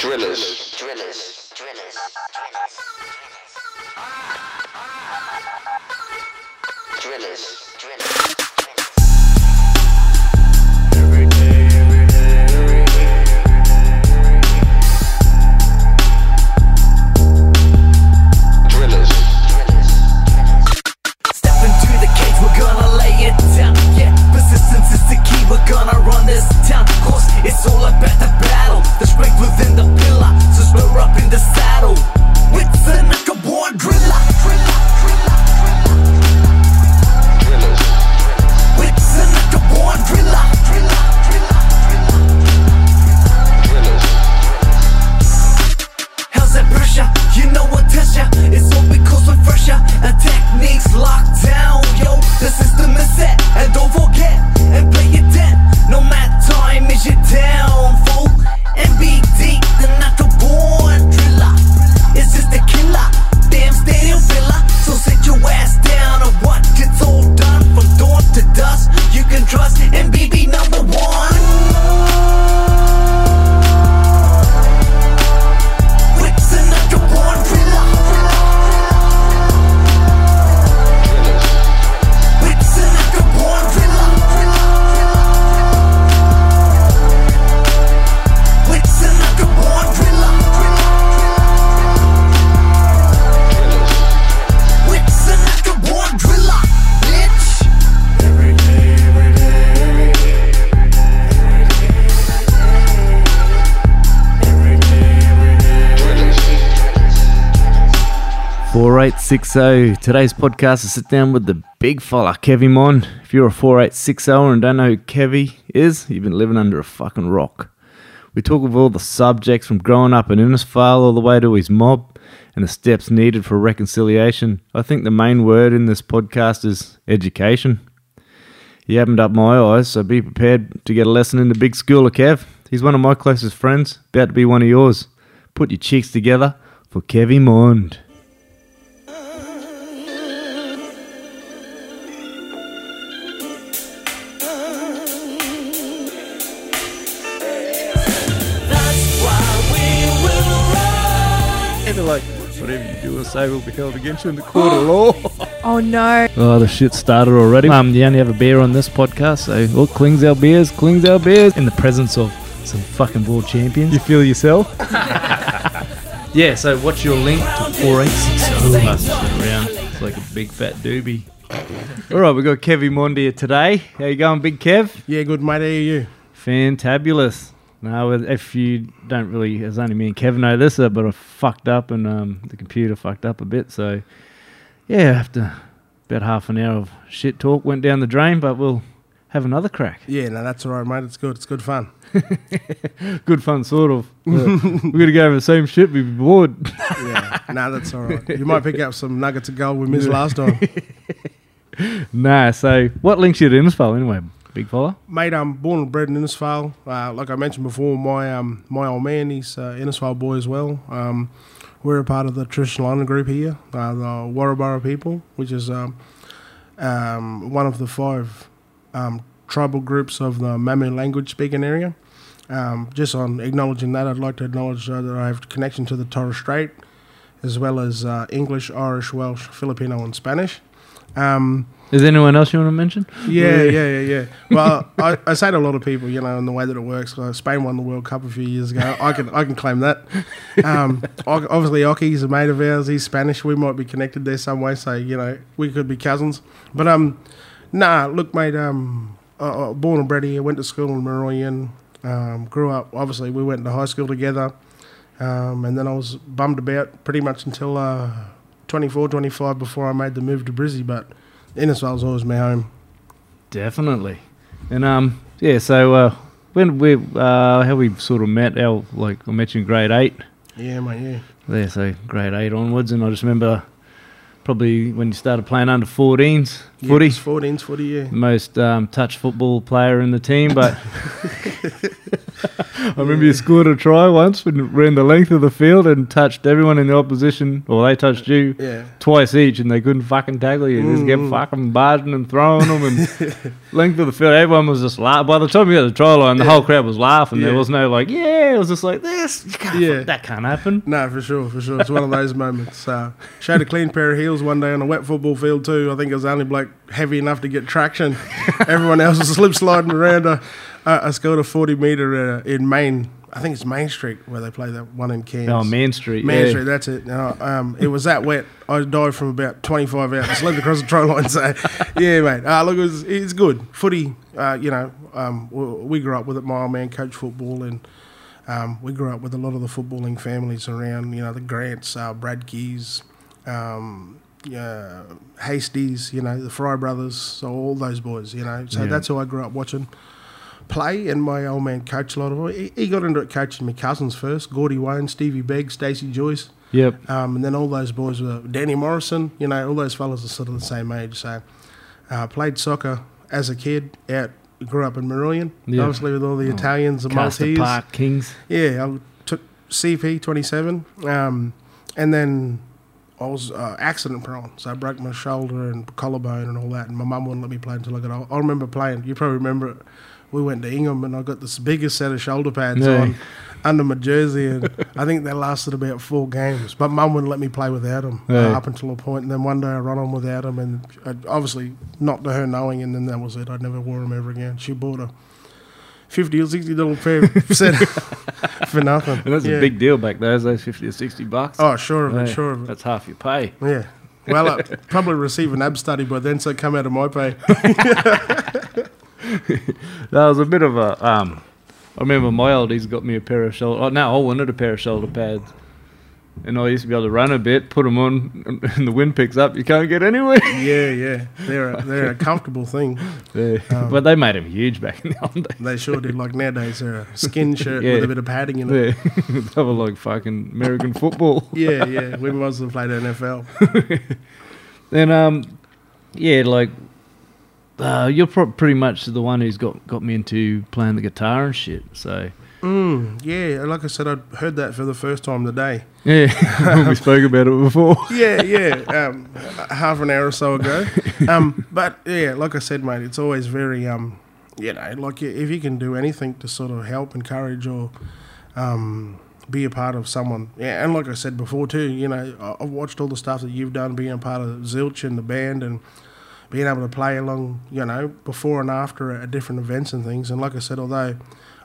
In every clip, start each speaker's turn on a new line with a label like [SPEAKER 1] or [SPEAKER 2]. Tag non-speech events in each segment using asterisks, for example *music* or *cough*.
[SPEAKER 1] Drillers.
[SPEAKER 2] Drillers. Drillers. Drillers. Drillers.
[SPEAKER 1] Drillers.
[SPEAKER 3] Persistence is the key, we're gonna run this town. Cause it's all about the battle, the strength within the saddle. With the
[SPEAKER 4] 4860. Today's podcast is sit down with the big fella, Kevy Mon. If you're a 4860 and don't know who Kevy is, you've been living under a fucking rock. We talk of all the subjects from growing up in Innisfail all the way to his mob and the steps needed for reconciliation. I think the main word in this podcast is education. He opened up my eyes, so be prepared to get a lesson in the big school of Kev. He's one of my closest friends, about to be one of yours. Put your cheeks together for Kevy Mond. Say will be held against you in the court of law. *gasps*
[SPEAKER 5] Oh no. *laughs*
[SPEAKER 4] oh, the shit started already. Um, you only have a beer on this podcast, so well, clings our beers, clings our beers in the presence of some fucking world champions. You feel yourself? *laughs* yeah. So, what's your link to four eight six zero? Around, it's like a big fat doobie. All right, we've got Kevy Mondia today. How you going, Big Kev?
[SPEAKER 6] Yeah, good mate. How are you?
[SPEAKER 4] Fantabulous. No, if you don't really, it's only me and Kevin know this, but I fucked up and um, the computer fucked up a bit. So, yeah, after about half an hour of shit talk went down the drain, but we'll have another crack.
[SPEAKER 6] Yeah, no, that's all right, mate. It's good. It's good fun. *laughs*
[SPEAKER 4] Good fun, sort of. We're going to go over the same shit, we'd be bored. *laughs*
[SPEAKER 6] Yeah, no, that's all right. You might pick up some nuggets of gold we missed last time, *laughs*
[SPEAKER 4] nah, so what links you to Innisfail anyway, big fella?
[SPEAKER 6] mate. I'm born and bred in Innisfail. Uh, like I mentioned before, my um my old man, he's uh, Innisfail boy as well. Um, we're a part of the traditional island group here, uh, the Warrabara people, which is um, um, one of the five um, tribal groups of the Mamu language speaking area. Um, just on acknowledging that, I'd like to acknowledge uh, that I have connection to the Torres Strait, as well as uh, English, Irish, Welsh, Filipino, and Spanish. Um,
[SPEAKER 4] Is there anyone else you want to mention?
[SPEAKER 6] yeah, yeah, yeah, yeah. Well, I, I say to a lot of people, you know, in the way that it works. Uh, Spain won the World Cup a few years ago. I can I can claim that. Um, obviously, Oki's a mate of ours. He's Spanish. We might be connected there some way. So you know, we could be cousins. But um, nah. Look, mate. Um, uh, born and bred here. Went to school in Mourilyan. Um, grew up. Obviously, we went to high school together. Um, and then I was bummed about pretty much until uh, 24, 25 before I made the move to Brizzy. But Innisfail was always my home.
[SPEAKER 4] Definitely. And um, yeah. So uh, when we uh, how we sort of met, our like I mentioned, grade eight.
[SPEAKER 6] Yeah, mate. Yeah.
[SPEAKER 4] There, so grade eight onwards, and I just remember probably when you started playing under 14s,
[SPEAKER 6] Yeah,
[SPEAKER 4] Footy.
[SPEAKER 6] it's 14s footy, yeah.
[SPEAKER 4] most um, touch football player in the team, but *laughs* I remember you scored a try once and ran the length of the field and touched everyone in the opposition, or they touched you
[SPEAKER 6] Yeah.
[SPEAKER 4] twice each, and they couldn't fucking tackle you. You just kept
[SPEAKER 6] Mm.
[SPEAKER 4] fucking barging and throwing them, and *laughs* length of the field, everyone was just laughing. By the time you got the try line, the whole crowd was laughing. There was no like, yeah, it was just like this. Can't,
[SPEAKER 6] Yeah.
[SPEAKER 4] that can't happen.
[SPEAKER 6] No, for sure, for sure. It's one of those moments. Uh, showed a clean pair of heels one day on a wet football field too. I think it was the only bloke heavy enough to get traction. *laughs* Everyone else was slip sliding around. I scored a 40 metre uh, in Main. I think it's Main Street where they play that one in Cairns.
[SPEAKER 4] Oh, Main Street.
[SPEAKER 6] Main
[SPEAKER 4] yeah.
[SPEAKER 6] Street, that's it. No, um, it was that wet. I dived from about 25 out and slipped across the try line. So, *laughs* yeah, mate. Uh, look, it was, it's good. Footy, uh, you know, um, we, we grew up with it. My old man coached football and um, we grew up with a lot of the footballing families around, you know, the Grants, uh, Brad Keys, um, uh, Hasties, you know, the Fry brothers, so all those boys, you know. So
[SPEAKER 4] Yeah.
[SPEAKER 6] that's who I grew up watching play, and my old man coached a lot of it. He, he got into it coaching my cousins first, Gordy Wayne, Stevie Begg, Stacey Joyce.
[SPEAKER 4] Yep.
[SPEAKER 6] Um, and then all those boys were Danny Morrison, you know, all those fellas are sort of the same age. So uh, played soccer as a kid out, grew up in Mourilyan,
[SPEAKER 4] Yeah.
[SPEAKER 6] obviously with all the Italians and
[SPEAKER 4] Castor
[SPEAKER 6] Maltese.
[SPEAKER 4] Park Kings.
[SPEAKER 6] Yeah, I took CP 27. Um, and then I was uh, accident prone. So I broke my shoulder and collarbone and all that. And my mum wouldn't let me play until I got old. I remember playing. You probably remember it. We went to Ingham and I got this biggest set of shoulder pads
[SPEAKER 4] Yeah.
[SPEAKER 6] on under my jersey. And I think they lasted about four games. But mum wouldn't let me play without them
[SPEAKER 4] Yeah.
[SPEAKER 6] uh, up until a point. And then one day I run on without them. And I, obviously, not to her knowing. And then that was it. I never wore them ever again. She bought a 50 or 60 dollar pair set *laughs* *laughs* for nothing.
[SPEAKER 4] And that's
[SPEAKER 6] Yeah.
[SPEAKER 4] a big deal back those days, 50 or 60 bucks.
[SPEAKER 6] Oh, sure of it,
[SPEAKER 4] Yeah,
[SPEAKER 6] sure of it.
[SPEAKER 4] That's half your pay.
[SPEAKER 6] Yeah. Well, I probably receive an Abstudy by then, so it come out of my pay. *laughs*
[SPEAKER 4] That was a bit of a. Um, I remember my oldies got me a pair of shoulder. Oh, no, I wanted a pair of shoulder pads, and I used to be able to run a bit, put them on, *laughs* and, the wind picks up. You can't get anywhere. *laughs*
[SPEAKER 6] Yeah, yeah. They're a, they're a comfortable thing.
[SPEAKER 4] Yeah.
[SPEAKER 6] Um,
[SPEAKER 4] but they made them huge back in the old days.
[SPEAKER 6] They sure did. Like nowadays, they're a skin *laughs* shirt
[SPEAKER 4] Yeah.
[SPEAKER 6] with a bit of padding in it.
[SPEAKER 4] Yeah, they were like fucking American football.
[SPEAKER 6] Yeah, yeah. We must have played NFL.
[SPEAKER 4] Then, um, yeah, like, uh, you're pro- pretty much the one who's got got me into playing the guitar and shit. So,
[SPEAKER 6] Mm, yeah, like I said, I heard that for the first time today.
[SPEAKER 4] yeah, *laughs* we spoke about it before.
[SPEAKER 6] Yeah, yeah. Um, half an hour or so ago. *laughs* Um, but yeah, like I said, mate, it's always very um, you know, like if you can do anything to sort of help, encourage, or um, be a part of someone. Yeah, and like I said before too, you know, I- I've watched all the stuff that you've done, being a part of Zilch and the band, and being able to play along, you know, before and after at different events and things. And like I said, although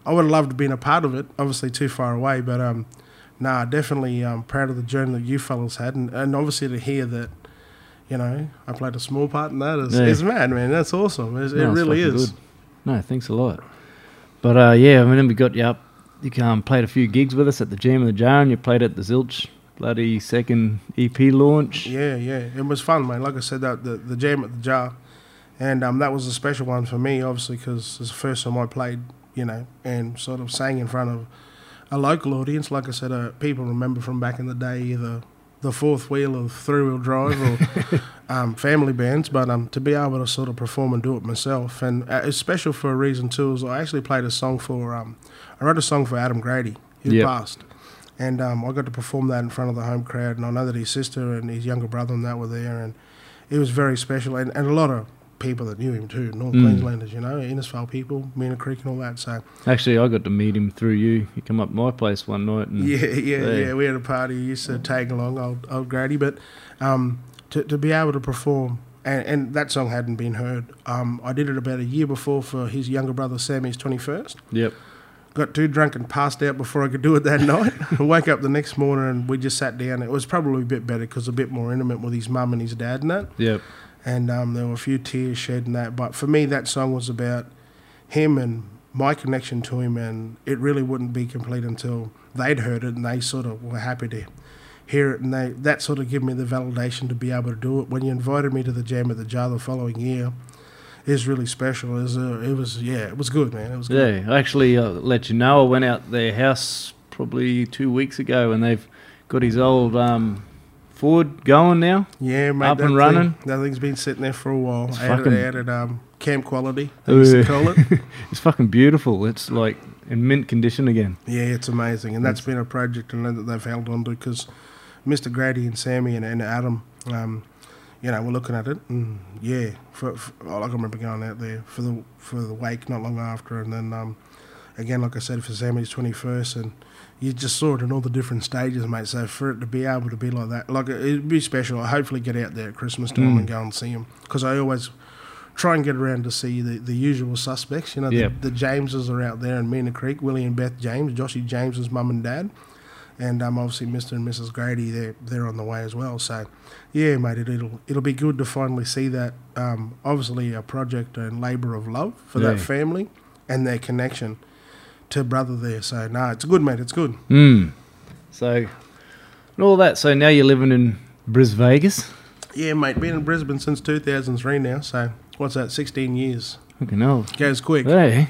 [SPEAKER 6] I would have loved being a part of it, obviously too far away, but um, nah, definitely um, proud of the journey that you fellas had, and, and obviously to hear that. You know, I played a small part in that. Is,
[SPEAKER 4] Yeah.
[SPEAKER 6] is mad, man. That's awesome. It's, it
[SPEAKER 4] No, it's
[SPEAKER 6] really is.
[SPEAKER 4] good. No, thanks a lot. But uh, yeah, I mean, we got you up. You um, played a few gigs with us at the Jam of the Jar, and you played at the Zilch bloody second EP launch.
[SPEAKER 6] Yeah, yeah, it was fun, man. Like I said, that the the jam at the jar, and um, that was a special one for me, obviously, because it's the first time I played, you know, and sort of sang in front of a local audience. Like I said, uh, people remember from back in the day either the fourth wheel or three wheel drive or *laughs* um, family bands, but um, to be able to sort of perform and do it myself, and uh, it's special for a reason too. Is I actually played a song for um, I wrote a song for Adam Grady, who
[SPEAKER 4] Yep.
[SPEAKER 6] passed. And um, I got to perform that in front of the home crowd, and I know that his sister and his younger brother and that were there, and it was very special, and, and a lot of people that knew him too, North
[SPEAKER 4] Mm.
[SPEAKER 6] Queenslanders, you know, Innisfail people, Mena Creek and all that. So
[SPEAKER 4] Actually, I got to meet him through you. He come up my place one night, and
[SPEAKER 6] yeah, yeah,
[SPEAKER 4] Yeah.
[SPEAKER 6] yeah. We had a party. He used to tag along, old old Grady, but um, to to be able to perform. And, and that song hadn't been heard. Um, I did it about a year before for his younger brother Sammy's 21st.
[SPEAKER 4] yep,
[SPEAKER 6] got too drunk and passed out before I could do it that *laughs* night. I woke up the next morning and we just sat down. It was probably a bit better because a bit more intimate with his mum and his dad and that.
[SPEAKER 4] yep,
[SPEAKER 6] And um, there were a few tears shed and that. But for me, that song was about him and my connection to him. And it really wouldn't be complete until they'd heard it and they sort of were happy to hear it. And they that sort of gave me the validation to be able to do it. When you invited me to the Jam at the Jar the following year, is really special. It was, uh, it was, yeah, it was good, man. It was good.
[SPEAKER 4] yeah. I actually uh, let you know I went out their house probably two weeks ago, and they've got his old um, forward going now?
[SPEAKER 6] Yeah, mate.
[SPEAKER 4] Up and
[SPEAKER 6] thing-
[SPEAKER 4] running?
[SPEAKER 6] That thing's been sitting there for a while.
[SPEAKER 4] It's
[SPEAKER 6] Added,
[SPEAKER 4] fucking-
[SPEAKER 6] added um, camp quality, they used to call it. *laughs*
[SPEAKER 4] It's fucking beautiful. It's like in mint condition again.
[SPEAKER 6] Yeah, it's amazing, and that's been a project I know that they've held on to because Mr. Grady and Sammy and, and Adam, um, you know, we're looking at it, and yeah, for, for oh, like I remember going out there for the for the wake not long after, and then um, again, like I said, for Sammy's twenty first, and you just saw it in all the different stages, mate. So for it to be able to be like that, like it'd be special. I hopefully get out there at Christmas time
[SPEAKER 4] Mm.
[SPEAKER 6] and go and see them because I always try and get around to see the, the usual suspects. You know,
[SPEAKER 4] Yep.
[SPEAKER 6] the, the Jameses are out there in Mena Creek. Willie and Beth James, Joshy James's mum and dad, and um, obviously Mr. and Mrs. Grady. They're they're on the way as well. So, yeah, mate, it, it'll it'll be good to finally see that. Um, obviously, a project and labour of love for that family and their connection to brother there. So, no, it's good, mate. It's good.
[SPEAKER 4] Mm. So, and all that. So now you're living in Bris Vegas.
[SPEAKER 6] Yeah, mate. Been in Brisbane since 2003 now. So, what's that? 16 years.
[SPEAKER 4] Fucking hell.
[SPEAKER 6] Goes quick.
[SPEAKER 4] Hey,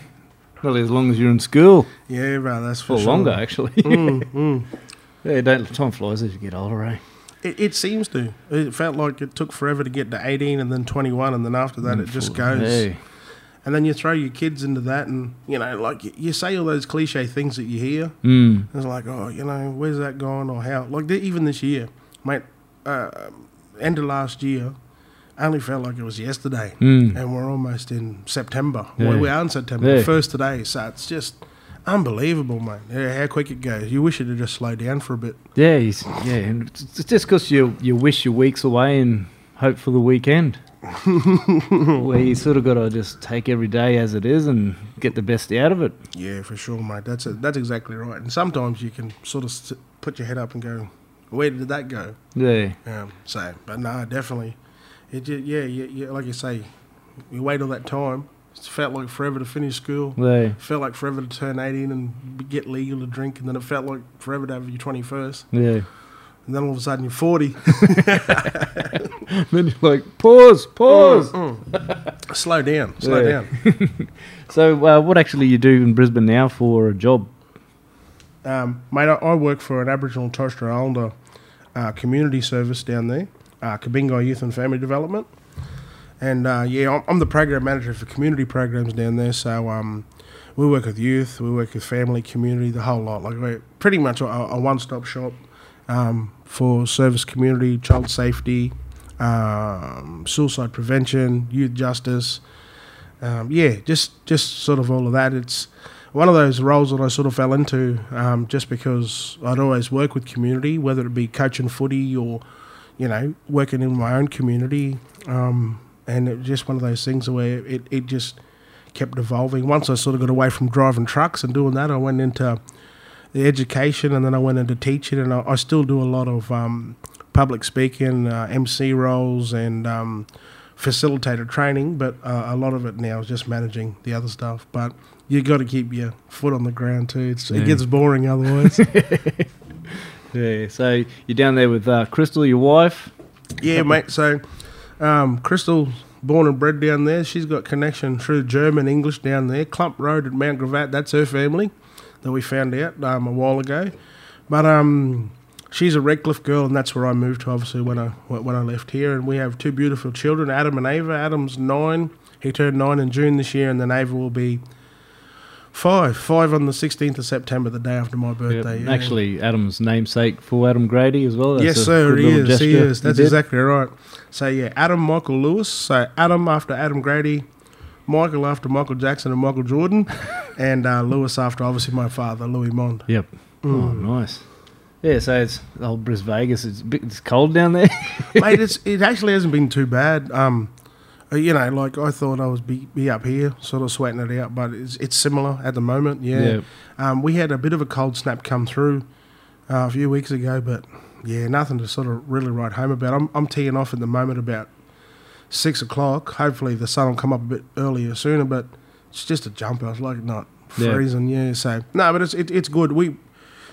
[SPEAKER 4] probably as long as you're in school,
[SPEAKER 6] Yeah, bro. That's for
[SPEAKER 4] or
[SPEAKER 6] sure.
[SPEAKER 4] longer actually.
[SPEAKER 6] Mm, mm. *laughs*
[SPEAKER 4] yeah, don't time flies as you get older, eh?
[SPEAKER 6] It, it seems to. It felt like it took forever to get to 18 and then 21, and then after that, it just goes.
[SPEAKER 4] Hey.
[SPEAKER 6] And then you throw your kids into that, and, you know, like you, you say all those cliche things that you hear.
[SPEAKER 4] Mm.
[SPEAKER 6] It's like, oh, you know, where's that going or how? Like, even this year, mate, uh, end of last year, I only felt like it was yesterday.
[SPEAKER 4] Mm.
[SPEAKER 6] And we're almost in September.
[SPEAKER 4] Yeah.
[SPEAKER 6] Well, we are in September,
[SPEAKER 4] Yeah.
[SPEAKER 6] first today. So it's just unbelievable, mate. Yeah, how quick it goes. You wish it had just slowed down for a bit.
[SPEAKER 4] Yeah, yeah. And it's it's just because you you wish your weeks away and hope for the weekend. *laughs* Where you sort of got to just take every day as it is and get the best out of it.
[SPEAKER 6] Yeah, for sure, mate. That's it. That's exactly right. And sometimes you can sort of s put your head up and go, "Where did that go?"
[SPEAKER 4] Yeah,
[SPEAKER 6] Um, so, but no, definitely. It just, yeah, yeah, yeah, like you say, you wait all that time. It felt like forever to finish school.
[SPEAKER 4] yeah,
[SPEAKER 6] felt like forever to turn 18 and get legal to drink, and then it felt like forever to have your 21st.
[SPEAKER 4] yeah.
[SPEAKER 6] And then all of a sudden you're 40. *laughs*
[SPEAKER 4] then you're like, pause, pause.
[SPEAKER 6] slow down, slow
[SPEAKER 4] Yeah.
[SPEAKER 6] down. *laughs*
[SPEAKER 4] So, uh, what actually you do in Brisbane now for a job?
[SPEAKER 6] Um, mate, I, I work for an Aboriginal and Torres Strait Islander uh, community service down there, uh, Kurbingui Youth and Family Development. And uh, yeah, I'm, I'm the program manager for community programs down there. So um, we work with youth, we work with family, community, the whole lot. Like we're pretty much a, a one-stop shop um, for service community, child safety, um, suicide prevention, youth justice. Um, yeah, just just sort of all of that. It's one of those roles that I sort of fell into um, just because I'd always work with community, whether it be coaching footy or, you know, working in my own community. Um, and it was just one of those things where it, it just kept evolving. Once I sort of got away from driving trucks and doing that, I went into the education and then I went into teaching. And I, I still do a lot of um, public speaking, uh, MC roles, and um, facilitator training, but uh, a lot of it now is just managing the other stuff. But you got to keep your foot on the ground too. It's,
[SPEAKER 4] Yeah.
[SPEAKER 6] It gets boring otherwise. *laughs*
[SPEAKER 4] Yeah, so you're down there with uh, Crystal, your wife.
[SPEAKER 6] yeah, mate. So um, Crystal, born and bred down there, she's got connection through German English down there. Klumpp Road at Mount Gravatt, that's her family that we found out um, a while ago. But um, she's a Redcliffe girl, and that's where I moved to. Obviously, when I when I left here, and we have two beautiful children, Adam and Ava. Adam's nine; he turned nine in June this year, and then Ava will be five. Five on the sixteenth of September, the day after my
[SPEAKER 4] Yep.
[SPEAKER 6] birthday. yeah.
[SPEAKER 4] Actually, Adam's namesake for Adam Grady as well. That's
[SPEAKER 6] yes, sir, he is. He is. That's exactly right. So yeah, Adam Michael Lewis. So Adam after Adam Grady, Michael after Michael Jackson and Michael Jordan, *laughs* and uh, Lewis after obviously my father, Louis Mond.
[SPEAKER 4] Yep. Oh,
[SPEAKER 6] Mm.
[SPEAKER 4] nice. Yeah, so it's the whole Bris Vegas. It's bit, it's cold down there. *laughs*
[SPEAKER 6] Mate, it's *laughs* it actually hasn't been too bad. Um, uh, you know, like I thought I was be, be up here, sort of sweating it out, but it's it's similar at the moment. Yeah.
[SPEAKER 4] Yeah.
[SPEAKER 6] Um, we had a bit of a cold snap come through uh, a few weeks ago, but yeah, nothing to sort of really write home about. I'm I'm teeing off at the moment about six o'clock. Hopefully the sun will come up a bit earlier sooner, but it's just a jumper. It's like not freezing. Yeah. So no, but it's it, it's good. We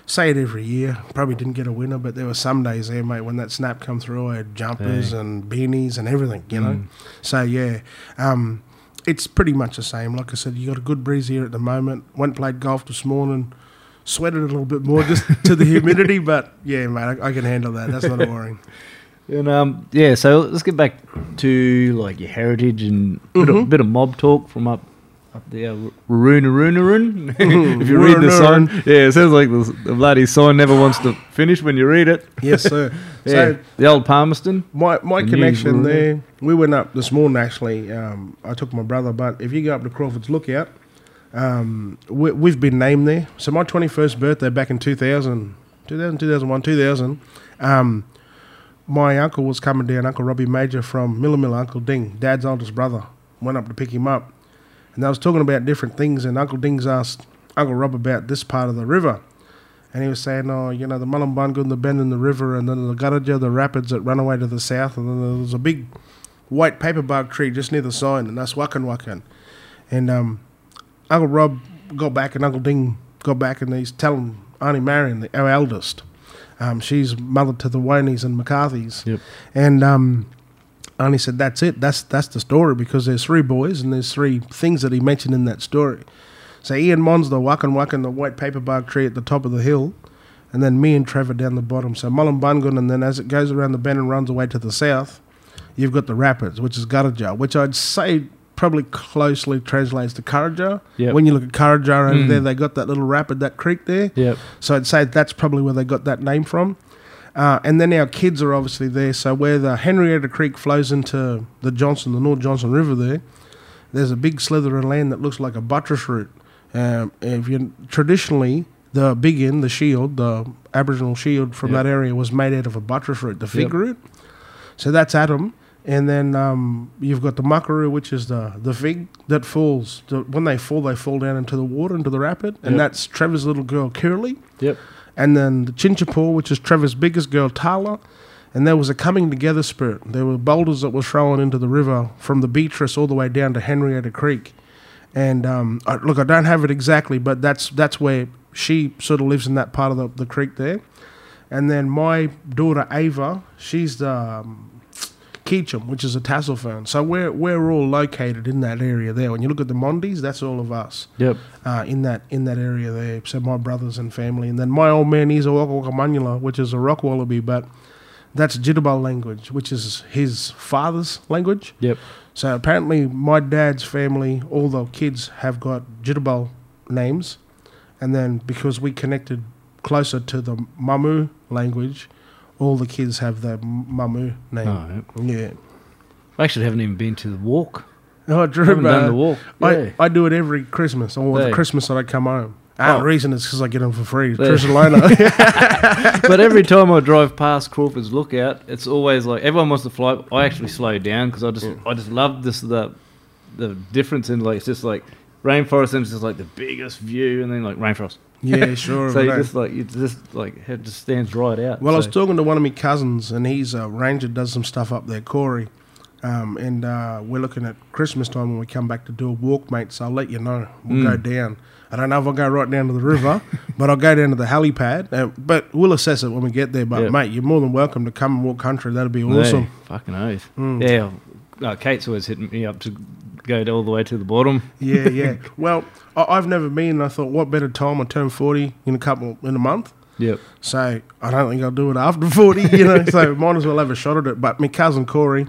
[SPEAKER 6] say it every year. Probably didn't get a winner, but there were some days there, mate, when that snap come through. I had jumpers
[SPEAKER 4] Yeah.
[SPEAKER 6] and beanies and everything, you know.
[SPEAKER 4] Mm.
[SPEAKER 6] So yeah, um, it's pretty much the same. Like I said, you got a good breeze here at the moment. Went played golf this morning. sweated a little bit more just *laughs* to the humidity. But yeah, mate, I, I can handle that. That's not a worry. *laughs*
[SPEAKER 4] And um, yeah, so let's get back to like your heritage and a bit,
[SPEAKER 6] Mm-hmm.
[SPEAKER 4] of, bit of mob talk from up up there, Roon Roon *laughs* If you read the sign, yeah, it sounds like the, the bloody sign never wants to finish when you read it.
[SPEAKER 6] Yes, sir. *laughs*
[SPEAKER 4] Yeah,
[SPEAKER 6] So
[SPEAKER 4] the old Palmerston.
[SPEAKER 6] my my
[SPEAKER 4] The
[SPEAKER 6] connection there, we went up this morning actually. Um, I took my brother, but if you go up to Crawford's Lookout, um, we, we've been named there. So my 21st birthday back in 2000, 2000 2001, 2000, um, my uncle was coming down, Uncle Robbie Major from Millaa Millaa, Uncle Ding, Dad's oldest brother, went up to pick him up. And I was talking about different things, and Uncle Ding's asked Uncle Rob about this part of the river. And he was saying, oh, you know, the Mullumbungun, the bend in the river, and then the Garaja, the rapids that run away to the south, and then a big white paper bark tree just near the sign, and that's Wakan Wakan. And um, Uncle Rob got back, and Uncle Ding got back, and he's telling Auntie Marion, our eldest, um, she's mother to the Waneys and McCarthy's.
[SPEAKER 4] Yep.
[SPEAKER 6] And um, Auntie said, that's it. That's that's the story because there's three boys and there's three things that he mentioned in that story. So Ian Mons, the Wakan Wakan, the white paper bark tree at the top of the hill, and then me and Trevor down the bottom. So Mullumbungun, and then as it goes around the bend and runs away to the south, you've got the rapids, which is Garaja, which I'd say probably closely translates to Karaja.
[SPEAKER 4] Yep.
[SPEAKER 6] When you look at Karaja over
[SPEAKER 4] Mm.
[SPEAKER 6] there, they got that little rapid, that creek there.
[SPEAKER 4] Yep.
[SPEAKER 6] So I'd say that's probably where they got that name from. Uh, and then our kids are obviously there. So where the Henrietta Creek flows into the Johnstone, the North Johnstone River there, there's a big slither of land that looks like a buttress root. Um, if you traditionally the big end, the shield, the Aboriginal shield from
[SPEAKER 4] Yep.
[SPEAKER 6] that area was made out of a buttress root, the fig
[SPEAKER 4] Yep.
[SPEAKER 6] root. So that's Adam. And then um, you've got the muckaroo, which is the, the fig that falls. The, when they fall, they fall down into the water, into the rapid. And
[SPEAKER 4] Yep.
[SPEAKER 6] that's Trevor's little girl, Curly.
[SPEAKER 4] Yep.
[SPEAKER 6] And then the Chinchapore, which is Trevor's biggest girl, Tala. And there was a coming together spirit. There were boulders that were thrown into the river from the Beatrice all the way down to Henrietta Creek. And um, I, look, I don't have it exactly, but that's that's where she sort of lives in that part of the, the creek there. And then my daughter Ava, she's the um, Keechum, which is a tassel fern. So we're we're all located in that area there. When you look at the Mondis, that's all of us
[SPEAKER 4] Yep.
[SPEAKER 6] uh, in that in that area there. So my brothers and family, and then my old man is a Waka Waka Manula, which is a rock wallaby, but that's Jitterbug language, which is his father's language.
[SPEAKER 4] Yep.
[SPEAKER 6] So apparently, my dad's family, all the kids have got Jitterbug names, and then because we connected closer to the Mamu language, all the kids have the Mamu name.
[SPEAKER 4] Oh, yep.
[SPEAKER 6] Yeah.
[SPEAKER 4] I actually haven't even been to the walk.
[SPEAKER 6] Oh, Drew,
[SPEAKER 4] haven't done the walk. Yeah.
[SPEAKER 6] I, I do it every Christmas, or
[SPEAKER 4] Yeah.
[SPEAKER 6] the Christmas that I come home. Ah,
[SPEAKER 4] Oh.
[SPEAKER 6] the reason is because I get them for free.
[SPEAKER 4] Yeah.
[SPEAKER 6] Trish *laughs* *laughs*
[SPEAKER 4] but every time I drive past Crawford's Lookout, it's always like everyone wants to fly. I actually slow down because I just I just love this the the difference in like it's just like rainforest and it's just like the biggest view and then like rainforest.
[SPEAKER 6] Yeah, *laughs* sure.
[SPEAKER 4] so you just like you just like it just stands right out.
[SPEAKER 6] well, I was talking to one of my cousins, and he's a ranger, does some stuff up there, Corey. Um, and uh, we're looking at Christmas time when we come back to do a walk, mate. So I'll let you know. We'll go
[SPEAKER 4] Mm.
[SPEAKER 6] down. I don't know if I'll go right down to the river, *laughs* but I'll go down to the helipad. Uh, but we'll assess it when we get there. But
[SPEAKER 4] Yeah.
[SPEAKER 6] mate, you're more than welcome to come and walk country. That'd be
[SPEAKER 4] Hey,
[SPEAKER 6] awesome.
[SPEAKER 4] fucking oath.
[SPEAKER 6] Mm.
[SPEAKER 4] Yeah, uh, Kate's always hitting me up to go all the way to the bottom.
[SPEAKER 6] Yeah, yeah. *laughs* well, I, I've never been. And I thought, what better time? I turn forty in a couple in a month.
[SPEAKER 4] Yep.
[SPEAKER 6] So I don't think I'll do it after 40, you know. so *laughs* might as well have a shot at it. But my cousin Corey,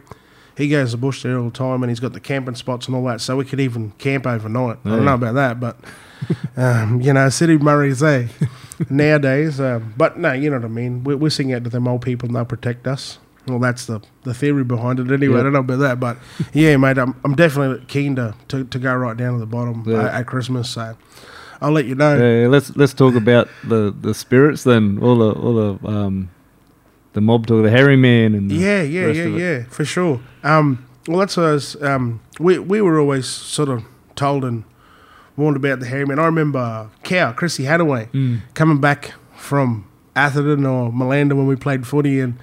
[SPEAKER 6] he goes to the bush there all the time and he's got the camping spots and all that. So we could even camp overnight. I don't know about that, but, um, you know, City of Murray's there *laughs* nowadays. Um, but no, you know what I mean. We, we're singing out to them old people and they'll protect us. Well, that's the, the theory behind it anyway.
[SPEAKER 4] Yeah.
[SPEAKER 6] I don't know about that. But yeah, mate, I'm, I'm definitely keen to, to, to go right down to the bottom
[SPEAKER 4] Yeah.
[SPEAKER 6] at, at Christmas. So I'll let you know.
[SPEAKER 4] Uh, let's let's talk about the, the spirits then. All the all the um the mob talk, the hairy man and
[SPEAKER 6] Yeah, yeah, yeah, yeah, for sure. Um, well, that's what I was. Um, we we were always sort of told and warned about the hairy man. I remember Cow Chrissy Hadaway
[SPEAKER 4] Mm.
[SPEAKER 6] coming back from Atherton or Malanda when we played footy, and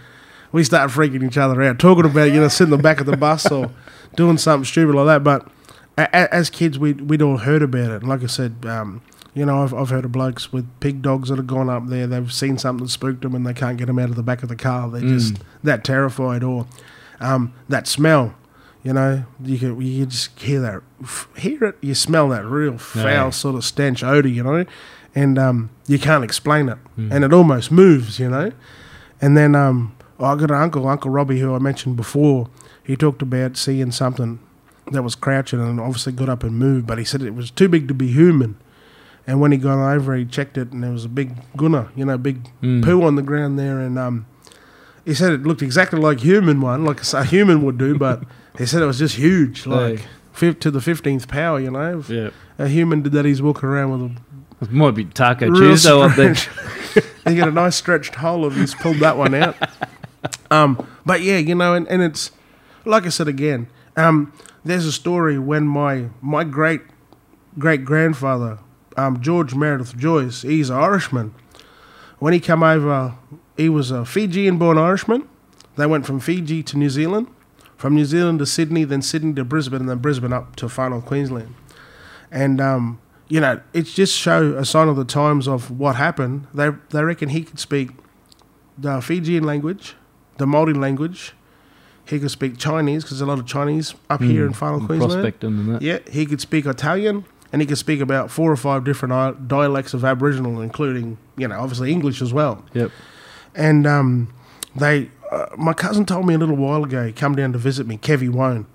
[SPEAKER 6] we started freaking each other out, talking about you know sitting in the back of the bus or *laughs* doing something stupid like that. But a, a, as kids, we we'd all heard about it. And like I said, um, you know, I've, I've heard of blokes with pig dogs that have gone up there. They've seen something that spooked them, and they can't get them out of the back of the car. They're just that terrified, or um, that smell. You know, you can you just hear that, hear it. You smell that real foul
[SPEAKER 4] Yeah.
[SPEAKER 6] sort of stench odor. You know, and um, you can't explain it, and it almost moves, you know. And then um, I got an uncle, Uncle Robbie, who I mentioned before. He talked about seeing something that was crouching and obviously got up and moved, but he said it was too big to be human. And when he got over, he checked it, and there was a big gunner, you know, big
[SPEAKER 4] Mm.
[SPEAKER 6] poo on the ground there, and um, he said it looked exactly like human one, like a human would do, but *laughs* he said it was just huge, like
[SPEAKER 4] Hey.
[SPEAKER 6] to the fifteenth power, you know.
[SPEAKER 4] Yeah.
[SPEAKER 6] A human did that, he's walking around with a
[SPEAKER 4] It might be Taco Tuesday up there. *laughs*
[SPEAKER 6] he got a nice stretched hole if he's pulled that one out. *laughs* *laughs* Um, but yeah, you know, and, and it's like I said again. Um, there's a story when my my great great grandfather, um, George Meredith Joyce, he's an Irishman. When he came over, he was a Fijian born Irishman. They went from Fiji to New Zealand, from New Zealand to Sydney, then Sydney to Brisbane, and then Brisbane up to far north Queensland. And um, you know, it's just show a sign of the times of what happened. They they reckon he could speak the Fijian language, the Maori language. He could speak Chinese because there's a lot of Chinese up here in far north Queensland.
[SPEAKER 4] Prospecting and that.
[SPEAKER 6] Yeah, he could speak Italian and he could speak about four or five different dialects of Aboriginal, including you know obviously English as well.
[SPEAKER 4] Yep.
[SPEAKER 6] And um, they, uh, my cousin told me a little while ago, he come down to visit me, Kevy Wone.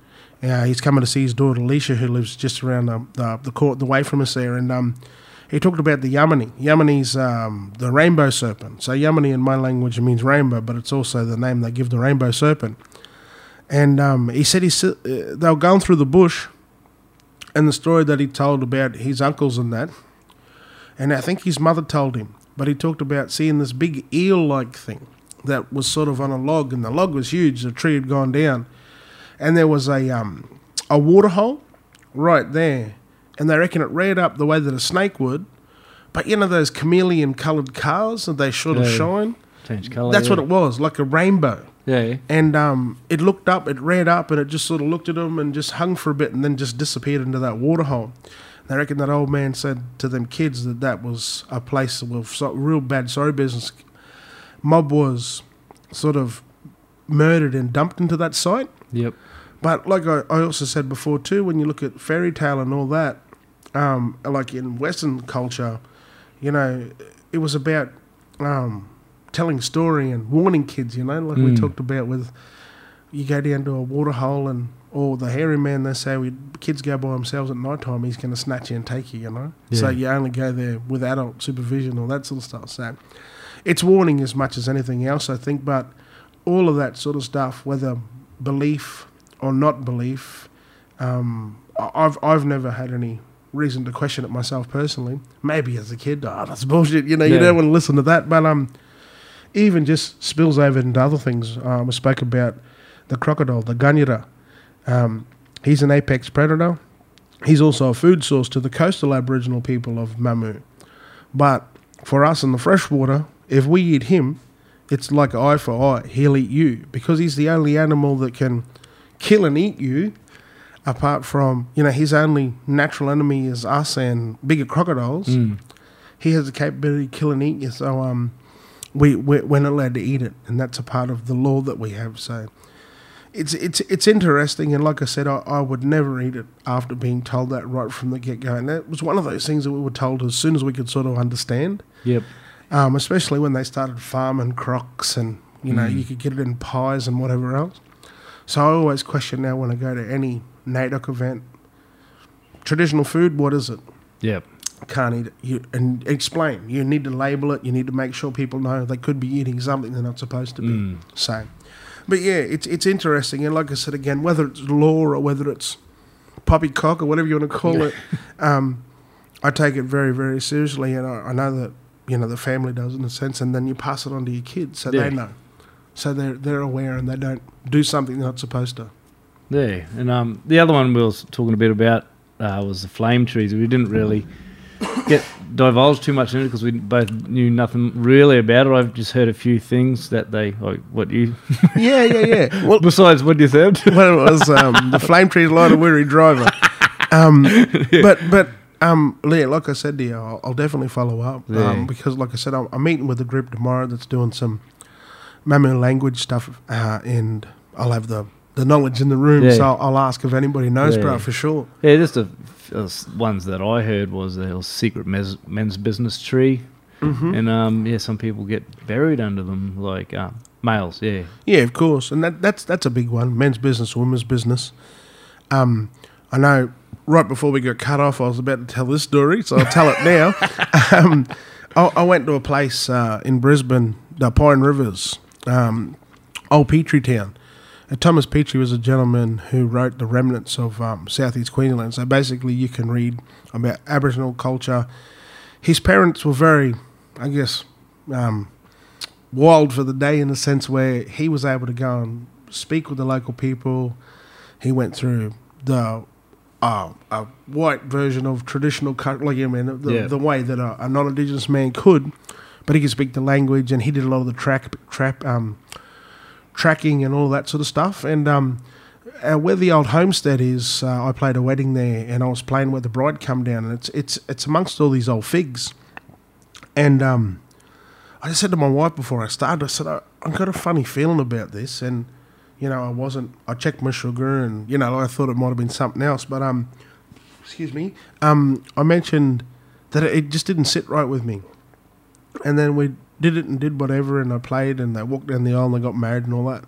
[SPEAKER 6] Uh, he's coming to see his daughter Alicia, who lives just around the the, the court, the way from us there, and um, he talked about the Yamini. Yamini's um, the rainbow serpent. So Yamini in my language means rainbow, but it's also the name they give the rainbow serpent. And um, he said he uh, they were going through the bush, and the story that he told about his uncles and that, and I think his mother told him, but he talked about seeing this big eel-like thing that was sort of on a log, and the log was huge. The tree had gone down, and there was a um, a water hole right there, and they reckon it reared up the way that a snake would. But you know those chameleon-coloured cars that they sort of
[SPEAKER 4] Yeah.
[SPEAKER 6] shine.
[SPEAKER 4] Change colour.
[SPEAKER 6] That's
[SPEAKER 4] yeah.
[SPEAKER 6] what it was, like a rainbow.
[SPEAKER 4] Yeah.
[SPEAKER 6] And um, it looked up, it reared up, and it just sort of looked at them and just hung for a bit, and then just disappeared into that water hole. They reckon that old man said to them kids that that was a place with so, real bad sorry business. Mob was sort of murdered and dumped into that site.
[SPEAKER 4] Yep.
[SPEAKER 6] But like I, I also said before too, when you look at fairy tale and all that, um, like in Western culture, you know, it was about um, telling story and warning kids. You know, like we
[SPEAKER 4] Mm.
[SPEAKER 6] talked about with you go down to a water hole and or the hairy man. They say we kids go by themselves at night time. He's going to snatch you and take you. You know, so you only go there with adult supervision or that sort of stuff. So it's warning as much as anything else, I think. But all of that sort of stuff, whether belief or not belief, um, I've I've never had any reason to question it myself personally. Maybe as a kid, oh, that's bullshit. You know, you don't want to listen to that. But um, even just spills over into other things. Um, I spoke about the crocodile, the ganyara. Um, he's an apex predator. He's also a food source to the coastal Aboriginal people of Mamu. But for us in the freshwater, if we eat him, it's like eye for eye. He'll eat you because he's the only animal that can kill and eat you. Apart from you know, his only natural enemy is us and bigger crocodiles.
[SPEAKER 4] Mm.
[SPEAKER 6] He has the capability to kill and eat you. So um, we we're, we're not allowed to eat it, and that's a part of the law that we have. So it's it's it's interesting, and like I said, I, I would never eat it after being told that right from the get go. And that was one of those things that we were told as soon as we could sort of understand
[SPEAKER 4] Yep.
[SPEAKER 6] um, especially when they started farming crocs and you know
[SPEAKER 4] Mm.
[SPEAKER 6] you could get it in pies and whatever else. So I always question now when I go to any NAIDOC event, traditional food, what is it?
[SPEAKER 4] Yeah.
[SPEAKER 6] Can't eat it. You, and explain. You need to label it. You need to make sure people know they could be eating something they're not supposed to be.
[SPEAKER 4] Mm.
[SPEAKER 6] So, but yeah, it's it's interesting. And like I said again, whether it's law or whether it's poppycock or whatever you want to call it, *laughs* um, I take it very very seriously, and I, I know that you know the family does in a sense, and then you pass it on to your kids so
[SPEAKER 4] Yeah.
[SPEAKER 6] they know, so they're they're aware and they don't do something they're not supposed to.
[SPEAKER 4] Yeah, and um, the other one we was talking a bit about uh, was the flame trees. We didn't really get divulge too much in it because we both knew nothing really about it. I've just heard a few things that they like. What you? *laughs*
[SPEAKER 6] yeah, yeah, yeah. Well,
[SPEAKER 4] Besides, what you said. *laughs*
[SPEAKER 6] well, it was um, the flame trees light a weary driver. Um, *laughs* But but um, yeah, like I said to you, I'll, I'll definitely follow up
[SPEAKER 4] Yeah.
[SPEAKER 6] um, because, like I said, I'm, I'm meeting with a group tomorrow that's doing some Mamu language stuff, uh, and I'll have the the knowledge in the room.
[SPEAKER 4] Yeah.
[SPEAKER 6] So I'll, ask if anybody knows,
[SPEAKER 4] Yeah.
[SPEAKER 6] bro, for sure.
[SPEAKER 4] Yeah, just the uh, ones that I heard was the secret mes- men's business tree,
[SPEAKER 6] Mm-hmm.
[SPEAKER 4] and um, yeah, some people get buried under them, like uh, males. Yeah,
[SPEAKER 6] Yeah, of course, and that, that's that's a big one. Men's business, women's business. Um, I know. Right before we got cut off, I was about to tell this story, so I'll tell it *laughs* now. um, I, I went to a place uh, in Brisbane, the Pine Rivers, um, Old Petrie Town. And Thomas Petrie was a gentleman who wrote the remnants of um, Southeast Queensland. So basically, you can read about Aboriginal culture. His parents were very, I guess, um, wild for the day in the sense where he was able to go and speak with the local people. He went through the uh, a white version of traditional cut, like I mean, the,
[SPEAKER 4] Yeah.
[SPEAKER 6] the way that a, a non-indigenous man could, but he could speak the language, and he did a lot of the track trap um, tracking and all that sort of stuff. And um, uh, where the old homestead is, uh, I played a wedding there, and I was playing where the bride come down, and it's it's it's amongst all these old figs, and um, I just said to my wife before I started, I said, I, I've got a funny feeling about this. And, you know, I wasn't, I checked my sugar and, you know, I thought it might have been something else. But, um, excuse me, um, I mentioned that it just didn't sit right with me. And then we did it and did whatever. And I played and they walked down the aisle and they got married and all that.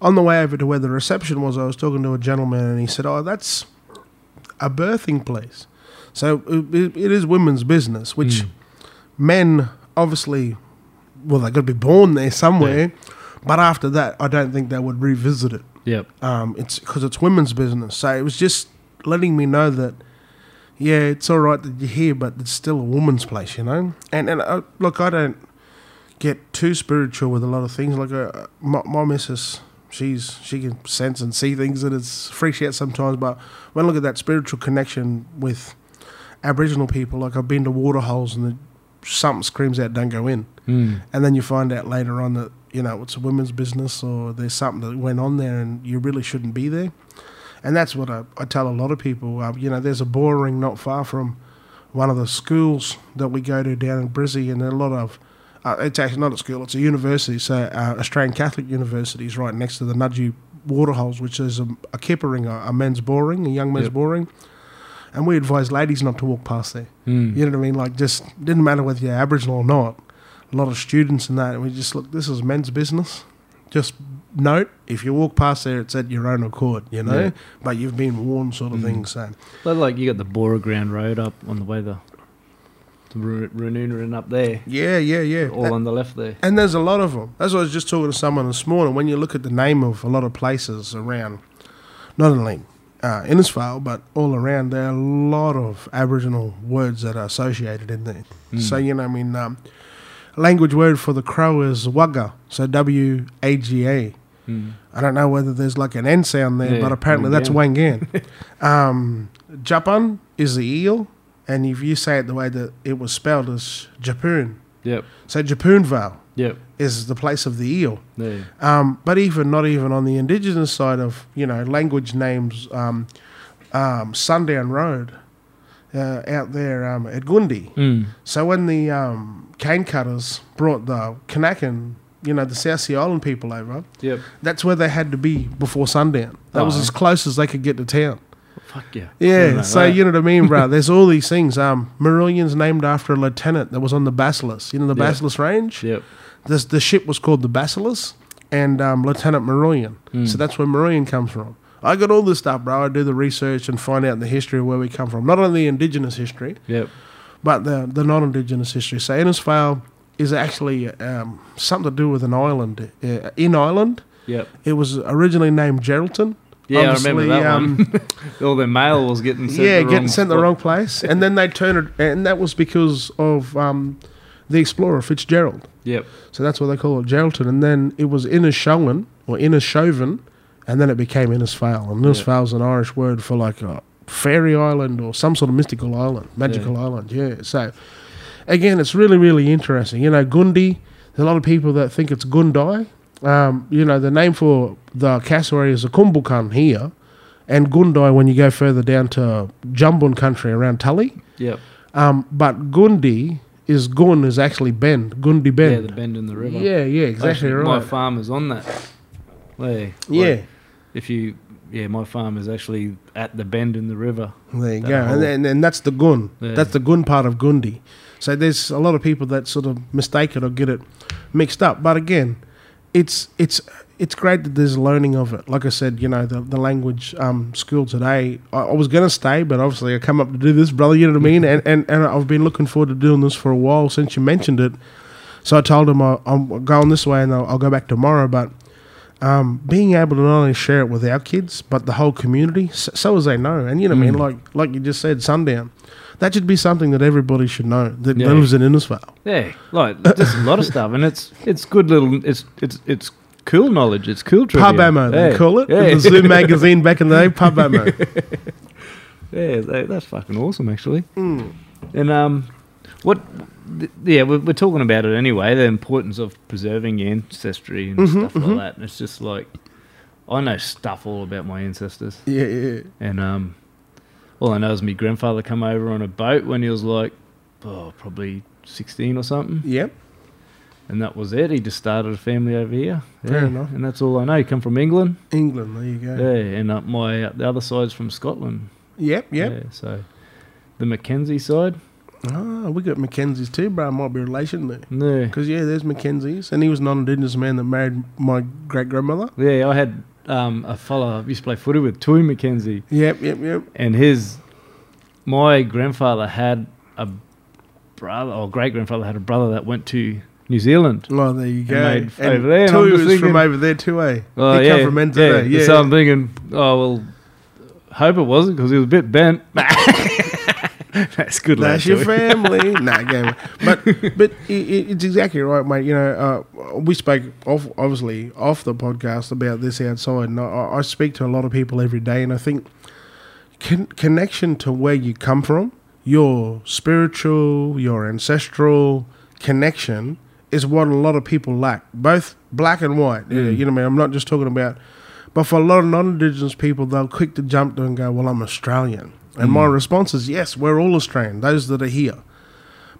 [SPEAKER 6] On the way over to where the reception was, I was talking to a gentleman and he said, Oh, that's a birthing place. So it, it is women's business, which men obviously well they got to be born there somewhere but after that i don't think they would revisit it
[SPEAKER 4] yep,
[SPEAKER 6] um, it's because it's women's business so it was just letting me know that yeah it's all right that you're here but it's still a woman's place you know and and uh, look i don't get too spiritual with a lot of things. Like uh, my, my missus she's she can sense and see things and it's freaks out sometimes but when I look at that spiritual connection with aboriginal people like i've been to water holes and the, something screams out don't go in.
[SPEAKER 4] Mm.
[SPEAKER 6] and then you find out later on that you know it's a women's business or there's something that went on there and you really shouldn't be there. And that's what I, I tell a lot of people. Uh, you know there's a bora ring not far from one of the schools that we go to down in Brizzy and there are a lot of uh, it's actually not a school it's a university so uh, Australian Catholic University is right next to the Nudgee Waterholes which is a, a kippering a, a men's bora ring a young men's
[SPEAKER 4] Yep.
[SPEAKER 6] bora ring and we advise ladies not to walk past there
[SPEAKER 4] Mm.
[SPEAKER 6] you know what I mean? Like, just didn't matter whether you're Aboriginal or not. A lot of students and that, and we just look. This is men's business. Just note if you walk past there, it's at your own accord, you know.
[SPEAKER 4] Yeah.
[SPEAKER 6] But you've been warned, sort of thing. So
[SPEAKER 4] But like you got the Bora Ground Road up on the way the the Wooroonooran up there,
[SPEAKER 6] yeah, yeah, yeah.
[SPEAKER 4] all on the left there.
[SPEAKER 6] And there's a lot of them. That's what I was just talking to someone this morning. When you look at the name of a lot of places around, not only uh, Innisfail, but all around, there are a lot of Aboriginal words that are associated in there. So, you know, I mean, um, language word for the crow is wagga, so W A G A.
[SPEAKER 4] Mm.
[SPEAKER 6] I don't know whether there's like an N sound there,
[SPEAKER 4] Yeah,
[SPEAKER 6] but apparently that's
[SPEAKER 4] Wangan.
[SPEAKER 6] Wangan. *laughs* um, Japan is the eel, and if you say it the way that it was spelled as Japoon,
[SPEAKER 4] Yep,
[SPEAKER 6] so Japoonvale
[SPEAKER 4] yep,
[SPEAKER 6] is the place of the eel.
[SPEAKER 4] there.
[SPEAKER 6] Um, but even not even on the indigenous side of you know language names, um, um, Sundown Road uh, out there um, at Gundi.
[SPEAKER 4] Mm.
[SPEAKER 6] So when the um, cane cutters brought the Kanakan, you know, the South Sea Island people over,
[SPEAKER 4] Yep.
[SPEAKER 6] that's where they had to be before sundown. That was
[SPEAKER 4] Oh.
[SPEAKER 6] as close as they could get to town.
[SPEAKER 4] Fuck yeah.
[SPEAKER 6] Yeah, so
[SPEAKER 4] that.
[SPEAKER 6] you know what I mean, bro. There's all *laughs* these things. Um, Mourilyan's named after a lieutenant that was on the Basilisk. You know the
[SPEAKER 4] Yeah.
[SPEAKER 6] Basilisk Range.
[SPEAKER 4] Yep.
[SPEAKER 6] This the ship was called the Basilisk, and um, Lieutenant Mourilyan.
[SPEAKER 4] Hmm.
[SPEAKER 6] So that's where Mourilyan comes from. I got all this stuff, bro. I do the research and find out the history of where we come from. Not only the indigenous history,
[SPEAKER 4] Yep.
[SPEAKER 6] but the the non-indigenous history. So Innisfail is actually um, something to do with an island uh, in Ireland.
[SPEAKER 4] Yep.
[SPEAKER 6] It was originally named Geraldton.
[SPEAKER 4] Yeah, I remember that
[SPEAKER 6] um,
[SPEAKER 4] one. *laughs* All their mail was getting sent
[SPEAKER 6] yeah,
[SPEAKER 4] the
[SPEAKER 6] getting sent the wrong place, and then they turned it, and that was because of um, the explorer Fitzgerald.
[SPEAKER 4] Yep.
[SPEAKER 6] So that's why they call it Geraldton. And then it was Innishowen or Innishoven, and then it became Innisfail. And Innisfail is an Irish word for like a fairy island or some sort of mystical island, magical island. Yeah. So again, it's really, really interesting. You know, Gundi, there's a lot of people that think it's Gundai. Um, you know, the name for the cassowary is a Kumbukan here, and Gundai when you go further down to Jumbun country around Tully.
[SPEAKER 4] Yep.
[SPEAKER 6] Um, but Gundi is Gun is actually bend, Gundi bend.
[SPEAKER 4] Yeah, the bend in the river.
[SPEAKER 6] Yeah, yeah, exactly
[SPEAKER 4] Actually,
[SPEAKER 6] right.
[SPEAKER 4] My farm is on that. There.
[SPEAKER 6] yeah,
[SPEAKER 4] Like, if you, yeah, my farm is actually at the bend in the river.
[SPEAKER 6] There you go, and, and and that's the gun.
[SPEAKER 4] Yeah.
[SPEAKER 6] That's the gun part of Gundi. So there's a lot of people that sort of mistake it or get it mixed up. But again, it's it's it's great that there's learning of it. Like I said, you know, the the language um, school today. I, I was gonna stay, but obviously I come up to do this, brother. You know what I mean? and, and and I've been looking forward to doing this for a while since you mentioned it. So I told him I, I'm going this way and I'll, I'll go back tomorrow, but um, being able to not only share it with our kids, but the whole community, so, so as they know. And you know what I mean? Like like you just said, sundown. That should be something that everybody should know that
[SPEAKER 4] Yeah.
[SPEAKER 6] lives in Innisfail.
[SPEAKER 4] Yeah, like *laughs* there's a lot of stuff, and it's it's good little it's it's it's cool knowledge. It's cool trivia.
[SPEAKER 6] Pub ammo, they call it.
[SPEAKER 4] Yeah,
[SPEAKER 6] In the Zoo *laughs* magazine back in the day, pub ammo. *laughs*
[SPEAKER 4] yeah, that- that's fucking awesome, actually.
[SPEAKER 6] Hmm.
[SPEAKER 4] And um, what? th- Yeah, we're, we're talking about it anyway. The importance of preserving your ancestry and
[SPEAKER 6] Mm-hmm,
[SPEAKER 4] stuff like that. And it's just like I know stuff all about my ancestors,
[SPEAKER 6] Yeah, yeah.
[SPEAKER 4] and um, all I know is my grandfather come over on a boat when he was like, oh, probably sixteen or something.
[SPEAKER 6] Yep.
[SPEAKER 4] And that was it. He just started a family over here.
[SPEAKER 6] Fair enough.
[SPEAKER 4] And that's all I know. He come from England.
[SPEAKER 6] England, there you go.
[SPEAKER 4] Yeah. And uh, my uh, the other side's from Scotland.
[SPEAKER 6] Yep, yep.
[SPEAKER 4] Yeah. So the Mackenzie side.
[SPEAKER 6] Ah, we got Mackenzies too, bro. Might be a relation there.
[SPEAKER 4] Yeah.
[SPEAKER 6] Because, yeah, there's Mackenzies. And he was a non Indigenous man that married my great grandmother.
[SPEAKER 4] Yeah. I had um, a fella I used to play footy with, Tui Mackenzie,
[SPEAKER 6] Yep, yep, yep.
[SPEAKER 4] and his my grandfather had a brother or great grandfather had a brother that went to New Zealand.
[SPEAKER 6] Oh, there you go.
[SPEAKER 4] made over there,
[SPEAKER 6] Tui was from over there too, eh?
[SPEAKER 4] Oh
[SPEAKER 6] he
[SPEAKER 4] yeah,
[SPEAKER 6] come from Enzed,
[SPEAKER 4] yeah.
[SPEAKER 6] yeah.
[SPEAKER 4] So I'm thinking, oh well, hope it wasn't because he was a bit bent. *laughs* *laughs* That's good. lad,
[SPEAKER 6] That's your family. *laughs* nah, game. But but i i it's exactly right, mate. You know, uh, we spoke off obviously off the podcast about this outside, and I, I speak to a lot of people every day, and I think con- connection to where you come from, your spiritual, your ancestral connection, is what a lot of people lack, both black and white. Yeah, You know, what I mean, I'm not just talking about. But for a lot of non-Indigenous people, they'll quick to jump to and go, "Well, I'm Australian," and my mm. response is, "Yes, we're all Australian. Those that are here."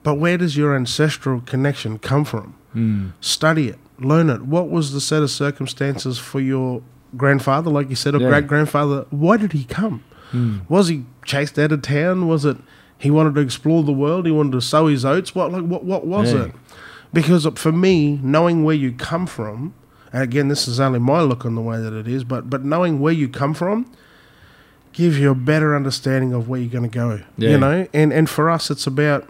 [SPEAKER 6] But where does your ancestral connection come from? Mm. Study it, learn it. What was the set of circumstances for your grandfather, like you said, or
[SPEAKER 4] Yeah.
[SPEAKER 6] great grandfather? Why did he come? Mm. Was he chased out of town? Was it he wanted to explore the world? He wanted to sow his oats? What like what what was
[SPEAKER 4] Yeah.
[SPEAKER 6] it? Because uh, for me, knowing where you come from, and again, this is only my look on the way that it is, but but knowing where you come from gives you a better understanding of where you're going to go.
[SPEAKER 4] Yeah.
[SPEAKER 6] You know, and and for us, it's about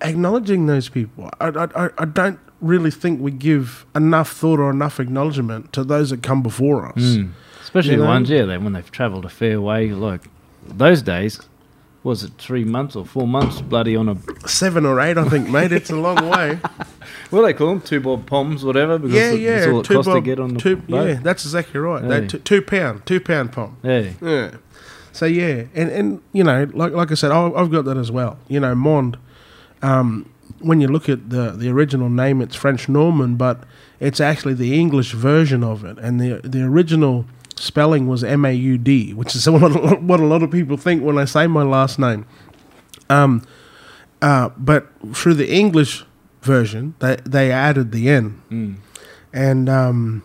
[SPEAKER 6] acknowledging those people. I, I, I- don't really think we give enough thought or enough acknowledgement to those that come before us.
[SPEAKER 4] Mm. Especially
[SPEAKER 6] You
[SPEAKER 4] the
[SPEAKER 6] know?
[SPEAKER 4] ones, yeah, they, when they've travelled a fair way. Like those days, was it three months or four months? Bloody on a
[SPEAKER 6] Seven or eight, I think, mate. It's a long *laughs* way.
[SPEAKER 4] what do they call them? Two bob poms, whatever. Because
[SPEAKER 6] yeah, yeah.
[SPEAKER 4] that's all it
[SPEAKER 6] two
[SPEAKER 4] costs to
[SPEAKER 6] bob-
[SPEAKER 4] get on the
[SPEAKER 6] two,
[SPEAKER 4] boat.
[SPEAKER 6] Yeah, that's exactly right. They
[SPEAKER 4] Hey.
[SPEAKER 6] t- two pound, two pound pom.
[SPEAKER 4] Yeah.
[SPEAKER 6] Yeah. So yeah, and and you know, like like I said, I- I've got that as well. You know, Mond. Um, when you look at the the original name, it's French Norman, but it's actually the English version of it, and the the original spelling was M A U D, which is *laughs* what a, lot- what a lot of people think when I say my last name. Um, uh, but through the English version, they they added the N,
[SPEAKER 4] Mm.
[SPEAKER 6] and um,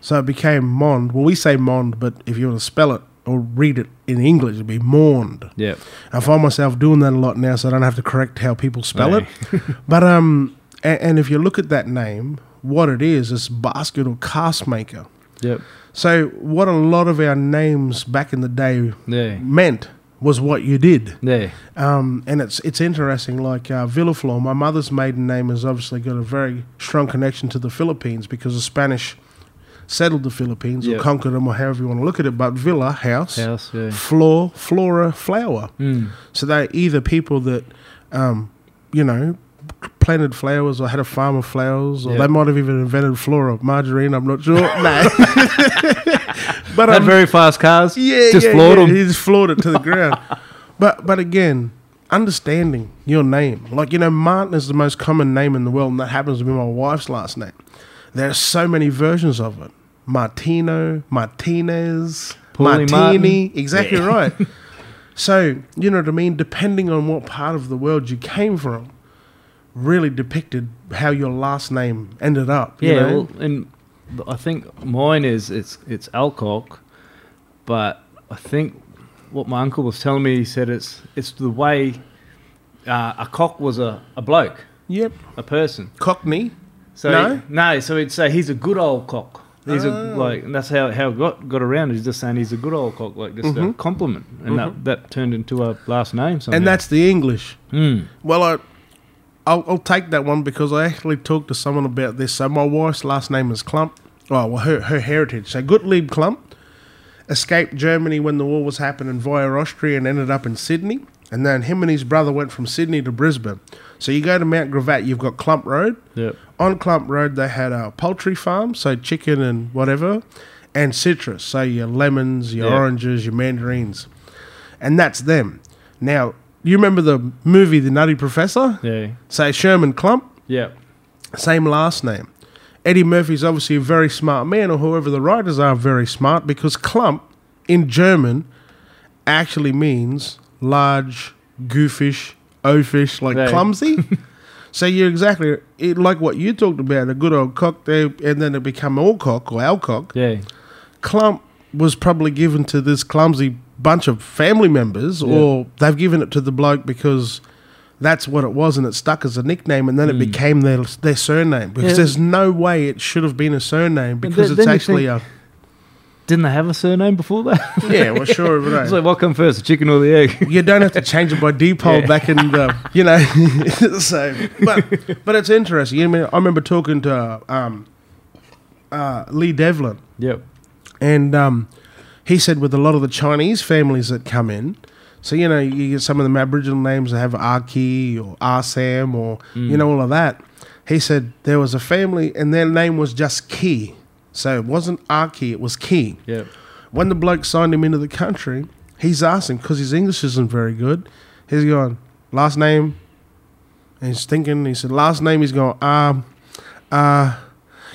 [SPEAKER 6] so it became Mond. Well, we say Mond, but if you want to spell it or read it in English, it'd be mourned.
[SPEAKER 4] Yeah.
[SPEAKER 6] I find myself doing that a lot now, so I don't have to correct how people spell it. *laughs* But um, and, and if you look at that name, what it is is basket or cast maker.
[SPEAKER 4] Yep.
[SPEAKER 6] So what a lot of our names back in the day
[SPEAKER 4] Yeah.
[SPEAKER 6] meant was what you did.
[SPEAKER 4] Yeah.
[SPEAKER 6] Um, and it's it's interesting. Like uh, Villaflor, my mother's maiden name has obviously got a very strong connection to the Philippines because the Spanish settled the Philippines
[SPEAKER 4] Yeah.
[SPEAKER 6] or conquered them, or however you want to look at it. But Villa, house,
[SPEAKER 4] House. Yeah.
[SPEAKER 6] floor, flora, flower.
[SPEAKER 4] Mm.
[SPEAKER 6] So they're either people that, um, you know, planted flowers or had a farm of flowers, or
[SPEAKER 4] Yeah.
[SPEAKER 6] they might have even invented flora, margarine. I'm not sure. *laughs* no. *laughs* but
[SPEAKER 4] Had
[SPEAKER 6] um,
[SPEAKER 4] very fast cars.
[SPEAKER 6] yeah,
[SPEAKER 4] Just
[SPEAKER 6] yeah,
[SPEAKER 4] floored
[SPEAKER 6] yeah.
[SPEAKER 4] them.
[SPEAKER 6] He just floored it to the ground. *laughs* But but again, understanding your name, like you know, Martin is the most common name in the world, and that happens to be my wife's last name. There are so many versions of it: Martino, Martinez,
[SPEAKER 4] Paulie
[SPEAKER 6] Martini.
[SPEAKER 4] Martin.
[SPEAKER 6] Exactly right. *laughs* So you know what I mean. Depending on what part of the world you came from, really depicted how your last name ended up. you
[SPEAKER 4] Yeah,
[SPEAKER 6] know?
[SPEAKER 4] well, and I think mine is it's it's Alcock, but I think what my uncle was telling me, he said it's it's the way uh, a cock was a, a bloke,
[SPEAKER 6] Yep.
[SPEAKER 4] a person.
[SPEAKER 6] Cockney.
[SPEAKER 4] So
[SPEAKER 6] No?
[SPEAKER 4] no, so he'd say he's a good old cock. He's
[SPEAKER 6] Oh.
[SPEAKER 4] a like, and that's how how it got got around. He's just saying he's a good old cock, like just a compliment, and that that turned into a last name. Somehow.
[SPEAKER 6] And that's the English.
[SPEAKER 4] Mm.
[SPEAKER 6] Well, I, I'll, I'll take that one because I actually talked to someone about this. So my wife's last name is Klumpp. Oh, well, her, her heritage. So Gottlieb Klumpp escaped Germany when the war was happening via Austria and ended up in Sydney. And then him and his brother went from Sydney to Brisbane. So you go to Mount Gravatt, you've got Klumpp Road.
[SPEAKER 4] Yep.
[SPEAKER 6] On Klumpp Road, they had a poultry farm, so chicken and whatever, and citrus, so your lemons, your
[SPEAKER 4] Yeah.
[SPEAKER 6] oranges, your mandarins. And that's them. Now, you remember the movie The Nutty Professor?
[SPEAKER 4] Yeah.
[SPEAKER 6] Say Sherman Klump,
[SPEAKER 4] Yep.
[SPEAKER 6] same last name. Eddie Murphy's obviously a very smart man, or whoever the writers are very smart, because clump in German actually means large, goofish, oafish, like
[SPEAKER 4] Right.
[SPEAKER 6] clumsy. *laughs* so you're exactly it, like what you talked about, a good old cock there, and then it become all cock or alcock.
[SPEAKER 4] Yeah.
[SPEAKER 6] Klumpp was probably given to this clumsy bunch of family members,
[SPEAKER 4] Yeah.
[SPEAKER 6] or they've given it to the bloke because that's what it was, and it stuck as a nickname, and then it became their their surname. Because
[SPEAKER 4] Hmm. Yeah.
[SPEAKER 6] there's no way it should have been a surname because
[SPEAKER 4] then-
[SPEAKER 6] it's
[SPEAKER 4] then
[SPEAKER 6] actually
[SPEAKER 4] think- Didn't they have a surname before that? *laughs*
[SPEAKER 6] yeah. Well, sure, *laughs* but
[SPEAKER 4] it's like what come first, the chicken or the egg? *laughs*
[SPEAKER 6] you don't have to change it by default
[SPEAKER 4] Yeah.
[SPEAKER 6] back in the you know. so, but but it's interesting. You know, I remember talking to um, uh, Lee Devlin.
[SPEAKER 4] yep.
[SPEAKER 6] And um, he said with a lot of the Chinese families that come in, so you know you get some of them Aboriginal names that have Arki or Arsam or you know all of that. He said there was a family and their name was just Key, so it wasn't Arki, it was Key.
[SPEAKER 4] Yep.
[SPEAKER 6] When the bloke signed him into the country, he's asking because his English isn't very good. He's going last name, and he's thinking. He said last name. He's going um uh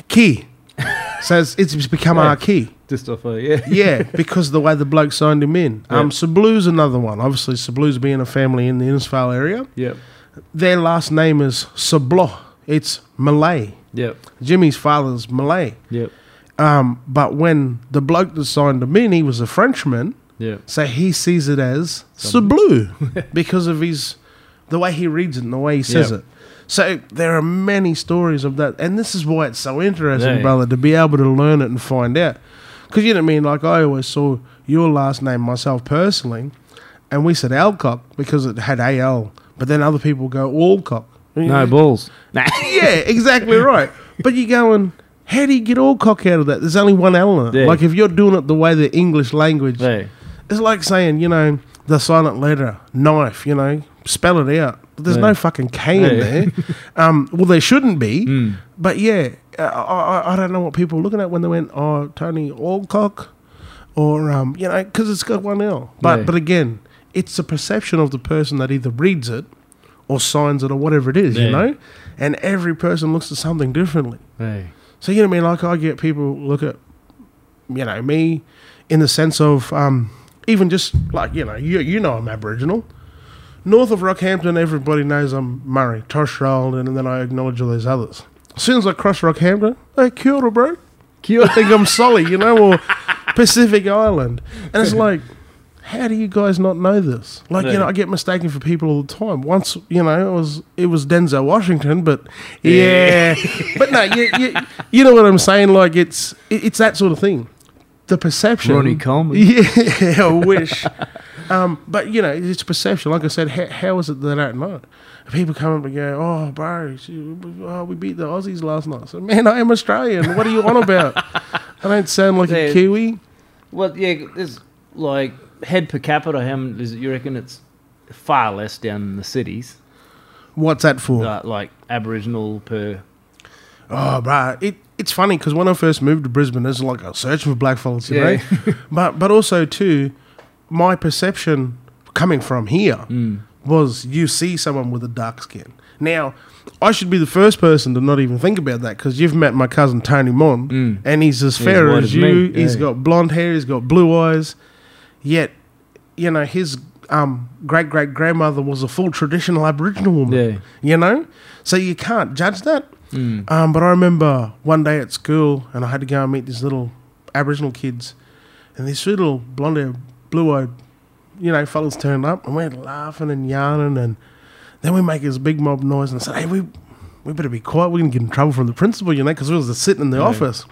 [SPEAKER 6] Key. *laughs* Says it's become
[SPEAKER 4] Yeah.
[SPEAKER 6] our key.
[SPEAKER 4] Just off a yeah.
[SPEAKER 6] Yeah, because the way the bloke signed him in. Um,
[SPEAKER 4] Yep.
[SPEAKER 6] Sablu's another one. Obviously, Sablu's being a family in the Innisfail area.
[SPEAKER 4] Yep.
[SPEAKER 6] Their last name is Sablo. It's Malay.
[SPEAKER 4] Yep.
[SPEAKER 6] Jimmy's father's Malay.
[SPEAKER 4] Yep.
[SPEAKER 6] Um, but when the bloke that signed him in, he was a Frenchman,
[SPEAKER 4] Yep.
[SPEAKER 6] so he sees it as Sablu *laughs* because of his the way he reads it and the way he says
[SPEAKER 4] Yep.
[SPEAKER 6] it. So there are many stories of that, and this is why it's so interesting,
[SPEAKER 4] Yeah.
[SPEAKER 6] brother, to be able to learn it and find out. Because you know what I mean. Like I always saw your last name myself personally, and we said Alcock because it had AL, but then other people go Alcock.
[SPEAKER 4] No balls. Nah. *laughs*
[SPEAKER 6] yeah, exactly right. *laughs* But you're going, how do you get Alcock out of that? There's only one L.
[SPEAKER 4] Yeah.
[SPEAKER 6] Like if you're doing it the way the English language,
[SPEAKER 4] Yeah.
[SPEAKER 6] it's like saying, you know, the silent letter, knife, you know, spell it out. But there's
[SPEAKER 4] Yeah.
[SPEAKER 6] no fucking K in there. *laughs* um, well, there shouldn't be.
[SPEAKER 4] Mm.
[SPEAKER 6] But yeah, uh, I, I, I don't know what people were looking at when they went, oh, Tony Alcock, or, um, you know, because it's got one L. But, but again, it's the perception of the person that either reads it or signs it or whatever it is, you know? And every person looks at something differently. So, you know what I mean? Like, I get people look at, you know, me in the sense of, um, even just like, you know, you, you know I'm Aboriginal. North of Rockhampton, everybody knows I'm Murri, Tosh and then I acknowledge all those others. As soon as I cross Rockhampton, hey, kia ora, bro. I think I'm Solly, you know, or *laughs* Pacific Island. And it's *laughs* like, how do you guys not know this? Like, you know, I get mistaken for people all the time. Once, you know, it was it was Denzel Washington, but yeah, but no, you, you you know what I'm saying? Like, it's it, it's that sort of thing. The perception.
[SPEAKER 4] Ronnie Coleman. *laughs*
[SPEAKER 6] Yeah, I wish. um, but you know, it's perception. Like I said, how, how is it that they don't know? People come up and go, "Oh, bro, oh, we beat the Aussies last night." So, man, I am Australian. What are you on about? *laughs* I don't sound like a Kiwi.
[SPEAKER 4] Well, yeah, there's like head per capita. How many is it? You reckon it's far less down in the cities?
[SPEAKER 6] What's that for?
[SPEAKER 4] Uh, like Aboriginal per.
[SPEAKER 6] Oh, bro, it, it's funny because when I first moved to Brisbane, there's like a search for black fellas, you
[SPEAKER 4] Yeah.
[SPEAKER 6] know. *laughs* but but also too, my perception coming from here
[SPEAKER 4] Mm.
[SPEAKER 6] was you see someone with a dark skin. Now, I should be the first person to not even think about that because you've met my cousin Tony Mon,
[SPEAKER 4] Mm.
[SPEAKER 6] and he's as fair as
[SPEAKER 4] as
[SPEAKER 6] you.
[SPEAKER 4] me,
[SPEAKER 6] He's
[SPEAKER 4] yeah.
[SPEAKER 6] got blonde hair. He's got blue eyes. Yet, you know, his um, great great grandmother was a full traditional Aboriginal woman.
[SPEAKER 4] Yeah.
[SPEAKER 6] You know, so you can't judge that.
[SPEAKER 4] Mm.
[SPEAKER 6] Um, but I remember one day at school, and I had to go and meet these little Aboriginal kids. and these little blonde blue eyed, you know, fellas turned up, and we're laughing and yarning, and then we make this big mob noise and say, hey, we, we better be quiet. We're going to get in trouble from the principal, you know, because we was sitting in the office.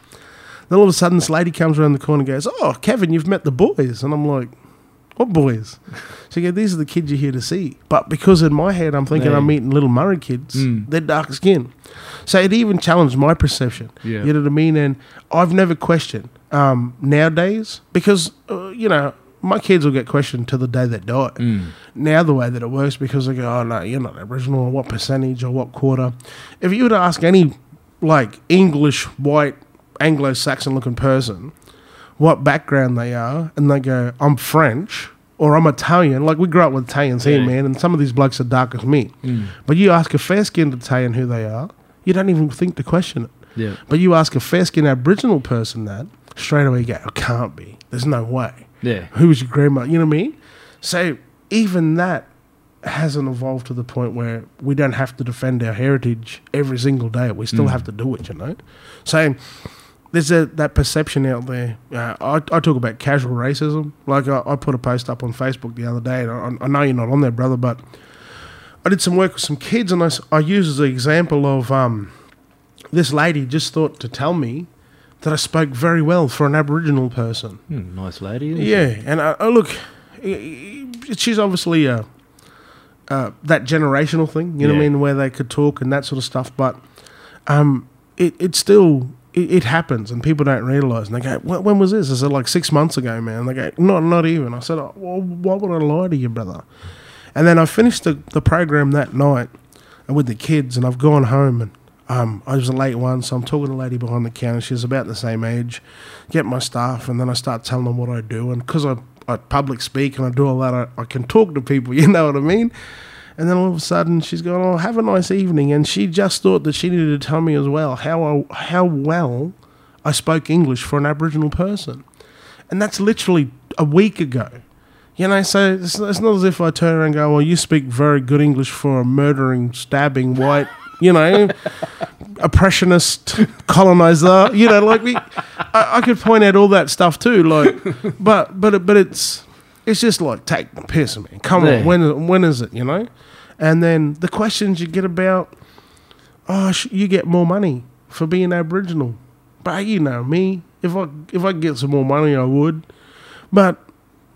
[SPEAKER 6] Then all of a sudden, this lady comes around the corner and goes, oh, Kevin, you've met the boys. And I'm like, what boys? *laughs* She goes, these are the kids you're here to see. But because in my head, I'm thinking. I'm meeting little Murri kids,
[SPEAKER 4] Mm.
[SPEAKER 6] they're dark skin. So it even challenged my perception.
[SPEAKER 4] Yeah.
[SPEAKER 6] You know what I mean? And I've never questioned um, nowadays because, uh, you know, my kids will get questioned to the day they die.
[SPEAKER 4] Mm.
[SPEAKER 6] Now the way that it works, because they go, oh no, you're not Aboriginal, what percentage or what quarter. If you were to ask any like English, white, Anglo-Saxon looking person what background they are, and they go, I'm French or I'm Italian. Like we grew up with Italians here,
[SPEAKER 4] Yeah.
[SPEAKER 6] man, and some of these blokes are dark as me.
[SPEAKER 4] Mm.
[SPEAKER 6] But you ask a fair-skinned Italian who they are, you don't even think to question it.
[SPEAKER 4] Yeah.
[SPEAKER 6] But you ask a fair-skinned Aboriginal person that, straight away you go, it can't be. There's no way.
[SPEAKER 4] Yeah.
[SPEAKER 6] Who was your grandma? You know what I mean? So even that hasn't evolved to the point where we don't have to defend our heritage every single day. We still have to do it, you know? So there's a, that perception out there. Uh, I, I talk about casual racism. Like I, I put a post up on Facebook the other day, and I, I know you're not on there, brother, but I did some work with some kids, and I, I used as an example of um, this lady just thought to tell me that I spoke very well for an Aboriginal person.
[SPEAKER 4] Mm, nice lady. she?
[SPEAKER 6] Yeah, and uh, uh, look, i- i- she's obviously uh, uh, that generational thing, you know what I mean, where they could talk and that sort of stuff. But um, it it still it, it happens, and people don't realise. And they go, "When was this?" I said, "Like six months ago, man." And they go, "Not not even." I said, oh, "Well, why would I lie to you, brother?" And then I finished the, the program that night with the kids, and I've gone home and. Um, I was a late one, so I'm talking to a lady behind the counter. She's about the same age. Get my stuff, and then I start telling them what I do. And because I, I public speak and I do all that, I, I can talk to people. *laughs* You know what I mean? And then all of a sudden, she's going, "Oh, have a nice evening." And she just thought that she needed to tell me as well how I, how well I spoke English for an Aboriginal person, and that's literally a week ago. You know, so it's, it's not as if I turn around and go, "Well, you speak very good English for a murdering, stabbing white." You know, *laughs* oppressionist colonizer. You know, like we, I, I could point out all that stuff too. Like, but but but it's it's just like take the piss, man. Come
[SPEAKER 4] Yeah.
[SPEAKER 6] on, when when is it? You know, and then the questions you get about, oh, sh- you get more money for being Aboriginal, but you know me. If I if I get some more money, I would. But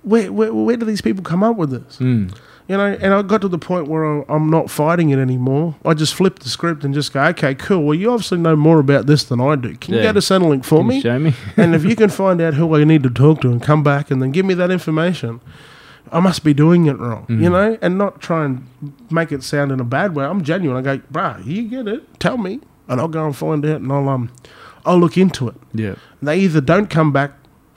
[SPEAKER 6] where where, where do these people come up with this?
[SPEAKER 4] Mm.
[SPEAKER 6] You know, and I got to the point where I- I'm not fighting it anymore. I just flip the script and just go, okay, cool. Well, you obviously know more about this than I do. Can you
[SPEAKER 4] Yeah.
[SPEAKER 6] go to Centrelink for
[SPEAKER 4] Can you
[SPEAKER 6] me?
[SPEAKER 4] show me?
[SPEAKER 6] and if you *laughs* can find out who I need to talk to and come back and then give me that information, I must be doing it wrong, you
[SPEAKER 4] Mm.
[SPEAKER 6] know, and not try and make it sound in a bad way. I'm genuine. I go, bruh, you get it. Tell me, and I'll go and find out, and I'll um, I'll look into it.
[SPEAKER 4] Yeah.
[SPEAKER 6] They either don't come back,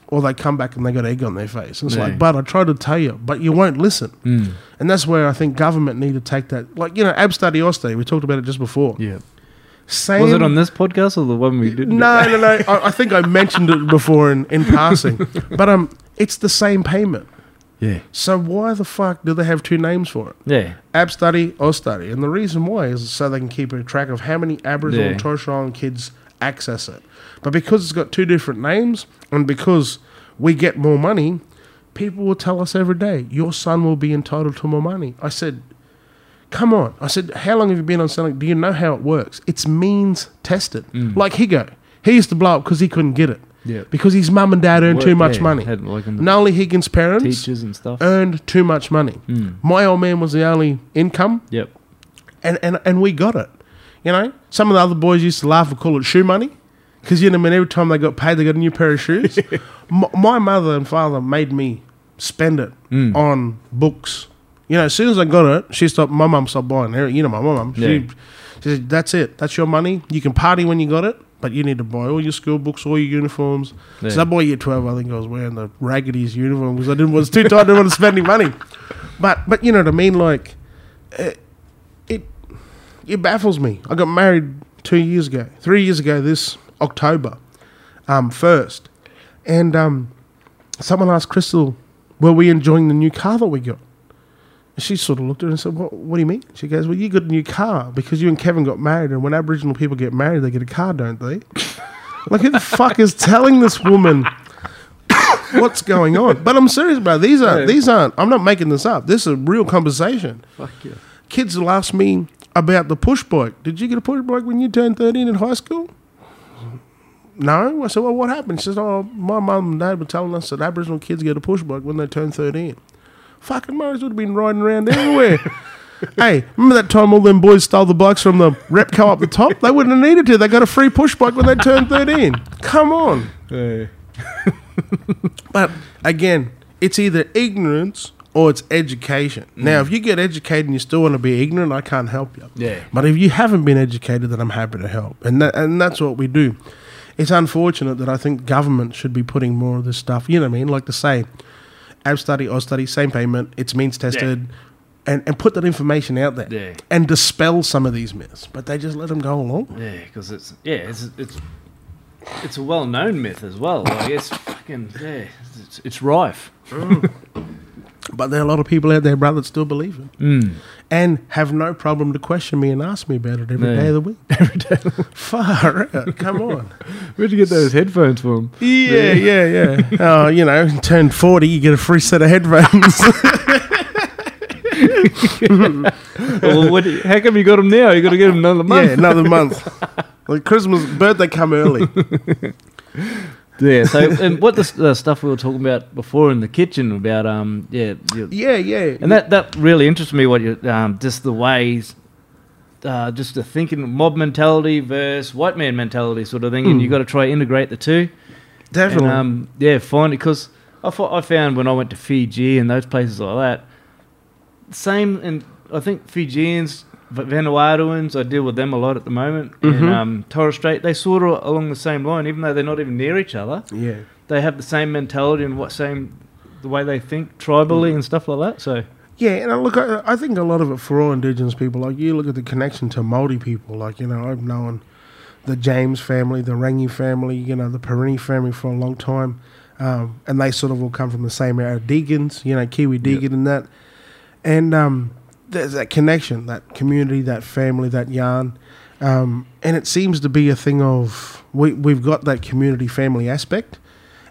[SPEAKER 6] or they come back and they got egg on their face. And It's
[SPEAKER 4] Yeah.
[SPEAKER 6] like, but I try to tell you, but you won't listen.
[SPEAKER 4] Mm.
[SPEAKER 6] And that's where I think government need to take that. Like, you know, Abstudy Austudy, we talked about it just before.
[SPEAKER 4] Yeah.
[SPEAKER 6] Same,
[SPEAKER 4] Was it on this podcast or the one we did?
[SPEAKER 6] No, no, no. I, I think I mentioned it before in, in passing. *laughs* But um, it's the same payment.
[SPEAKER 4] Yeah.
[SPEAKER 6] So why the fuck do they have two names for it?
[SPEAKER 4] Yeah.
[SPEAKER 6] Abstudy or study? And the reason why is so they can keep a track of how many Aboriginal and Torres Strait Island kids access it. But because it's got two different names, and because we get more money, people will tell us every day, your son will be entitled to more money. I said, come on. I said, how long have you been on selling? Do you know how it works? It's means tested.
[SPEAKER 4] Mm.
[SPEAKER 6] Like Higo. He used to blow up because he couldn't get it.
[SPEAKER 4] Yeah.
[SPEAKER 6] Because his mum and dad earned
[SPEAKER 4] Work-
[SPEAKER 6] too much
[SPEAKER 4] yeah,
[SPEAKER 6] money.
[SPEAKER 4] Had like
[SPEAKER 6] Nolly Higgins' parents
[SPEAKER 4] teachers and stuff.
[SPEAKER 6] earned too much money.
[SPEAKER 4] Mm.
[SPEAKER 6] My old man was the only income,
[SPEAKER 4] Yep.
[SPEAKER 6] and, and, and we got it. You know, some of the other boys used to laugh and call it shoe money because you know, I mean, every time they got paid, they got a new pair of shoes. *laughs* my, my mother and father made me spend it
[SPEAKER 4] Mm.
[SPEAKER 6] on books. You know, as soon as I got it, she stopped. My mum stopped buying it. You know, my mum. She,
[SPEAKER 4] Yeah.
[SPEAKER 6] she said, "That's it. That's your money. You can party when you got it, but you need to buy all your school books, all your uniforms."
[SPEAKER 4] Yeah.
[SPEAKER 6] So that boy, year twelve, I think I was wearing the raggediest uniform because I didn't was too tired. I didn't want to spend any money. But but you know what I mean? Like, it, it it baffles me. I got married two years ago, three years ago this October, um, first, and um, someone asked Crystal, "Were we enjoying the new car that we got?" She sort of looked at her and said, what, what do you mean? She goes, Well, you got a new car because you and Kevin got married, and when Aboriginal people get married, they get a car, don't they? *laughs* like, who the fuck is telling this woman *coughs* What's going on? But I'm serious, bro. These are
[SPEAKER 4] Yeah.
[SPEAKER 6] these aren't. I'm not making this up. This is a real conversation.
[SPEAKER 4] Fuck yeah.
[SPEAKER 6] Kids will ask me about the push bike. Did you get a push bike when you turned 13 in high school? No. I said, well, what happened? She says, oh, my mum and dad were telling us that Aboriginal kids get a push bike when they turn 13. Fucking Morris would have been riding around everywhere. *laughs* hey, remember that time all them boys stole the bikes from the Repco up the top? They wouldn't have needed to. They got a free push bike when they turned 13. Come on.
[SPEAKER 4] Yeah.
[SPEAKER 6] But again, it's either ignorance or it's education. Now, mm. if you get educated and you still want to be ignorant, I can't help you.
[SPEAKER 4] Yeah.
[SPEAKER 6] But if you haven't been educated, then I'm happy to help, and that, and that's what we do. It's unfortunate that I think government should be putting more of this stuff. You know what I mean? Like to say, Abstudy or study, same payment. It's means tested. And, and put that information out there
[SPEAKER 4] Yeah.
[SPEAKER 6] and dispel some of these myths, but they just let them go along.
[SPEAKER 4] Yeah, because it's yeah, it's it's it's a well-known myth as well. Like it's fucking yeah, it's, it's rife. Mm. *laughs*
[SPEAKER 6] But there are a lot of people out there, brother, that still believe it.
[SPEAKER 4] Mm.
[SPEAKER 6] and have no problem to question me and ask me about it every
[SPEAKER 4] No.
[SPEAKER 6] day of the week. *laughs* Every day. *laughs* Far out. Come on.
[SPEAKER 4] Where'd you get those headphones from?
[SPEAKER 6] Yeah, yeah, yeah. Oh, you know, turn 40, you get a free set of headphones. *laughs*
[SPEAKER 4] well, what, how come you got them now? You got to get them another month.
[SPEAKER 6] yeah, another month. Like Christmas, birthday come early.
[SPEAKER 4] Yeah. So, *laughs* and what the uh, stuff we were talking about before in the kitchen about um yeah, you
[SPEAKER 6] Yeah, yeah.
[SPEAKER 4] and that that really interests me. What you um just the ways. Uh, just the thinking mob mentality versus white man mentality sort of thing, and you got to try integrate the two.
[SPEAKER 6] Definitely.
[SPEAKER 4] And, um, yeah, find it because I, fo- I found when I went to Fiji and those places like that, same. And I think Fijians, Vanuatuans, I deal with them a lot at the moment. And um, Torres Strait, they sort of along the same line, even though they're not even near each other.
[SPEAKER 6] yeah.
[SPEAKER 4] They have the same mentality and what same the way they think tribally
[SPEAKER 6] Mm.
[SPEAKER 4] and stuff like that. So
[SPEAKER 6] Yeah, and I look, I, I think a lot of it for all Indigenous people, like you look at the connection to Māori people, like you know, I've known the James family, the Rangi family, you know, the Perini family for a long time, um, and they sort of all come from the same area, Deegans, you know, Kiwi Deegan and that, and um, there's that connection, that community, that family, that yarn, um, and it seems to be a thing of we we've got that community family aspect.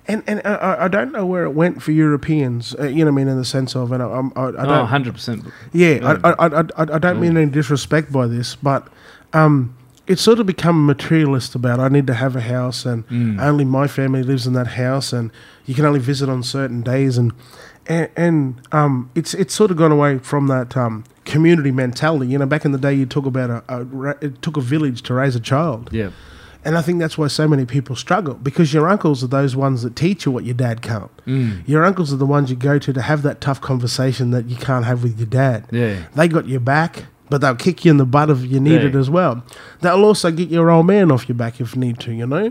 [SPEAKER 6] And and I- I, don't know where it went for Europeans, uh, you know what I mean, in the sense of, and I, I, I
[SPEAKER 4] oh,
[SPEAKER 6] don't,
[SPEAKER 4] 100%.
[SPEAKER 6] yeah, I, I, I, I, I don't mean any disrespect by this, but um, it's sort of become materialist about I need to have a house and only my family lives in that house and you can only visit on certain days and and, and um, it's it's sort of gone away from that um, community mentality. You know, back in the day, you talk about a, a it took a village to raise a child.
[SPEAKER 4] Yeah.
[SPEAKER 6] And I think that's why so many people struggle because your uncles are those ones that teach you what your dad can't. Your uncles are the ones you go to to have that tough conversation that you can't have with your dad.
[SPEAKER 4] Yeah.
[SPEAKER 6] They got your back, but they'll kick you in the butt if you need
[SPEAKER 4] Yeah.
[SPEAKER 6] it as well. They'll also get your old man off your back if you need to, you know?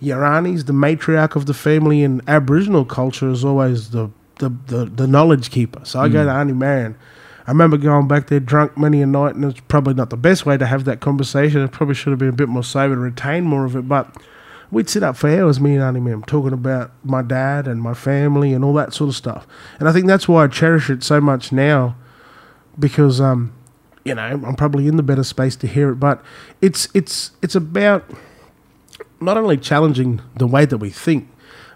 [SPEAKER 6] Your aunties, the matriarch of the family in Aboriginal culture is always the, the, the, the knowledge keeper. So I go to Auntie Marion. I remember going back there drunk many a night, and it's probably not the best way to have that conversation. It probably should have been a bit more sober to retain more of it, but we'd sit up for hours, me and Auntie Mem, talking about my dad and my family and all that sort of stuff. And I think that's why I cherish it so much now, because um, you know I'm probably in the better space to hear it. But it's it's it's about not only challenging the way that we think,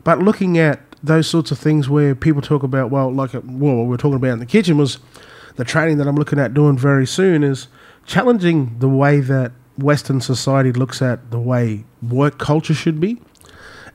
[SPEAKER 6] but looking at those sorts of things where people talk about well, like uh, well, what we we're talking about in the kitchen was the training that I'm looking at doing very soon is challenging the way that Western society looks at the way work culture should be.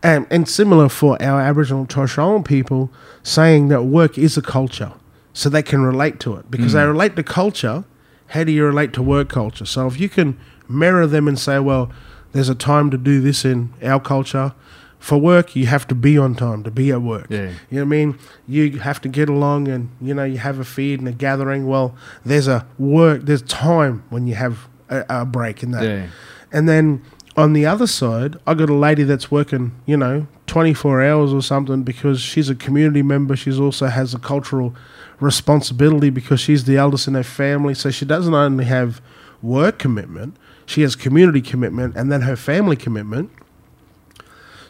[SPEAKER 6] And, and similar for our Aboriginal Torres Strait people, saying that work is a culture, so they can relate to it. Because they relate to culture, how do you relate to work culture? So if you can mirror them and say, well, there's a time to do this in our culture. For work, you have to be on time to be at work.
[SPEAKER 4] Yeah.
[SPEAKER 6] You know what I mean? You have to get along and, you know, you have a feed and a gathering. Well, there's a work, there's time when you have a, a break in that.
[SPEAKER 4] Yeah.
[SPEAKER 6] And then on the other side, I got a lady that's working, you know, 24 hours or something because she's a community member. She's also has a cultural responsibility because she's the eldest in her family. So she doesn't only have work commitment, she has community commitment and then her family commitment.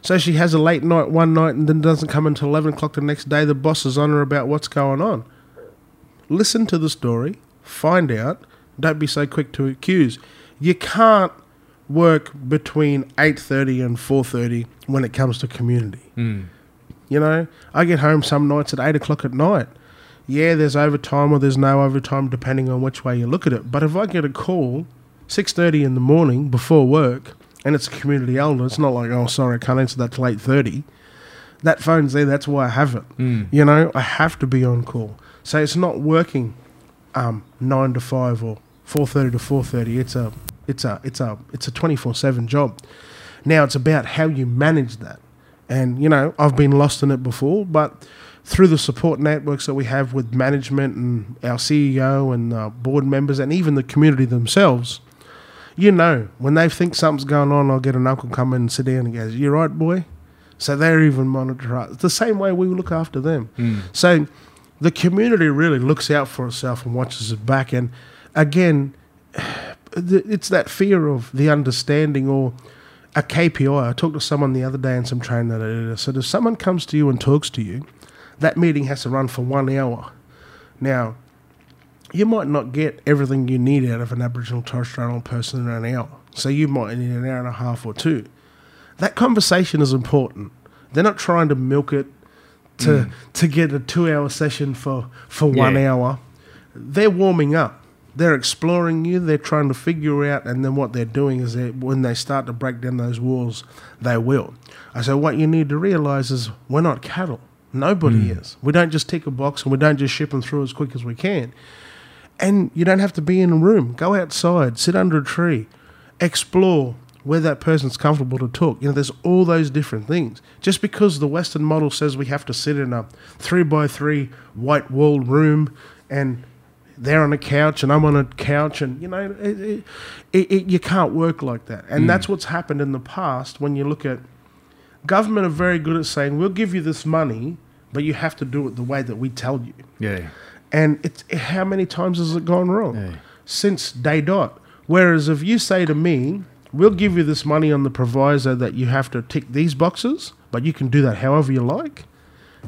[SPEAKER 6] So she has a late night one night and then doesn't come until 11 o'clock the next day. The boss is on her about what's going on. Listen to the story, find out. Don't be so quick to accuse. You can't work between 8.30 and 4.30 when it comes to community. Hmm. You know, I get home some nights at eight o'clock at night. Yeah, there's overtime or there's no overtime depending on which way you look at it. But if I get a call six thirty in the morning before work and it's a community elder, it's not like oh sorry I can't answer that till eight thirty. That phone's there. That's why I have it. You know, I have to be on call. So it's not working um, nine to five or four thirty to four thirty. It's a it's a it's a it's a twenty four seven job. Now it's about how you manage that. And you know, I've been lost in it before, but through the support networks that we have with management and our CEO and uh, board members and even the community themselves, you know, when they think something's going on, I'll get an uncle come in and sit down and goes, "You're right, boy?" So they're even monitor us. It's the same way we look after them. Hmm. So the community really looks out for itself and watches it back. And again, it's that fear of the understanding or a KPI. I talked to someone the other day and some training that I did. I said, if someone comes to you and talks to you, that meeting has to run for one hour. Now, you might not get everything you need out of an Aboriginal Torres Strait Islander person in an hour. So you might need an hour and a half or two. That conversation is important. They're not trying to milk it to mm. to get a two hour session for, for one hour. They're warming up. They're exploring you. They're trying to figure out, and then what they're doing is that when they start to break down those walls, they will. I said, what you need to realize is we're not cattle. Nobody mm. is. We don't just tick a box and we don't just ship them through as quick as we can. And you don't have to be in a room. Go outside, sit under a tree, explore where that person's comfortable to talk. You know, there's all those different things. Just because the Western model says we have to sit in a three by three white walled room and they're on a couch and I'm on a couch, and you know, it, it, it, it, you can't work like that. And hmm. that's what's happened in the past when you look at government are very good at saying, we'll give you this money, but you have to do it the way that we tell you.
[SPEAKER 4] Yeah.
[SPEAKER 6] And it's how many times has it gone wrong
[SPEAKER 4] Yeah.
[SPEAKER 6] since day dot? Whereas if you say to me, "We'll give you this money on the proviso that you have to tick these boxes, but you can do that however you like,"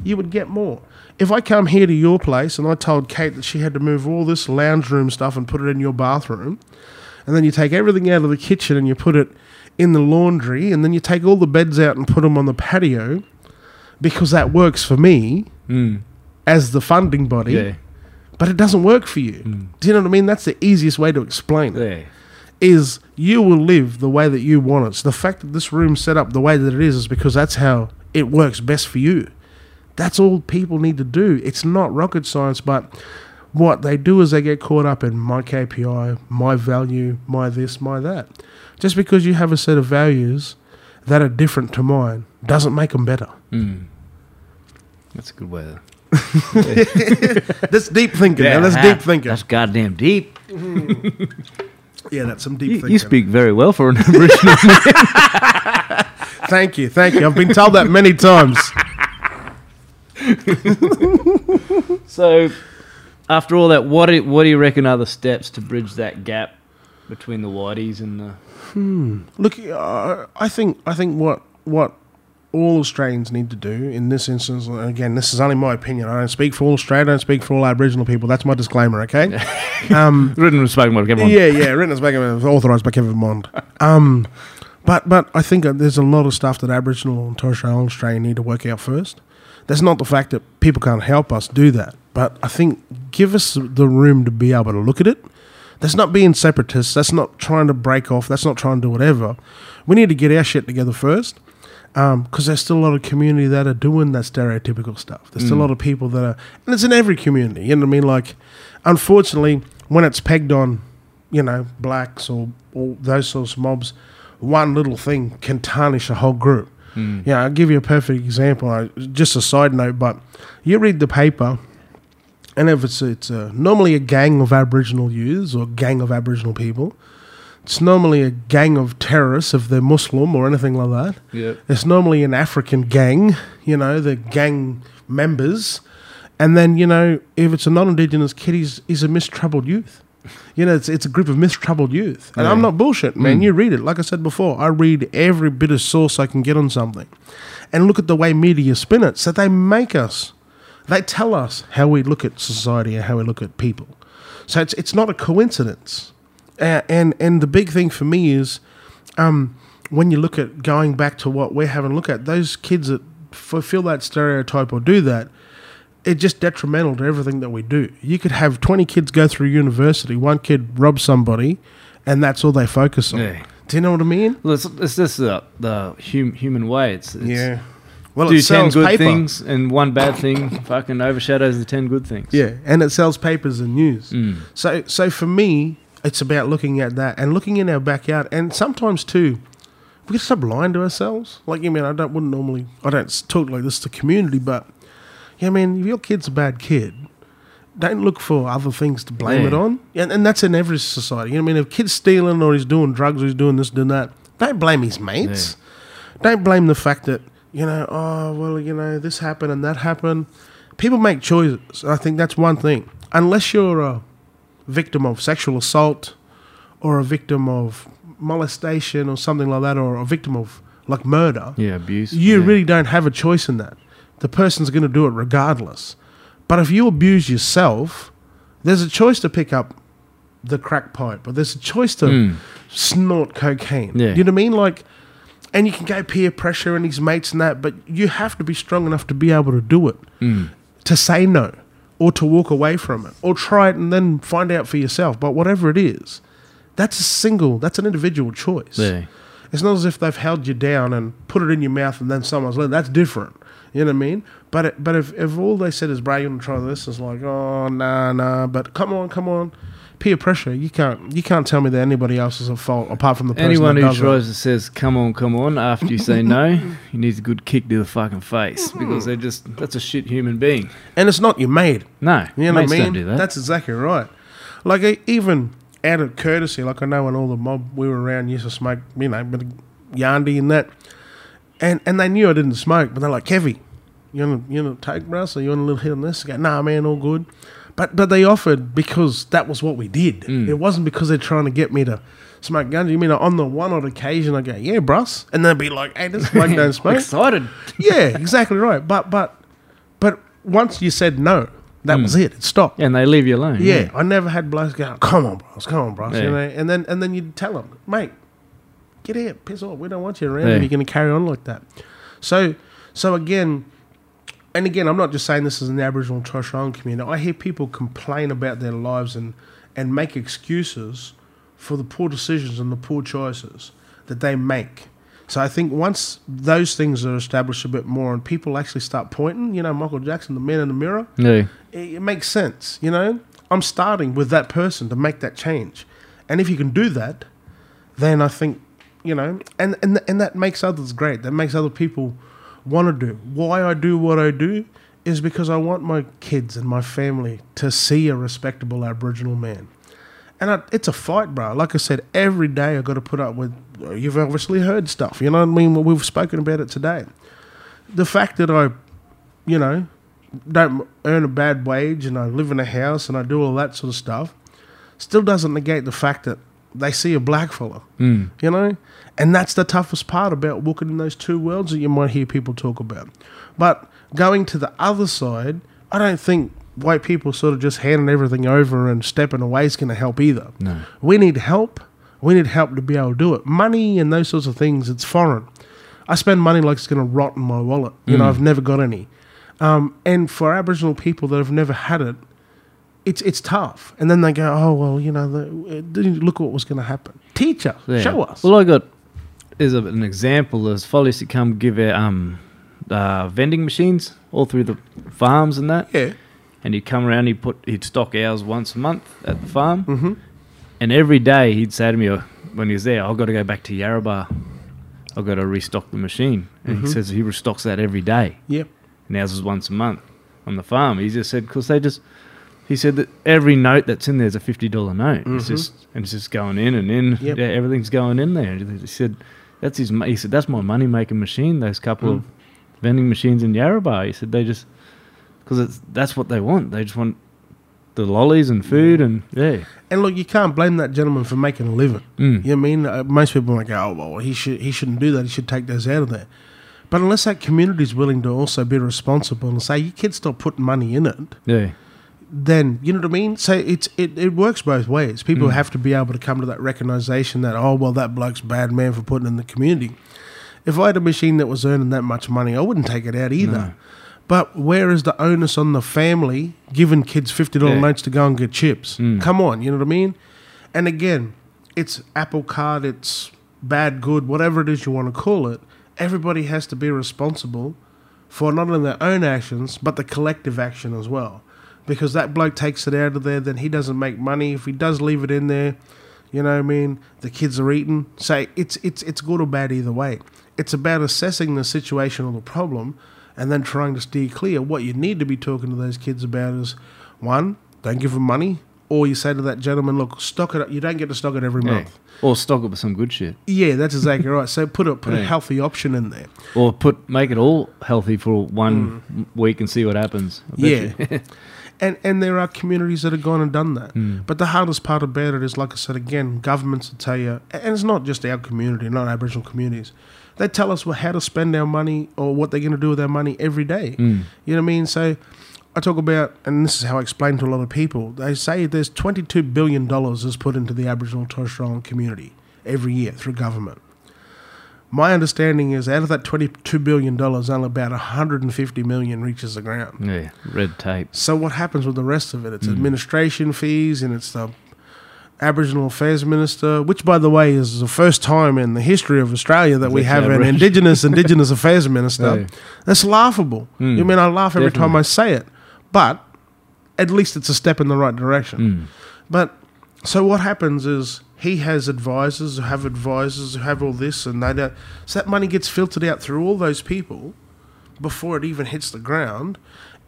[SPEAKER 6] you would get more. If I come here to your place and I told Kate that she had to move all this lounge room stuff and put it in your bathroom, and then you take everything out of the kitchen and you put it in the laundry, and then you take all the beds out and put them on the patio, because that works for me hmm. as the funding body
[SPEAKER 4] Yeah.
[SPEAKER 6] But it doesn't work for you. Hmm. Do you know what I mean? That's the easiest way to explain it.
[SPEAKER 4] Yeah.
[SPEAKER 6] Is you will live the way that you want it. So the fact that this room's set up the way that it is is because that's how it works best for you. That's all people need to do. It's not rocket science, but what they do is they get caught up in my KPI, my value, my this, my that. Just because you have a set of values that are different to mine doesn't make them better. Hmm.
[SPEAKER 4] That's a good way. *laughs*
[SPEAKER 6] That's deep thinking. man. That's deep thinking.
[SPEAKER 4] That's goddamn deep.
[SPEAKER 6] yeah, that's some deep
[SPEAKER 4] You,
[SPEAKER 6] thinking.
[SPEAKER 4] you speak very well for an *laughs* Aboriginal. man.
[SPEAKER 6] Thank you, thank you. I've been told that many times.
[SPEAKER 4] so, after all that, what do, what do you reckon are the steps to bridge that gap between the whiteys and the?
[SPEAKER 6] Look, uh, I think I think what what all Australians need to do in this instance, and again, this is only my opinion. I don't speak for all Australia. I don't speak for all Aboriginal people. That's my disclaimer. Okay. *laughs* *laughs*
[SPEAKER 4] Written and spoken by everyone.
[SPEAKER 6] Yeah, yeah, written as back authorised by Kevin Mond. *laughs* Um, but but I think there's a lot of stuff that Aboriginal and Torres Strait Islander Australia need to work out first. That's not the fact that people can't help us do that, but I think give us the room to be able to look at it. That's not being separatists. That's not trying to break off. That's not trying to do whatever. We need to get our shit together first Um, because there's still a lot of community that are doing that stereotypical stuff. There's still a mm. lot of people that are, and it's in every community. You know what I mean? Like, unfortunately, when it's pegged on, you know, blacks or, or those sorts of mobs, one little thing can tarnish a whole group. Mm. Yeah, I'll give you a perfect example. I, just a side note, but you read the paper, and if it's it's uh, normally a gang of Aboriginal youths or gang of Aboriginal people, it's normally a gang of terrorists if they're Muslim or anything like that.
[SPEAKER 4] Yeah.
[SPEAKER 6] It's normally an African gang, you know, the gang members. And then, you know, if it's a non Indigenous kid, he's, he's a mistroubled youth. You know, it's, it's a group of mistroubled youth. And I'm not bullshit, man. Hmm. You read it. Like I said before, I read every bit of source I can get on something. And look at the way media spin it. So they make us, they tell us how we look at society and how we look at people. So it's, it's not a coincidence. And and the big thing for me is um, when you look at going back to what we're having a look at, those kids that fulfill that stereotype or do that, it's just detrimental to everything that we do. You could have 20 kids go through university, one kid rob somebody, and that's all they focus on.
[SPEAKER 4] Yeah.
[SPEAKER 6] Do you know what I mean?
[SPEAKER 4] It's, it's just the, the hum, human way. It's, it's
[SPEAKER 6] Well,
[SPEAKER 4] do
[SPEAKER 6] it
[SPEAKER 4] 10
[SPEAKER 6] sells
[SPEAKER 4] good
[SPEAKER 6] paper.
[SPEAKER 4] things and one bad thing fucking overshadows the 10 good things.
[SPEAKER 6] Yeah, and it sells papers and news.
[SPEAKER 4] Mm.
[SPEAKER 6] So, so for me, it's about looking at that and looking in our backyard, and sometimes too, we get so blind to ourselves. Like, you mean, I don't wouldn't normally, I don't talk like this to community, but yeah, I mean, if your kid's a bad kid, don't look for other things to blame
[SPEAKER 4] Yeah.
[SPEAKER 6] it on, and, and that's in every society. You know I mean? If kid's stealing or he's doing drugs or he's doing this, doing that, don't blame his mates. Don't blame the fact that you know, oh well, you know, this happened and that happened. People make choices. I think that's one thing. Unless you're a victim of sexual assault or a victim of molestation or something like that, or a victim of like murder,
[SPEAKER 4] Yeah, abuse.
[SPEAKER 6] you
[SPEAKER 4] yeah.
[SPEAKER 6] really don't have a choice in that. The person's going to do it regardless. But if you abuse yourself, there's a choice to pick up the crack pipe, or there's a choice to
[SPEAKER 4] Mm.
[SPEAKER 6] snort cocaine.
[SPEAKER 4] Yeah.
[SPEAKER 6] You know what I mean? Like, and you can go peer pressure and his mates and that, but you have to be strong enough to be able to do it,
[SPEAKER 4] Mm.
[SPEAKER 6] to say no, or to walk away from it, or try it and then find out for yourself. But whatever it is, that's a single, that's an individual choice.
[SPEAKER 4] Yeah.
[SPEAKER 6] It's not as if they've held you down and put it in your mouth and then someone's let. That's different. You know what I mean? But it, but if, if all they said is, "Bro, you want to try this?" It's like, "Oh, nah, nah." But come on, come on. Peer pressure. You can't you can't tell me that anybody else is at fault apart from the person
[SPEAKER 4] Anyone who tries to says "come on, come on" after you say no, *laughs* he needs a good kick to the fucking face hmm. because they're just that's a shit human being.
[SPEAKER 6] And it's not your mate.
[SPEAKER 4] No,
[SPEAKER 6] You know what I mean?
[SPEAKER 4] do that.
[SPEAKER 6] That's exactly right. Like even out of courtesy, like I know when all the mob we were around used to smoke, you know, but Yandy and that, and and they knew I didn't smoke, but they're like, Kevy, you want to you want to take Russ or you want a little hit on this? I go, nah, man, all good. But but they offered because that was what we did.
[SPEAKER 4] Mm.
[SPEAKER 6] It wasn't because they're trying to get me to smoke guns. You mean on the one odd occasion I go, yeah, bruss, and they'd be like, hey, this bloke don't *laughs* smoke
[SPEAKER 4] excited. *laughs*
[SPEAKER 6] yeah, exactly right. But but but once you said no, that was it. It stopped.
[SPEAKER 4] and they leave you alone.
[SPEAKER 6] Yeah, I never had blokes go, "Come on, bros, come on, bros,"
[SPEAKER 4] Yeah.
[SPEAKER 6] you know, and then and then you'd tell them, "Mate, get out, piss off. We don't want you around
[SPEAKER 4] Yeah.
[SPEAKER 6] if you're going to carry on like that." So so again, and again, I'm not just saying this as an Aboriginal and Torres Strait Islander community. I hear people complain about their lives and and make excuses for the poor decisions and the poor choices that they make. So I think once those things are established a bit more and people actually start pointing, you know, Michael Jackson, the man in the mirror,
[SPEAKER 4] yeah.
[SPEAKER 6] it, it makes sense. You know, I'm starting with that person to make that change, and if you can do that, then I think you know, and and and that makes others great. That makes other people want to do. Why I do what I do is because I want my kids and my family to see a respectable Aboriginal man. And I, it's a fight, bro. Like I said, every day I got to put up with. You've obviously heard stuff. You know what I mean? We've spoken about it today. The fact that I, you know, don't earn a bad wage and I live in a house and I do all that sort of stuff, still doesn't negate the fact that they see a black fella.
[SPEAKER 4] Mm.
[SPEAKER 6] You know, and that's the toughest part about walking in those two worlds that you might hear people talk about. But going to the other side, I don't think white people sort of just handing everything over and stepping away is going to help either.
[SPEAKER 4] No.
[SPEAKER 6] We need help. We need help to be able to do it. Money and those sorts of things, it's foreign. I spend money like it's going to rot in my wallet. You know, I've never got any. Um, and for Aboriginal people that have never had it, it's it's tough. And then they go, oh well, you know, the, uh, didn't look what was going to happen. Teach us,
[SPEAKER 4] Yeah.
[SPEAKER 6] show us.
[SPEAKER 4] Well, I got is a, an example. There's Foley used to come give out um, uh, vending machines all through the farms and that.
[SPEAKER 6] yeah,
[SPEAKER 4] And he'd come around. He'd put he'd stock ours once a month at the farm.
[SPEAKER 6] mm-hmm.
[SPEAKER 4] And every day he'd say to me uh, when he was there, "I've got to go back to Yarrabah. I've got to restock the machine." And
[SPEAKER 6] Mm-hmm.
[SPEAKER 4] he says he restocks that every day.
[SPEAKER 6] yep,
[SPEAKER 4] And ours is once a month on the farm. He just said because they just. He said that every note that's in there is a fifty dollar note. It's
[SPEAKER 6] Mhm.
[SPEAKER 4] just and it's just going in and in.
[SPEAKER 6] Yep.
[SPEAKER 4] Yeah, everything's going in there. He said that's his. He said that's my money making machine. Those couple
[SPEAKER 6] Mm.
[SPEAKER 4] of vending machines in Yarrabah. He said they just because that's what they want. They just want the lollies and food and yeah.
[SPEAKER 6] And look, you can't blame that gentleman for making a living.
[SPEAKER 4] Mm.
[SPEAKER 6] You know what I mean? Uh, most people might go, "Oh well, he should he shouldn't do that. He should take those out of there." But unless that community is willing to also be responsible and say, "You kids stop putting money in it,"
[SPEAKER 4] Yeah.
[SPEAKER 6] Then you know what I mean. So it's it, it works both ways.
[SPEAKER 4] Mm.
[SPEAKER 6] People have to be able to come to that recognition that oh well, that bloke's bad man for putting in the community. If I had a machine that was earning that much money, I wouldn't take it out either. But where is the onus on the family giving kids fifty dollar
[SPEAKER 4] Yeah.
[SPEAKER 6] notes to go and get chips? Come on, you know what I mean? And again, it's Apple Card, it's bad, good, whatever it is you want to call it. Everybody has to be responsible for not only their own actions but the collective action as well. Because that bloke takes it out of there, then he doesn't make money. If he does leave it in there, you know what I mean, the kids are eating. So it's it's it's good or bad either way. It's about assessing the situation or the problem and then trying to steer clear. What you need to be talking to those kids about is one, don't give them money. Or you say to that gentleman, look, stock it up. You don't get to stock it every
[SPEAKER 4] Yeah.
[SPEAKER 6] month.
[SPEAKER 4] Or stock it with some good shit.
[SPEAKER 6] Yeah, that's exactly right. So put a put a healthy option in there.
[SPEAKER 4] Or put make it all healthy for one m- week and see what happens.
[SPEAKER 6] Mm. Yeah. *laughs* and and there are communities that have gone and done that.
[SPEAKER 4] Hmm.
[SPEAKER 6] But the hardest part about it is, like I said again, governments will tell you, and it's not just our community, not Aboriginal communities. They tell us well, how to spend our money or what they're going to do with our money every day.
[SPEAKER 4] Hmm.
[SPEAKER 6] You know what I mean? So I talk about, and this is how I explain to a lot of people. They say there's 22 billion dollars is put into the Aboriginal and Torres Strait Islander community every year through government. My understanding is out of that 22 billion dollars, only about 150 million reaches the ground.
[SPEAKER 4] yeah. Red tape.
[SPEAKER 6] So what happens with the rest of it? It's administration fees and it's the Aboriginal Affairs Minister, which by the way is the first time in the history of Australia that we
[SPEAKER 4] That's
[SPEAKER 6] have an Indigenous *laughs* Indigenous Affairs Minister. That's laughable.
[SPEAKER 4] Mm.
[SPEAKER 6] I mean, I laugh every time I say it, but at least it's a step in the right direction.
[SPEAKER 4] Mm.
[SPEAKER 6] But so what happens is he has advisors who have advisors who have all this, and they don't. So that money gets filtered out through all those people before it even hits the ground,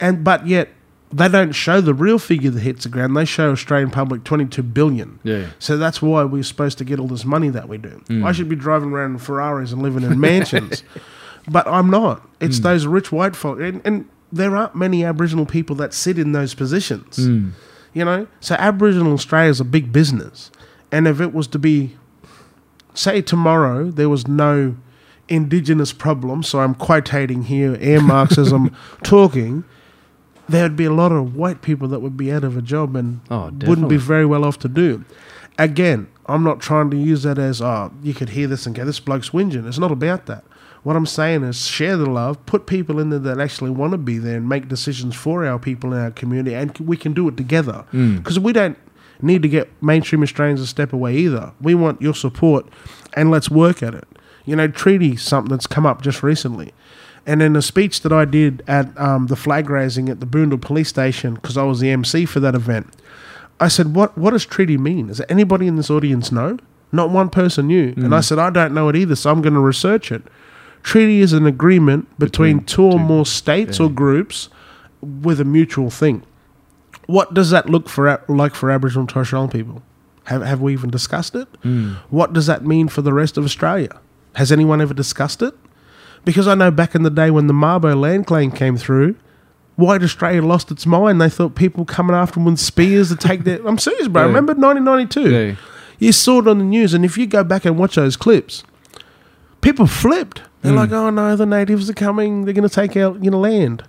[SPEAKER 6] and but yet they don't show the real figure that hits the ground. They show Australian public twenty two billion.
[SPEAKER 4] Yeah.
[SPEAKER 6] So that's why we're supposed to get all this money that we do. Hmm. I should be driving around in Ferraris and living in mansions, *laughs* but I'm not. It's hmm. those rich white folk, and, and there aren't many Aboriginal people that sit in those positions. Hmm. You know, so Aboriginal Australia is a big business, and if it was to be, say tomorrow there was no Indigenous problem, so I'm quotating here air marks *laughs* talking. There'd be a lot of white people that would be out of a job and
[SPEAKER 4] Oh,
[SPEAKER 6] wouldn't be very well off to do. Again, I'm not trying to use that as, oh, you could hear this and go, this bloke's whinging. It's not about that. What I'm saying is share the love, put people in there that actually want to be there and make decisions for our people in our community, and we can do it together. Mm. Because we don't need to get mainstream Australians a step away either. We want your support, and let's work at it. You know, treaty something that's come up just recently. And in a speech that I did at um, the flag raising at the Boondall Police Station, because I was the MC for that event, I said, "What what does treaty mean? Does anybody in this audience know?" Not one person knew, and I said, "I don't know it either, so I'm going to research it." Treaty is an agreement between,
[SPEAKER 4] Between
[SPEAKER 6] two or
[SPEAKER 4] two-
[SPEAKER 6] more states
[SPEAKER 4] yeah.
[SPEAKER 6] or groups with a mutual thing. What does that look for like for Aboriginal and Torres Strait Islander people? Have have we even discussed it? What does that mean for the rest of Australia? Has anyone ever discussed it? Because I know back in the day when the Mabo land claim came through, White Australia lost its mind. They thought people coming after them with spears to take their. I'm serious, bro. *laughs*
[SPEAKER 4] Yeah.
[SPEAKER 6] Remember 1992?
[SPEAKER 4] Yeah.
[SPEAKER 6] You saw it on the news, and if you go back and watch those clips, people flipped. They're
[SPEAKER 4] Mm.
[SPEAKER 6] like, "Oh no, the natives are coming. They're going to take out you know land."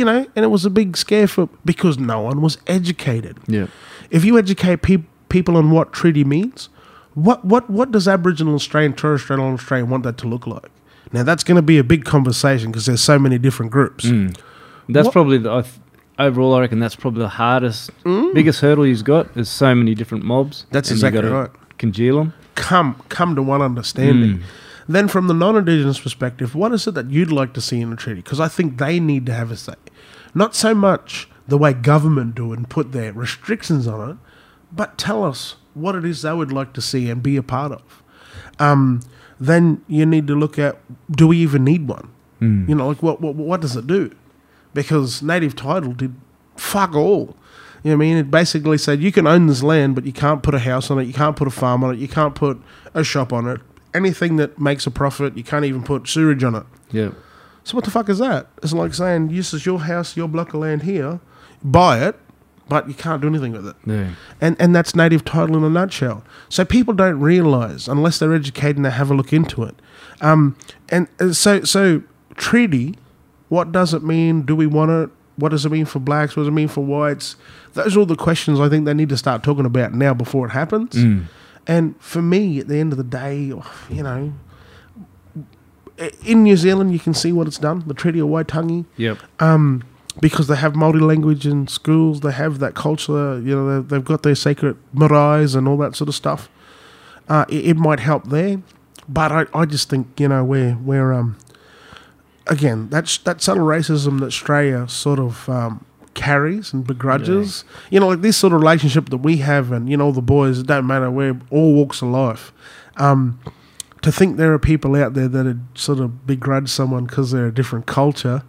[SPEAKER 6] You know, and it was a big scare for because no one was educated.
[SPEAKER 4] Yeah.
[SPEAKER 6] If you educate peop people on what treaty means, what what what does Aboriginal Australian, Torres Strait Islander Australia want that to look like? Now that's going to be a big conversation because there's so many different groups.
[SPEAKER 4] Mm. That's
[SPEAKER 6] What-
[SPEAKER 4] probably the, I th- overall. I reckon that's probably the hardest, biggest hurdle you've got. Is so many different mobs.
[SPEAKER 6] Mm. That's exactly right.
[SPEAKER 4] Congeal them.
[SPEAKER 6] Come come to one understanding.
[SPEAKER 4] Mm.
[SPEAKER 6] Then from the non-Indigenous perspective, what is it that you'd like to see in a treaty? Because I think they need to have a say, not so much the way government do it and put their restrictions on it, but tell us what it is they would like to see and be a part of. Um, then you need to look at do we even need one? You know, like what, what what does it do? Because native title did fuck all. You know what I mean? It basically said you can own this land, but you can't put a house on it, you can't put a farm on it, you can't put a shop on it. Anything that makes a profit, you can't even put sewage on it.
[SPEAKER 4] Yeah.
[SPEAKER 6] So what the fuck is that? It's like saying this is your house, your block of land here, buy it, but you can't do anything with it.
[SPEAKER 4] Yeah.
[SPEAKER 6] And and that's native title in a nutshell. So people don't realise unless they're educated and they have a look into it. Um, and uh, so so treaty, what does it mean? Do we want it? What does it mean for blacks? What does it mean for whites? Those are all the questions I think they need to start talking about now before it happens. And for me, at the end of the day, you know, in New Zealand, you can see what it's done. The Treaty of Waitangi,
[SPEAKER 4] Yep.
[SPEAKER 6] um, because they have multi-language in schools, they have that culture. You know, they- they've got their sacred maraes and all that sort of stuff. Uh, it, it might help there, but I, I just think you know where where um again that's that subtle racism that Australia sort of um, carries and begrudges. You know, like this sort of relationship that we have, and you know, the boys. It don't matter We're all walks of life. Um, to think there are people out there that would sort of begrudge someone because they're a different culture,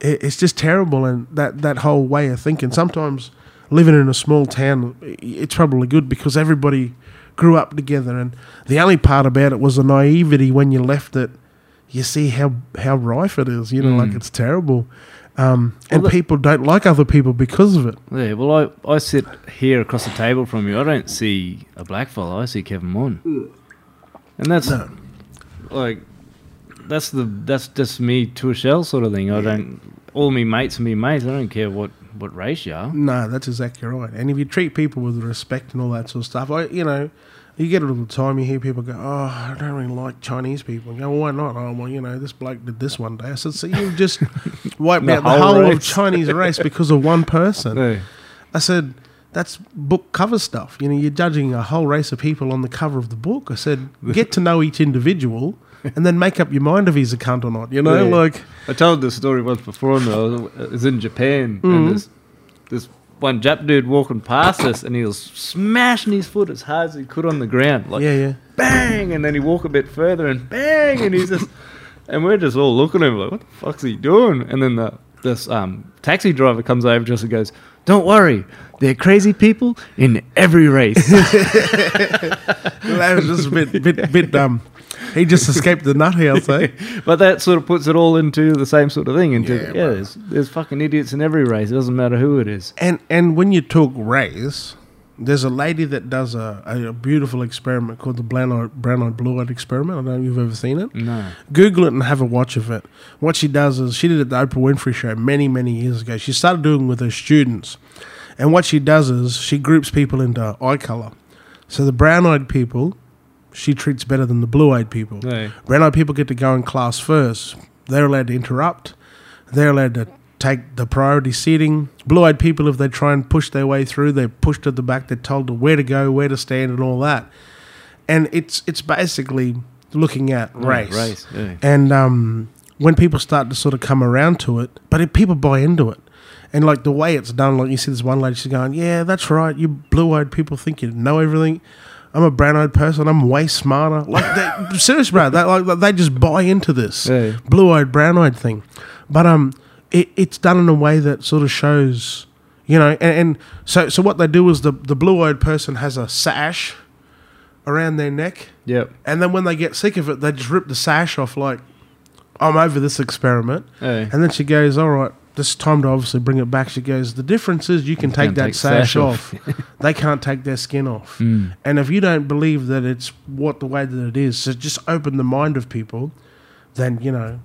[SPEAKER 6] it, it's just terrible. And that that whole way of thinking. Sometimes living in a small town, i- it's probably good because everybody grew up together, and the only part about it was the naivety when you left it. You see how how rife it is. You know, like
[SPEAKER 4] Mm.
[SPEAKER 6] it's terrible. Um, and
[SPEAKER 4] Well, the-
[SPEAKER 6] people don't like other people because of it.
[SPEAKER 4] Yeah, well, I, I sit here across the table from you. I don't see a black fella. I see Kevin Mon, and that's
[SPEAKER 6] No.
[SPEAKER 4] like that's the that's just me to a shell sort of thing. I don't. All me mates are me mates. I don't care what what race you are.
[SPEAKER 6] No, that's exactly right. And if you treat people with respect and all that sort of stuff, I, you know, you get it all the time. You hear people go, "Oh, I don't really like Chinese people." You go, well, "Why not?" Oh, well, you know, this bloke did this one day. I said, "So you've just *laughs* wiped
[SPEAKER 4] The
[SPEAKER 6] out the
[SPEAKER 4] whole
[SPEAKER 6] whole of
[SPEAKER 4] race."
[SPEAKER 6] Chinese race because of one person." *laughs*
[SPEAKER 4] No.
[SPEAKER 6] I said, "That's book cover stuff. You know, you're judging a whole race of people on the cover of the book." I said, "Get to know each individual." And then make up your mind if he's a cunt or not. You know,
[SPEAKER 4] Yeah.
[SPEAKER 6] like
[SPEAKER 4] I told this story once before. Though I was in Japan,
[SPEAKER 6] Mm-hmm.
[SPEAKER 4] and this this one Jap dude walking past us, and he was smashing his foot as hard as he could on the ground, like
[SPEAKER 6] yeah, yeah.
[SPEAKER 4] bang, and then he walk a bit further and bang, and he's just, and we're just all looking at him like, what the fuck's he doing? And then the this um taxi driver comes over to us and goes, "Don't worry, they're crazy people in every race." *laughs*
[SPEAKER 6] that was just a bit, bit, bit um. He just escaped the nut house, *laughs* eh?
[SPEAKER 4] but that sort of puts it all into the same sort of thing. Into
[SPEAKER 6] Yeah,
[SPEAKER 4] yeah,
[SPEAKER 6] bro.
[SPEAKER 4] there's, there's fucking idiots in every race. It doesn't matter who it is.
[SPEAKER 6] And and when you talk race, there's a lady that does a, a, a beautiful experiment called the brown eyed, brown eyed blue eyed experiment. I don't know if you've ever seen it.
[SPEAKER 4] No.
[SPEAKER 6] Google it and have a watch of it. What she does is she did it at the Oprah Winfrey show many many years ago. She started doing it with her students, and what she does is she groups people into eye color. So the brown eyed people, she treats better than the blue eyed people.
[SPEAKER 4] No.
[SPEAKER 6] Brown eyed people get to go in class first. They're allowed to interrupt. They're allowed to take the priority seating. Blue eyed people, if they try and push their way through, they're pushed at the back. They're told where to go, where to stand, and all that. And it's it's basically looking at race.
[SPEAKER 4] race, yeah.
[SPEAKER 6] And um, when people start to sort of come around to it, but if people buy into it, and like the way it's done, like you see this one lady, she's going, "Yeah, that's right. You blue-eyed people think you know everything. I'm a brown-eyed person. I'm way smarter." Like, they, *laughs* serious, bro. They like they just buy into this
[SPEAKER 4] Yeah.
[SPEAKER 6] blue-eyed, brown-eyed thing. But um, it, it's done in a way that sort of shows, you know, and, and so so what they do is the the blue-eyed person has a sash around their neck.
[SPEAKER 4] Yep.
[SPEAKER 6] And then when they get sick of it, they just rip the sash off like, I'm over this experiment.
[SPEAKER 4] Hey.
[SPEAKER 6] And then she goes, All right, this time to obviously bring it back. She goes, The difference is you can take that
[SPEAKER 4] take
[SPEAKER 6] sash,
[SPEAKER 4] sash
[SPEAKER 6] off.
[SPEAKER 4] off." *laughs*
[SPEAKER 6] they can't take their skin off.
[SPEAKER 4] Mm.
[SPEAKER 6] And if you don't believe that it's what the way that it is, so just open the mind of people, then, you know,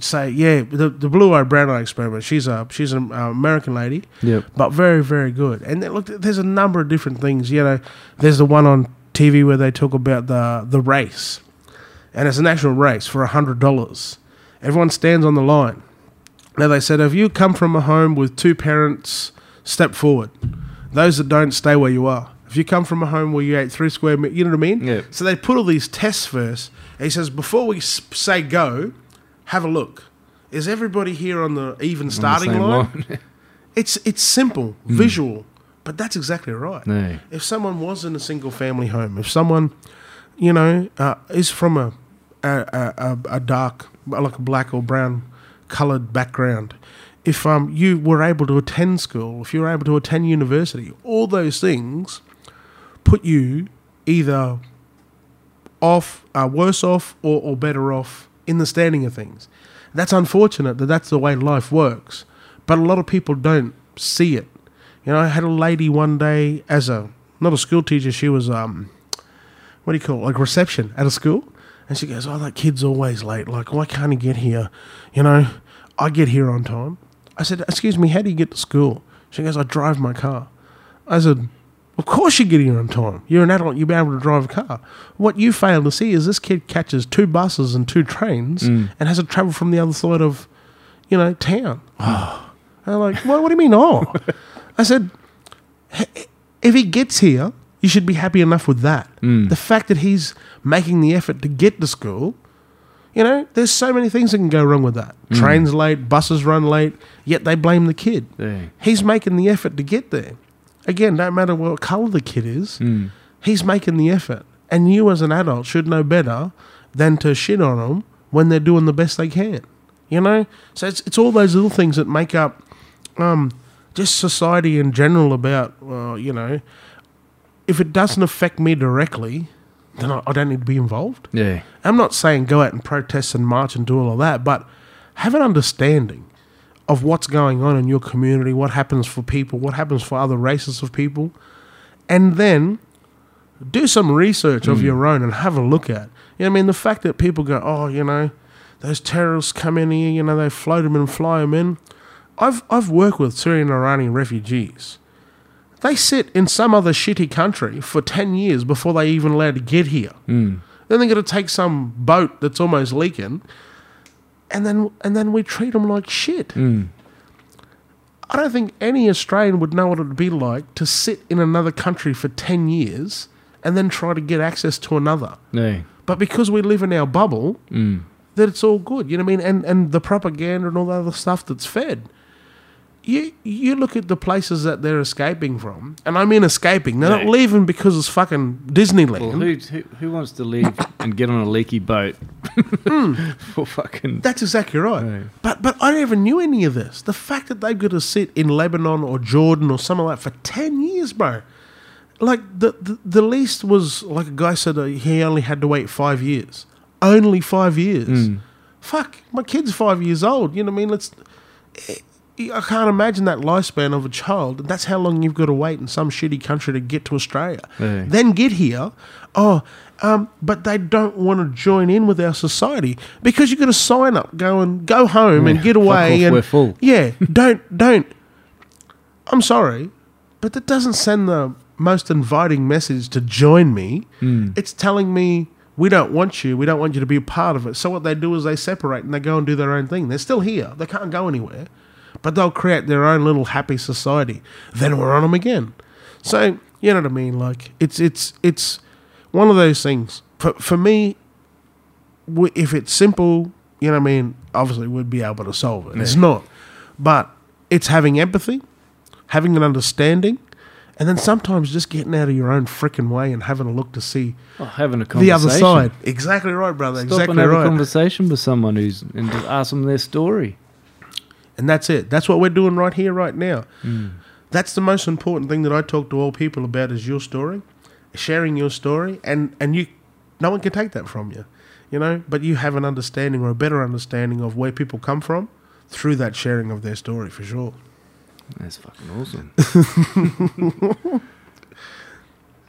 [SPEAKER 6] say, yeah, the, the blue eye brown eye experiment. She's a she's an uh, American lady,
[SPEAKER 4] Yep.
[SPEAKER 6] but very very good. And then, look, there's a number of different things. You know, there's the one on TV where they talk about the the race, and it's an actual race for a hundred dollars. Everyone stands on the line. Now they said, if you come from a home with two parents, step forward. Those that don't, stay where you are. If you come from a home where you ate three square meters, you know what I mean?
[SPEAKER 4] Yeah.
[SPEAKER 6] So they put all these tests first. He says, before we say go, have a look. Is everybody here on the even
[SPEAKER 4] On the
[SPEAKER 6] starting line? *laughs* It's it's simple, visual, but that's exactly right.
[SPEAKER 4] No.
[SPEAKER 6] If someone was in a single family home, if someone, you know, uh, is from a a, a a a dark, like a black or brown coloured background, if um you were able to attend school, if you were able to attend university, all those things put you either off, uh, worse off, or, or better off in the standing of things. That's unfortunate that that's the way life works, but a lot of people don't see it. You know, I had a lady one day as a not a school teacher. She was um, what do you call it? Like reception at a school, and she goes, "Oh, that kid's always late. Like, why can't he get here? You know, I get here on time." I said, "Excuse me, how do you get to school?" She goes, "I drive my car." I said, Of course, you get here on time. You're an adult. You'll be able to drive a car. What you fail to see is this kid catches two buses and two trains mm. and has to travel from the other side of, you know, town. *sighs* Oh. and I'm like, what, what do you mean? Oh, *laughs* I said, "H- if he gets here, you should be happy enough with that. Mm. The fact that he's making the effort to get to school, you know, there's so many things that can go wrong with that. Mm. Trains late, buses run late, yet they blame the kid.
[SPEAKER 4] Yeah.
[SPEAKER 6] He's making the effort to get there. Again, don't matter what colour the kid is, mm. he's making the effort. And you, as an adult, should know better than to shit on them when they're doing the best they can. You know? So it's, it's all those little things that make up um, just society in general about, well, you know, if it doesn't affect me directly, then I, I don't need to be involved.
[SPEAKER 4] Yeah.
[SPEAKER 6] I'm not saying go out and protest and march and do all of that, but have an understanding of what's going on in your community, what happens for people, what happens for other races of people, and then do some research of hmm. your own and have a look at. You know what I mean? The fact that people go, oh, you know, those terrorists come in here, you know, they float them and fly them in. I've, I've worked with Syrian Iranian refugees. They sit in some other shitty country for 10 years before they even allowed to get here. Hmm. Then they're going to take some boat that's almost leaking, and then and then we treat them like shit. Hmm. I don't think any Australian would know what it'd be like to sit in another country for 10 years and then try to get access to another. But because we live in our bubble, hmm. that it's all good. You know what I mean? And and the propaganda and all the other stuff that's fed. You you look at the places that they're escaping from, and I mean escaping. They're not leaving because it's fucking Disneyland.
[SPEAKER 4] Well, who, who who wants to leave *laughs* and get on a leaky boat *laughs* for fucking?
[SPEAKER 6] That's exactly right.
[SPEAKER 4] Right.
[SPEAKER 6] But but I never knew any of this. The fact that they've got to sit in Lebanon or Jordan or something like that for ten years, bro. Like the the, the least was like a guy said uh, he only had to wait five years. Only five years. Fuck, my kid's five years old. You know what I mean? Let's. I can't imagine that lifespan of a child. That's how long you've got to wait in some shitty country to get to Australia.
[SPEAKER 4] Yeah.
[SPEAKER 6] Then get here. Oh, um, but they don't want to join in with our society because you've got to sign up, go and go home and
[SPEAKER 4] Yeah,
[SPEAKER 6] get
[SPEAKER 4] fuck
[SPEAKER 6] away.
[SPEAKER 4] off,
[SPEAKER 6] and
[SPEAKER 4] we're full.
[SPEAKER 6] Yeah, don't don't. I'm sorry, but that doesn't send the most inviting message to join me.
[SPEAKER 4] Hmm.
[SPEAKER 6] It's telling me we don't want you. We don't want you to be a part of it. So what they do is they separate and they go and do their own thing. They're still here. They can't go anywhere, but they'll create their own little happy society. Then we're on them again. So you know what I mean? Like it's it's it's one of those things. For for me, if it's simple, you know what I mean. Obviously, we'd be able to solve it. It's not, but it's having empathy, having an understanding, and then sometimes just getting out of your own freaking way and having a look to see
[SPEAKER 4] Oh, having a
[SPEAKER 6] the other side. Exactly right, brother.
[SPEAKER 4] Stop
[SPEAKER 6] exactly
[SPEAKER 4] and have a conversation with someone who's and just ask them their story.
[SPEAKER 6] And that's it. That's what we're doing right here, right now. Mm. That's the most important thing that I talk to all people about is your story, sharing your story, and and you, no one can take that from you, you know. But you have an understanding or a better understanding of where people come from through that sharing of their story, for sure.
[SPEAKER 4] That's fucking awesome. *laughs*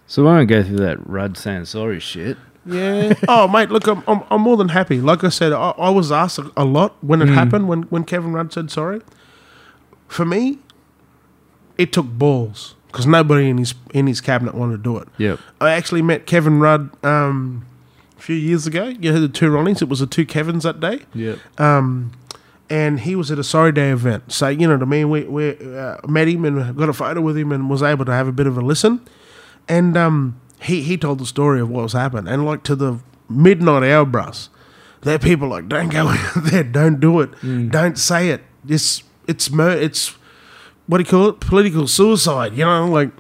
[SPEAKER 4] so I won't go through that Rudd saying sorry shit.
[SPEAKER 6] Yeah. *laughs* oh, mate, look, I'm, I'm, I'm more than happy. Like I said, I, I was asked a, a lot when it happened, when, when Kevin Rudd said sorry. For me, it took balls because nobody in his in his cabinet wanted to do it.
[SPEAKER 4] Yep.
[SPEAKER 6] I actually met Kevin Rudd um, a few years ago. You heard the two Ronnies. It was the two Kevins that day.
[SPEAKER 4] Yep.
[SPEAKER 6] Um, and he was at a Sorry Day event. So, you know what I mean? We, we uh, met him and got a photo with him and was able to have a bit of a listen. And um, he, he told the story of what was happened. And like to the midnight hour, bros, there are people like, don't go *laughs* out there, don't do it, don't say it. It's, it's, mur- it's, what do you call it? Political suicide, you know? Like,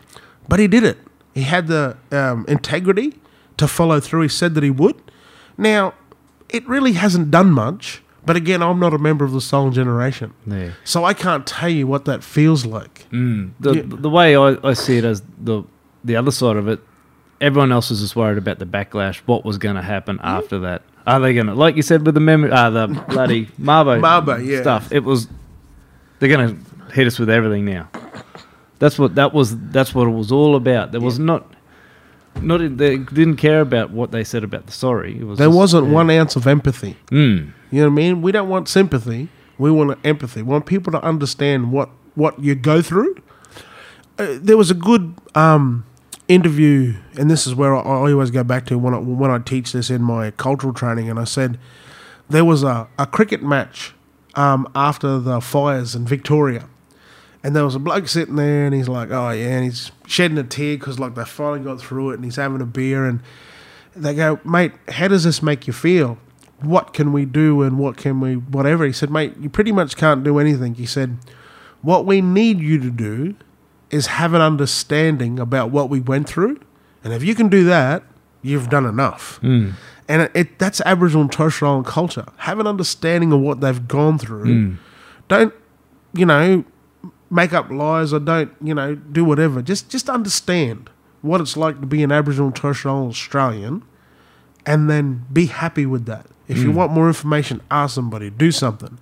[SPEAKER 6] but he did it. He had the um, integrity to follow through. He said that he would. Now, it really hasn't done much. But again, I'm not a member of the Stolen Generation.
[SPEAKER 4] Yeah.
[SPEAKER 6] So I can't tell you what that feels like.
[SPEAKER 4] Mm. The
[SPEAKER 6] Yeah.
[SPEAKER 4] the way I, I see it as the the other side of it, everyone else was just worried about the backlash. What was going to happen after that? Are they going to, like you said, with the mem- uh, the bloody *laughs* Marbo,
[SPEAKER 6] Mabo, yeah.
[SPEAKER 4] stuff? It was they're going to hit us with everything now. That's what that was. That's what it was all about. There was not. Not they didn't care about what they said about the sorry. It was
[SPEAKER 6] There
[SPEAKER 4] just-
[SPEAKER 6] wasn't
[SPEAKER 4] yeah.
[SPEAKER 6] one ounce of empathy.
[SPEAKER 4] Mm.
[SPEAKER 6] You know what I mean? We don't want sympathy. We want empathy. We want people to understand what, what you go through. Uh, there was a good um, interview, and this is where I, I always go back to when I, when I teach this in my cultural training, and I said there was a, a cricket match um, after the fires in Victoria. And there was a bloke sitting there, and he's like, "Oh yeah," and he's shedding a tear because like they finally got through it, and he's having a beer, and they go, "Mate, how does this make you feel? What can we do, and what can we, whatever?" He said, "Mate, you pretty much can't do anything." He said, "What we need you to do is have an understanding about what we went through, and if you can do that, you've done enough."
[SPEAKER 4] Mm.
[SPEAKER 6] And it, it that's Aboriginal and Torres Strait Islander culture. Have an understanding of what they've gone through.
[SPEAKER 4] Mm.
[SPEAKER 6] Don't, you know, make up lies or don't, you know, do whatever. Just just understand what it's like to be an Aboriginal and Torres Strait Islander Australian, and then be happy with that. If you want more information, ask somebody, do something.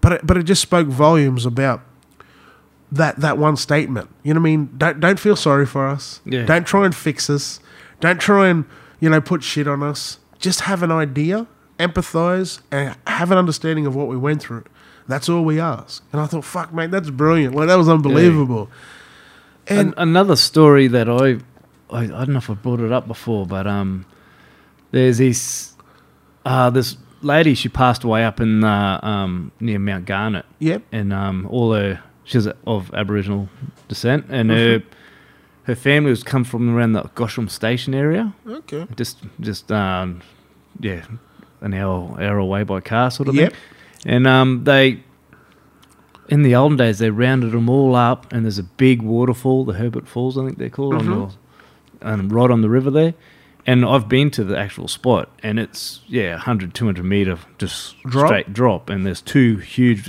[SPEAKER 6] But it, but it just spoke volumes about that that one statement. You know what I mean? Don't don't feel sorry for us.
[SPEAKER 4] Yeah.
[SPEAKER 6] Don't try and fix us. Don't try and you know put shit on us. Just have an idea, empathize, and have an understanding of what we went through. That's all we ask. And I thought, fuck, mate, that's brilliant. Like that was unbelievable. And
[SPEAKER 4] An- another story that I, I I don't know if I brought it up before, but um, there's this uh this lady she passed away up in uh, um near Mount Garnet,
[SPEAKER 6] yep,
[SPEAKER 4] and um all her she's of Aboriginal descent, and her her family was come from around the Gosham Station area,
[SPEAKER 6] okay,
[SPEAKER 4] just just um yeah an hour hour away by car sort of
[SPEAKER 6] Yep.
[SPEAKER 4] thing and um they in the olden days they rounded them all up and there's a big waterfall the herbert falls i think they're called on
[SPEAKER 6] Mhm.
[SPEAKER 4] the um, right on the river there and i've been to the actual spot and it's yeah 100 200 meter just
[SPEAKER 6] Drop?
[SPEAKER 4] straight drop and there's two huge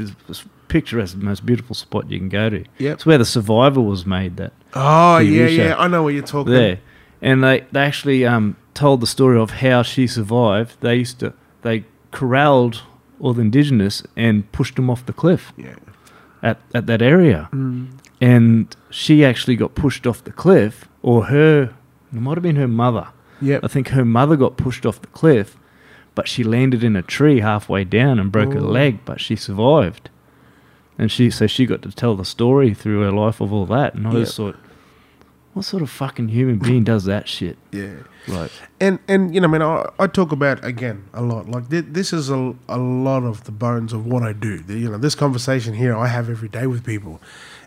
[SPEAKER 4] picturesque most beautiful spot you can go to
[SPEAKER 6] Yep.
[SPEAKER 4] it's where the survivor was made that
[SPEAKER 6] Oh yeah,
[SPEAKER 4] show.
[SPEAKER 6] yeah. I know what you're talking.
[SPEAKER 4] there, and they they actually um, told the story of how she survived. They used to they corralled all the indigenous and pushed them off the cliff
[SPEAKER 6] Yeah.
[SPEAKER 4] at at that area,
[SPEAKER 6] Mm.
[SPEAKER 4] and she actually got pushed off the cliff, or her it might have been her mother.
[SPEAKER 6] Yeah,
[SPEAKER 4] I think her mother got pushed off the cliff, but she landed in a tree halfway down and broke her
[SPEAKER 6] Oh.
[SPEAKER 4] leg, but she survived. And she so she got to tell the story through her life of all that, and I
[SPEAKER 6] Yep.
[SPEAKER 4] just thought, what sort of fucking human being does that shit?
[SPEAKER 6] Yeah.
[SPEAKER 4] Like,
[SPEAKER 6] And and you know, I mean, I, I talk about again a lot. Like thi- this is a, a lot of the bones of what I do. The- you know, this conversation here I have every day with people,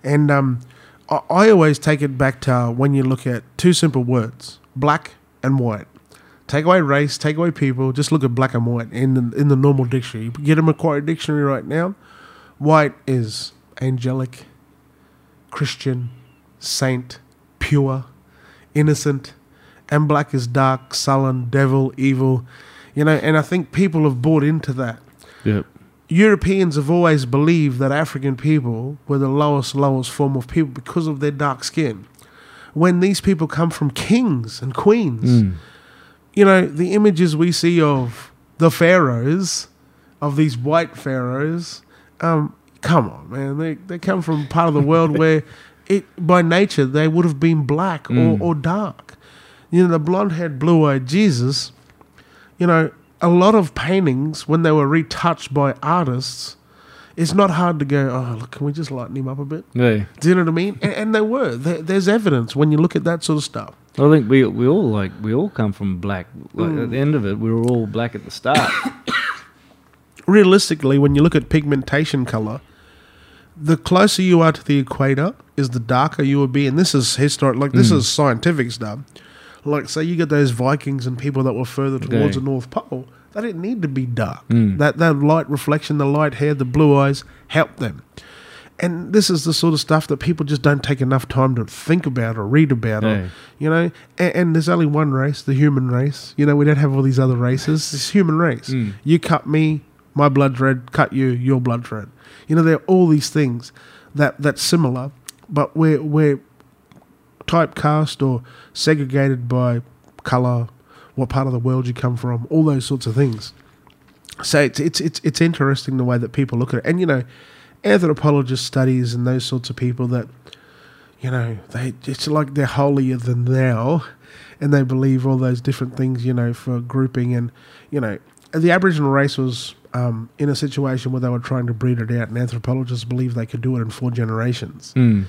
[SPEAKER 6] and um, I, I always take it back to when you look at two simple words: black and white. Take away race, take away people. Just look at black and white in the in the normal dictionary. You get a Macquarie dictionary right now. White is angelic, Christian, saint, pure, innocent, and black is dark, sullen, devil, evil. You know, and I think people have bought into that.
[SPEAKER 4] yep,
[SPEAKER 6] Europeans have always believed that African people were the lowest, lowest form of people because of their dark skin. When these people come from kings and queens,
[SPEAKER 4] Mm.
[SPEAKER 6] you know, the images we see of the pharaohs, of these white pharaohs, um, come on, man. They, they come from part of the world *laughs* where it by nature they would have been black
[SPEAKER 4] Mm.
[SPEAKER 6] or, or dark. You know, the blonde haired, blue eyed Jesus, you know, a lot of paintings, when they were retouched by artists, it's not hard to go, oh, look, can we just lighten him up a bit?
[SPEAKER 4] yeah.
[SPEAKER 6] Do you know what I mean? And, and they were. There, there's evidence when you look at that sort of stuff.
[SPEAKER 4] I think we we all like we all come from black. Like
[SPEAKER 6] Mm.
[SPEAKER 4] at the end of it, we were all black at the start. *coughs*
[SPEAKER 6] realistically, when you look at pigmentation color, the closer you are to the equator, is the darker you will be. And this is historic, like this
[SPEAKER 4] Mm.
[SPEAKER 6] is scientific stuff. Like, say you get those Vikings and people that were further towards
[SPEAKER 4] Yeah.
[SPEAKER 6] the North Pole, they didn't need to be dark.
[SPEAKER 4] Mm.
[SPEAKER 6] That that light reflection, the light hair, the blue eyes helped them. And this is the sort of stuff that people just don't take enough time to think about or read about.
[SPEAKER 4] Yeah.
[SPEAKER 6] Or, you know, and, and there's only one race, the human race. You know, we don't have all these other races. It's human race.
[SPEAKER 4] Mm.
[SPEAKER 6] You cut me, my blood's red. Cut you, your blood's red. You know, there are all these things that that's similar, but we're we're typecast or segregated by color, what part of the world you come from, all those sorts of things. So it's it's it's it's interesting the way that people look at it, and you know, anthropologist studies and those sorts of people that, you know, they it's like they're holier than thou, and they believe all those different things, you know, for grouping and you know, the Aboriginal race was um, in a situation where they were trying to breed it out, and anthropologists believe they could do it in four generations
[SPEAKER 4] Mm.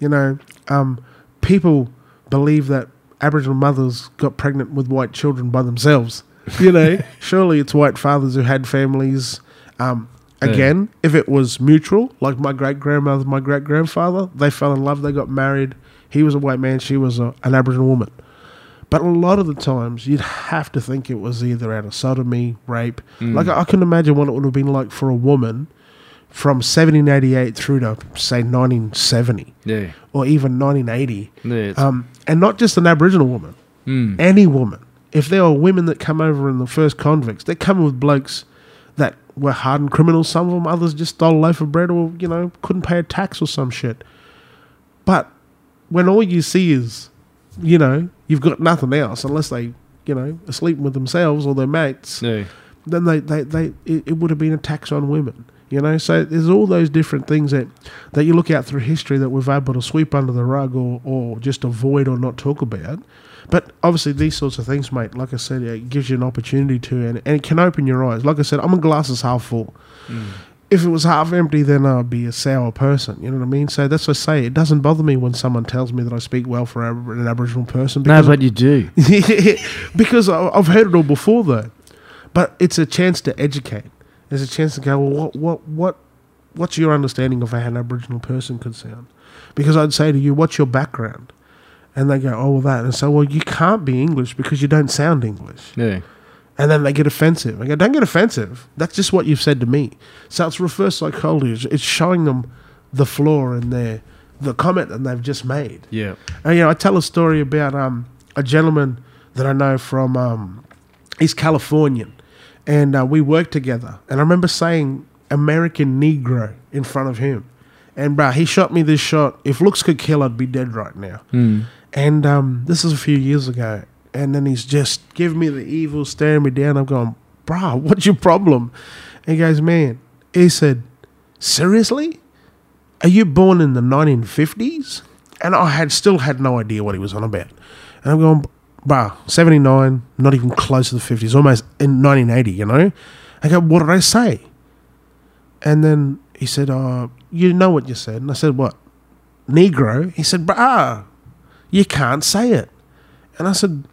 [SPEAKER 6] you know, um, people believe that Aboriginal mothers got pregnant with white children by themselves. *laughs* You know, surely it's white fathers who had families. Um,
[SPEAKER 4] Yeah.
[SPEAKER 6] again, if it was mutual, like my great grandmother, my great grandfather, they fell in love, they got married. He was a white man, she was a, an Aboriginal woman. But a lot of the times, you'd have to think it was either out of sodomy, rape. Like, I can imagine what it would have been like for a woman from 1788 through to, say, 1970
[SPEAKER 4] Yeah.
[SPEAKER 6] or even 1980.
[SPEAKER 4] Yeah.
[SPEAKER 6] Um, and not just an Aboriginal woman,
[SPEAKER 4] mm.
[SPEAKER 6] any woman. If there are women that come over in the first convicts, they're coming with blokes that were hardened criminals. Some of them, others just stole a loaf of bread or, you know, couldn't pay a tax or some shit. But when all you see is, you know, you've got nothing else unless they, you know, are sleeping with themselves or their mates,
[SPEAKER 4] yeah.
[SPEAKER 6] then they, they, they it, it would have been a tax on women. You know, so there's all those different things that, that you look out through history that we've able to sweep under the rug or, or just avoid or not talk about. But obviously, these sorts of things, mate, like I said, it gives you an opportunity to, and, and it can open your eyes. Like I said, I'm a glass is half full. Mm. If it was half empty, then I'd be a sour person. You know what I mean? So that's what I say. It doesn't bother me when someone tells me that I speak well for an Aboriginal person.
[SPEAKER 4] No,
[SPEAKER 6] because
[SPEAKER 4] but you do. *laughs*
[SPEAKER 6] because I've heard it all before, though. But it's a chance to educate. There's a chance to go, well, what, what, what, what's your understanding of how an Aboriginal person could sound? Because I'd say to you, what's your background? And they go, oh, well, that. And so, well, you can't be English because you don't sound English.
[SPEAKER 4] Yeah.
[SPEAKER 6] And then they get offensive. I go, don't get offensive. That's just what you've said to me. So it's reverse psychology. It's- It's showing them the flaw in their the comment that they've just made.
[SPEAKER 4] Yeah.
[SPEAKER 6] And, you know, I tell a story about um, a gentleman that I know from um, he's Californian, and uh, we worked together. And I remember saying American Negro in front of him, and bruh, he shot me this shot. If looks could kill, I'd be dead right now.
[SPEAKER 4] Mm.
[SPEAKER 6] And um, this is a few years ago, and then he's just giving me the evil, staring me down. I'm going, bruh, what's your problem? And he goes, man, he said, seriously? Are you born in the 1950s? And I had still had no idea what he was on about. And I'm going, bruh, 79, not even close to the 50s, almost in 1980, you know? I go, what did I say? And then he said, oh, you know what you said. And I said, what? Negro? He said, bruh, you can't say it. And I said,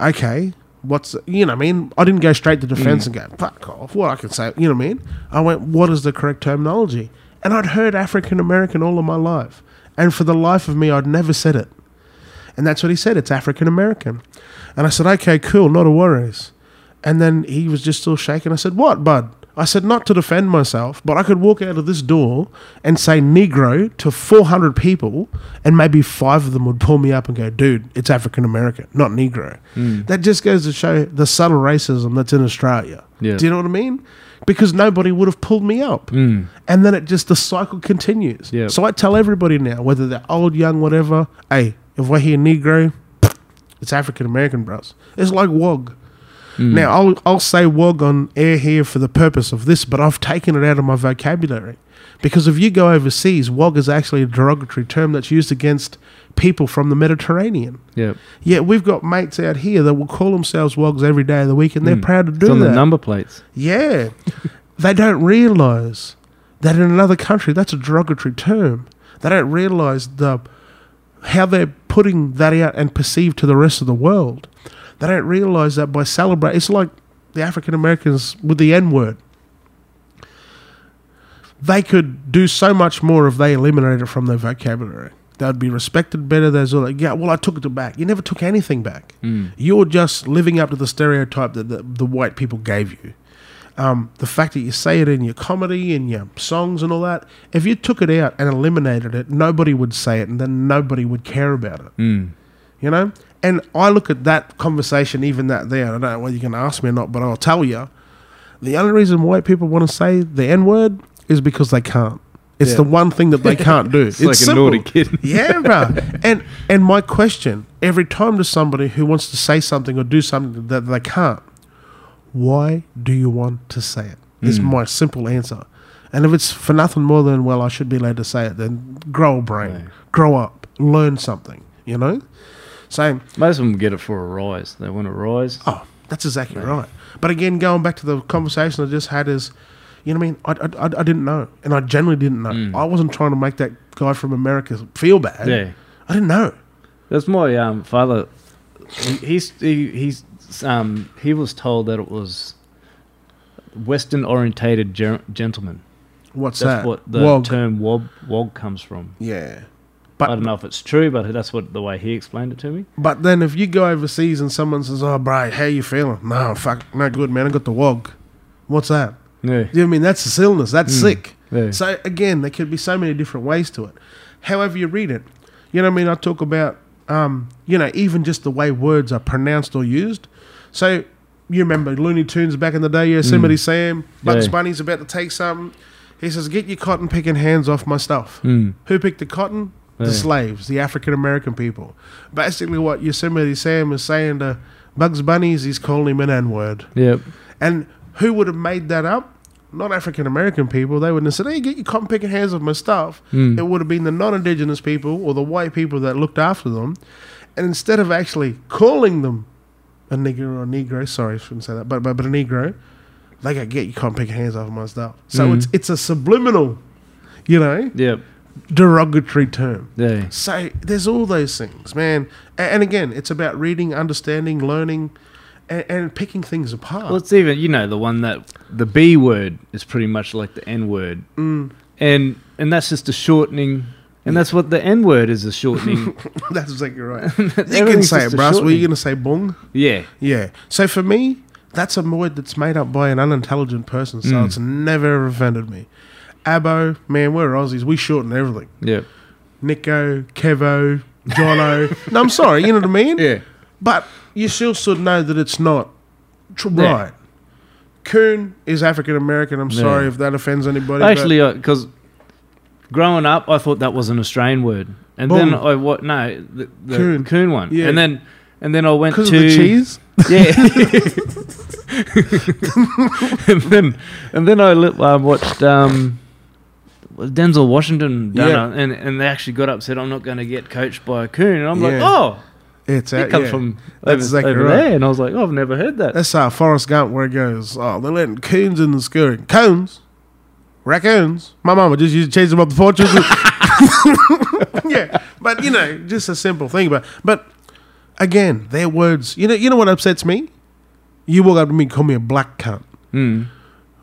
[SPEAKER 6] okay, what's, you know what I mean? I didn't go straight to defense mm. and go, fuck off, what I can say, you know what I mean? I went, what is the correct terminology? And I'd heard African American all of my life. And for the life of me, I'd never said it. And that's what he said, it's African American. And I said, okay, cool, not a worries. And then he was just still shaking. I said, what, bud? I said, not to defend myself, but I could walk out of this door and say Negro to 400 people, and maybe five of them would pull me up and go, dude, it's African American, not Negro. That just goes to show the subtle racism that's in Australia.
[SPEAKER 4] Yeah.
[SPEAKER 6] Do you know what I mean? Because nobody would have pulled me up.
[SPEAKER 4] Mm.
[SPEAKER 6] And then it just, the cycle continues.
[SPEAKER 4] Yeah.
[SPEAKER 6] So I tell everybody now, whether they're old, young, whatever, hey, if we're here Negro, it's African American, bros. It's like WOG. Mm. Now, I'll, I'll say WOG on air here for the purpose of this, but I've taken it out of my vocabulary. Because if you go overseas, WOG is actually a derogatory term that's used against people from the Mediterranean.
[SPEAKER 4] Yeah.
[SPEAKER 6] Yeah, we've got mates out here that will call themselves WOGs every day of the week, and they're mm. proud to do
[SPEAKER 4] It's on
[SPEAKER 6] that.
[SPEAKER 4] the number plates.
[SPEAKER 6] Yeah. *laughs* they don't realise that in another country that's a derogatory term. They don't realise the how they're putting that out and perceived to the rest of the world. They don't realise that by celebrating it's like the African Americans with the N word. They could do so much more if they eliminated it from their vocabulary. They'd be respected better. There's all like, yeah, well, I took it back. You never took anything back. You're just living up to the stereotype that the, the white people gave you. Um, the fact that you say it in your comedy and your songs and all that, if you took it out and eliminated it, nobody would say it and then nobody would care about it.
[SPEAKER 4] Mm.
[SPEAKER 6] You know? And I look at that conversation, even that there, I don't know whether you can ask me or not, but I'll tell you. The only reason white people want to say the N word is because they can't. It's
[SPEAKER 4] Yeah.
[SPEAKER 6] the one thing that they can't do. *laughs*
[SPEAKER 4] It's like a naughty kid. *laughs*
[SPEAKER 6] yeah, bro. *laughs* And and my question every time to somebody who wants to say something or do something that they can't, why do you want to say it? Is mm. my simple answer. And if it's for nothing more than well, I should be allowed to say it, then grow a brain,
[SPEAKER 4] Yeah.
[SPEAKER 6] grow up, learn something. You know. So
[SPEAKER 4] Most of them get it for a rise. They want a rise.
[SPEAKER 6] Oh, that's exactly right. But again, going back to the conversation I just had is, you know what I mean? I, I, I didn't know. And I generally didn't know. I wasn't trying to make that guy from America feel bad.
[SPEAKER 4] Yeah.
[SPEAKER 6] I didn't know.
[SPEAKER 4] That's my um, father. He, he's he, he's um, he was told that it was Western orientated ger- gentleman.
[SPEAKER 6] What's
[SPEAKER 4] That's
[SPEAKER 6] that?
[SPEAKER 4] what the
[SPEAKER 6] Wog.
[SPEAKER 4] term wob wog comes from.
[SPEAKER 6] Yeah.
[SPEAKER 4] I don't know if it's true, but that's what the way he explained it to me.
[SPEAKER 6] but then if you go overseas and someone says, "Oh, bro, how you feeling?" No, fuck, no good, man. I got the wog. What's that?
[SPEAKER 4] Yeah,
[SPEAKER 6] You know what I mean? That's a illness. That's
[SPEAKER 4] Mm.
[SPEAKER 6] sick.
[SPEAKER 4] yeah.
[SPEAKER 6] So again, there could be so many different ways to it. However you read it, you know what I mean. I talk about, um, you know, even just the way words are pronounced or used. So you remember Looney Tunes back in the day, Yosemite Sam, Bugs
[SPEAKER 4] Yeah.
[SPEAKER 6] Bunny's about to take something. He says, "Get your cotton picking hands off my stuff."
[SPEAKER 4] Mm.
[SPEAKER 6] Who picked the cotton? The slaves, the African American people. Basically, what Yosemite Sam is saying to Bugs Bunny is he's calling him an N word.
[SPEAKER 4] Yep.
[SPEAKER 6] And who would have made that up? Not African American people. They wouldn't have said, hey, get your cotton picking hands off my stuff.
[SPEAKER 4] Mm.
[SPEAKER 6] It would have been the non indigenous people or the white people that looked after them. And instead of actually calling them a nigger or a negro, sorry, I shouldn't say that, but, but, but a negro, they go, get your cotton picking hands off my stuff. So
[SPEAKER 4] Mm.
[SPEAKER 6] it's, it's a subliminal, you know,
[SPEAKER 4] Yep.
[SPEAKER 6] Derogatory term.
[SPEAKER 4] Yeah.
[SPEAKER 6] So there's all those things, man. And again, it's about reading, understanding, learning, and, and picking things apart.
[SPEAKER 4] Well, it's even you know the one that the B word is pretty much like the N word,
[SPEAKER 6] Mm.
[SPEAKER 4] and and that's just a shortening, and that's what the N word is a shortening. *laughs*
[SPEAKER 6] That's exactly right. *laughs* you can say it, Bruce. Were you going to say bong?
[SPEAKER 4] yeah.
[SPEAKER 6] Yeah. So for me, that's a word that's made up by an unintelligent person, so
[SPEAKER 4] Mm.
[SPEAKER 6] it's never offended me. Abo, man, we're Aussies. We shorten everything.
[SPEAKER 4] Yep.
[SPEAKER 6] Nico, Kevo, Jono. *laughs* no, I'm sorry. You know what I mean?
[SPEAKER 4] Yeah.
[SPEAKER 6] But you still should know that it's not tr-
[SPEAKER 4] Yeah.
[SPEAKER 6] right. Coon is African American. I'm
[SPEAKER 4] Yeah.
[SPEAKER 6] sorry if that offends anybody.
[SPEAKER 4] Actually, because growing up, I thought that was an Australian word, and
[SPEAKER 6] Boom.
[SPEAKER 4] then I what? No, the, the
[SPEAKER 6] Coon.
[SPEAKER 4] coon. one,
[SPEAKER 6] Yeah.
[SPEAKER 4] and then and then I went to
[SPEAKER 6] the cheese. *laughs*
[SPEAKER 4] Yeah. *laughs* and then and then I um, watched um, Denzel Washington done
[SPEAKER 6] Yeah.
[SPEAKER 4] and and they actually got up said I'm not going to get coached by a coon, and I'm like, oh,
[SPEAKER 6] It's
[SPEAKER 4] it comes
[SPEAKER 6] yeah.
[SPEAKER 4] from
[SPEAKER 6] That's
[SPEAKER 4] over,
[SPEAKER 6] exactly
[SPEAKER 4] over
[SPEAKER 6] right.
[SPEAKER 4] there, and I was like, oh, I've never heard that.
[SPEAKER 6] That's uh, Forrest Gump where it goes, oh, they're letting coons in the school. Coons? Raccoons? My mama just used to chase them up the porch. *laughs* *laughs* yeah, but you know, just a simple thing. But but again, their words. You know, you know what upsets me? You walk up to me and call me a black cunt.
[SPEAKER 4] Mm.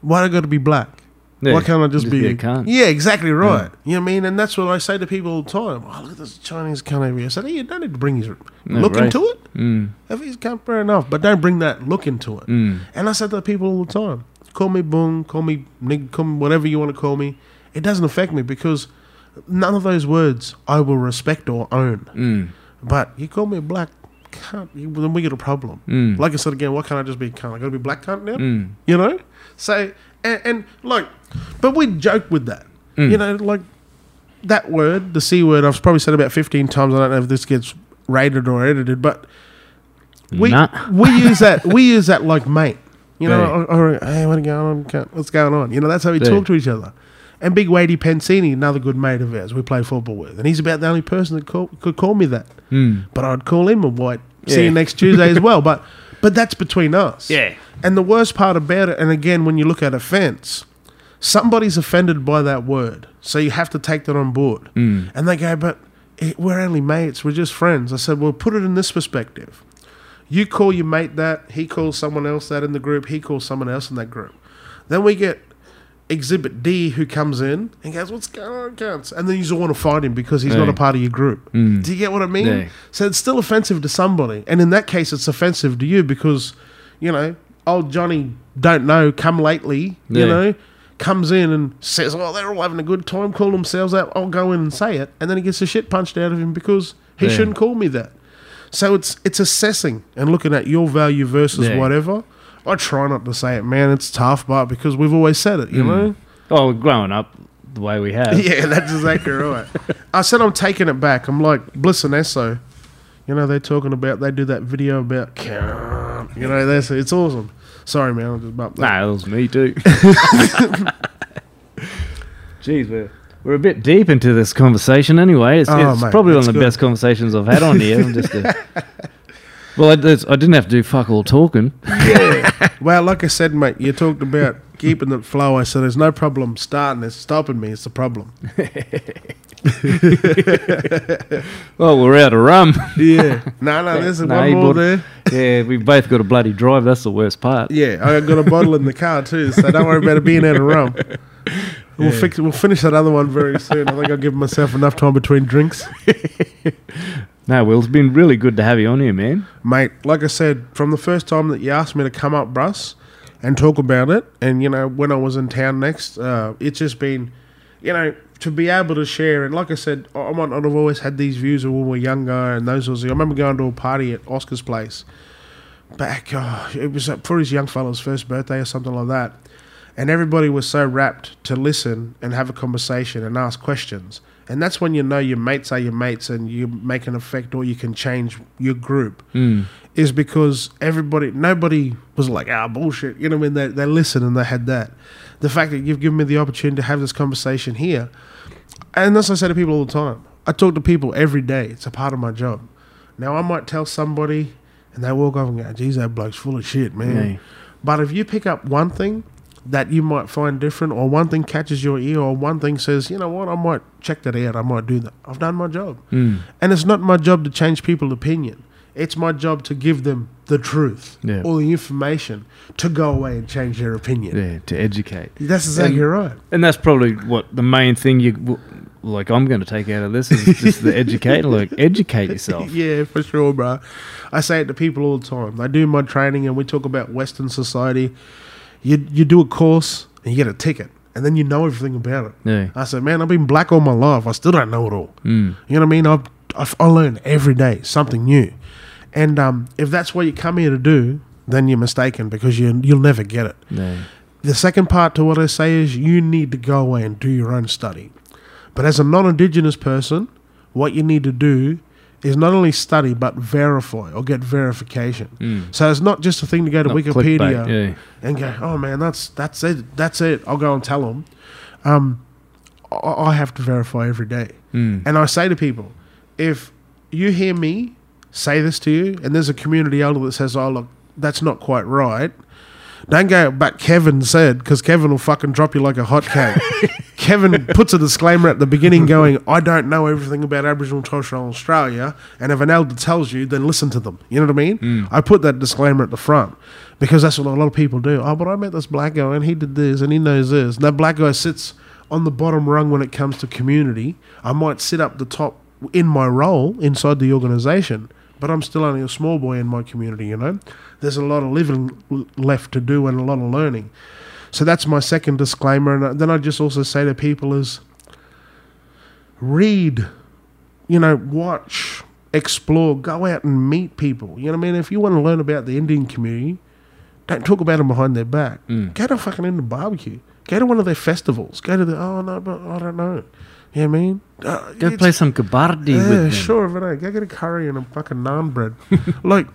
[SPEAKER 6] Why do I got to be black?
[SPEAKER 4] Yeah,
[SPEAKER 6] Why can't I just, be,
[SPEAKER 4] a cunt?
[SPEAKER 6] Yeah, exactly right. You know what I mean? And that's what I say to people all the time. Oh, look at this Chinese cunt over here. I said, hey, you don't need to bring his
[SPEAKER 4] No,
[SPEAKER 6] look
[SPEAKER 4] right.
[SPEAKER 6] into it.
[SPEAKER 4] Mm.
[SPEAKER 6] If he's cunt, fair enough. But don't bring that look into it.
[SPEAKER 4] Mm.
[SPEAKER 6] And I said to people all the time, call me boom, call me nig, call me whatever you want to call me. It doesn't affect me because none of those words I will respect or own.
[SPEAKER 4] Mm.
[SPEAKER 6] But you call me a black cunt, you, then we get a problem.
[SPEAKER 4] Mm.
[SPEAKER 6] Like I said again, why can't I just be a cunt? I got to be black cunt now?
[SPEAKER 4] Mm.
[SPEAKER 6] You know? So, and, and like, but we joke with that.
[SPEAKER 4] Mm.
[SPEAKER 6] You know, like that word, the C word, I've probably said about 15 times. I don't know if this gets rated or edited, but we
[SPEAKER 4] Nah.
[SPEAKER 6] we use that we *laughs* use that like mate. You know,
[SPEAKER 4] Yeah.
[SPEAKER 6] or, or, hey, what going on? What's going on? You know, that's how we
[SPEAKER 4] Yeah.
[SPEAKER 6] talk to each other. And Big Wadey Pensini, another good mate of ours, we play football with, and he's about the only person that call, could call me that.
[SPEAKER 4] Mm.
[SPEAKER 6] But I'd call him a white. See you next Tuesday as *laughs* well. But but that's between us.
[SPEAKER 4] Yeah.
[SPEAKER 6] And the worst part about it, and again, when you look at offence, somebody's offended by that word, so you have to take that on board.
[SPEAKER 4] Mm.
[SPEAKER 6] And they go, but it, we're only mates, we're just friends. I said, well, put it in this perspective. You call your mate that, he calls someone else that in the group, he calls someone else in that group. Then we get Exhibit D who comes in and goes, What's going on, cunts? And then you just want to fight him because he's not a part of your group.
[SPEAKER 4] Mm.
[SPEAKER 6] Do you get what I mean?
[SPEAKER 4] Yeah.
[SPEAKER 6] So it's still offensive to somebody. And in that case, it's offensive to you because, you know, old Johnny don't know, come lately, you know, comes in and says, Oh, they're all having a good time, call themselves out. I'll go in and say it. And then he gets the shit punched out of him because he
[SPEAKER 4] Yeah.
[SPEAKER 6] shouldn't call me that. So it's it's assessing and looking at your value versus
[SPEAKER 4] Yeah.
[SPEAKER 6] whatever. I try not to say it, man. It's tough, but because we've always said it, you
[SPEAKER 4] Mm.
[SPEAKER 6] know.
[SPEAKER 4] Oh, growing up the way we have. *laughs*
[SPEAKER 6] Yeah, that's exactly right. *laughs* I said I'm taking it back. I'm like Bliss and Eso. You know, they're talking about they do that video about. You know, that's it's awesome. Sorry, man, I just bumped that.
[SPEAKER 4] Nah, it was me too. *laughs* Jeez, we're we're a bit deep into this conversation anyway. It's,
[SPEAKER 6] Oh,
[SPEAKER 4] it's
[SPEAKER 6] mate,
[SPEAKER 4] probably one of the
[SPEAKER 6] good.
[SPEAKER 4] best conversations I've had on here. I'm just a, *laughs* well, I, I didn't have to do fuck all talking. Yeah.
[SPEAKER 6] Well, like I said, mate, you talked about *laughs* keeping the flow. I said there's no problem starting. It's stopping me. It's the problem. *laughs*
[SPEAKER 4] well, we're out of rum. *laughs*
[SPEAKER 6] Yeah. no, no, there's
[SPEAKER 4] No,
[SPEAKER 6] one more there.
[SPEAKER 4] yeah, we both got a bloody drive. That's the worst part.
[SPEAKER 6] Yeah, I got a bottle in the car too, so don't worry about it being out of rum. We'll fix. We'll finish that other one very soon. I think I'll give myself enough time between drinks, *laughs*
[SPEAKER 4] No, Will, it's been really good to have you on here, man.
[SPEAKER 6] mate. Like I said, from the first time that you asked me to come up, Bruss, and talk about it, and you know when I was in town next, uh, it's just been, you know, to be able to share. And like I said, I might not have always had these views when we were younger, and those was. I remember going to a party at Oscar's place back. Oh, it was for his young fella's first birthday or something like that. And everybody was so rapt to listen and have a conversation and ask questions. And that's when you know your mates are your mates and you make an effect or you can change your group. Is because everybody, nobody was like, ah, bullshit. You know what I mean? They, they listened and they had that. The fact that you've given me the opportunity to have this conversation here. And that's what I say to people all the time. I talk to people every day. It's a part of my job. Now, I might tell somebody and they walk off and go, geez, that bloke's full of shit, man.
[SPEAKER 4] Yeah.
[SPEAKER 6] But if you pick up one thing that you might find different, or one thing catches your ear, or one thing says, you know what, I might check that out, I might do that. I've done my job.
[SPEAKER 4] Mm.
[SPEAKER 6] And it's not my job to change people's opinion. It's my job to give them the truth
[SPEAKER 4] Yeah.
[SPEAKER 6] or the information to go away and change their opinion.
[SPEAKER 4] Yeah, to educate.
[SPEAKER 6] That's exactly
[SPEAKER 4] And-
[SPEAKER 6] right.
[SPEAKER 4] And that's probably what the main thing you like. I'm going to take out of this is just the educate. Like, educate yourself. *laughs*
[SPEAKER 6] yeah, for sure, bro. I say it to people all the time. I do my training and we talk about Western society. You you do a course and you get a ticket, and then you know everything about it.
[SPEAKER 4] Yeah.
[SPEAKER 6] I said, man, I've been black all my life. I still don't know it all.
[SPEAKER 4] Mm.
[SPEAKER 6] You know what I mean? I've, I've, I learn every day something new. And um, if that's what you come here to do, then you're mistaken because you, you'll never get it.
[SPEAKER 4] Yeah.
[SPEAKER 6] The second part to what I say is you need to go away and do your own study. But as a non Indigenous person, what you need to do is not only study but verify or get verification.
[SPEAKER 4] Mm.
[SPEAKER 6] So it's not just a thing to go to
[SPEAKER 4] Not
[SPEAKER 6] Wikipedia
[SPEAKER 4] yeah.
[SPEAKER 6] and go, oh man, that's that's it, that's it. I'll go and tell them. Um, I, I have to verify every day,
[SPEAKER 4] Mm.
[SPEAKER 6] and I say to people, if you hear me say this to you, and there's a community elder that says, oh look, that's not quite right. Don't go, but Kevin said, because Kevin will fucking drop you like a hot cake. *laughs* Kevin puts a disclaimer at the beginning going, I don't know everything about Aboriginal and Torres Strait Australia, and if an elder tells you, then listen to them. You know what I mean? Mm. I put that disclaimer at the front because that's what a lot of people do. Oh, but I met this black guy and he did this and he knows this. And that black guy sits on the bottom rung when it comes to community. I might sit up the top in my role inside the organization, but I'm still only a small boy in my community, you know? There's a lot of living left to do and a lot of learning. So that's my second disclaimer. And then I just also say to people is read, you know, watch, explore, go out and meet people. You know what I mean? If you want to learn about the Indian community, don't talk about them behind their back. Mm. Go to fucking Indian barbecue. Go to one of their festivals. Go to the, oh no, but I don't know. You know what I mean? Uh,
[SPEAKER 4] play some kabaddi
[SPEAKER 6] yeah,
[SPEAKER 4] with them.
[SPEAKER 6] sure, but I go get a curry and a fucking naan bread. *laughs* like,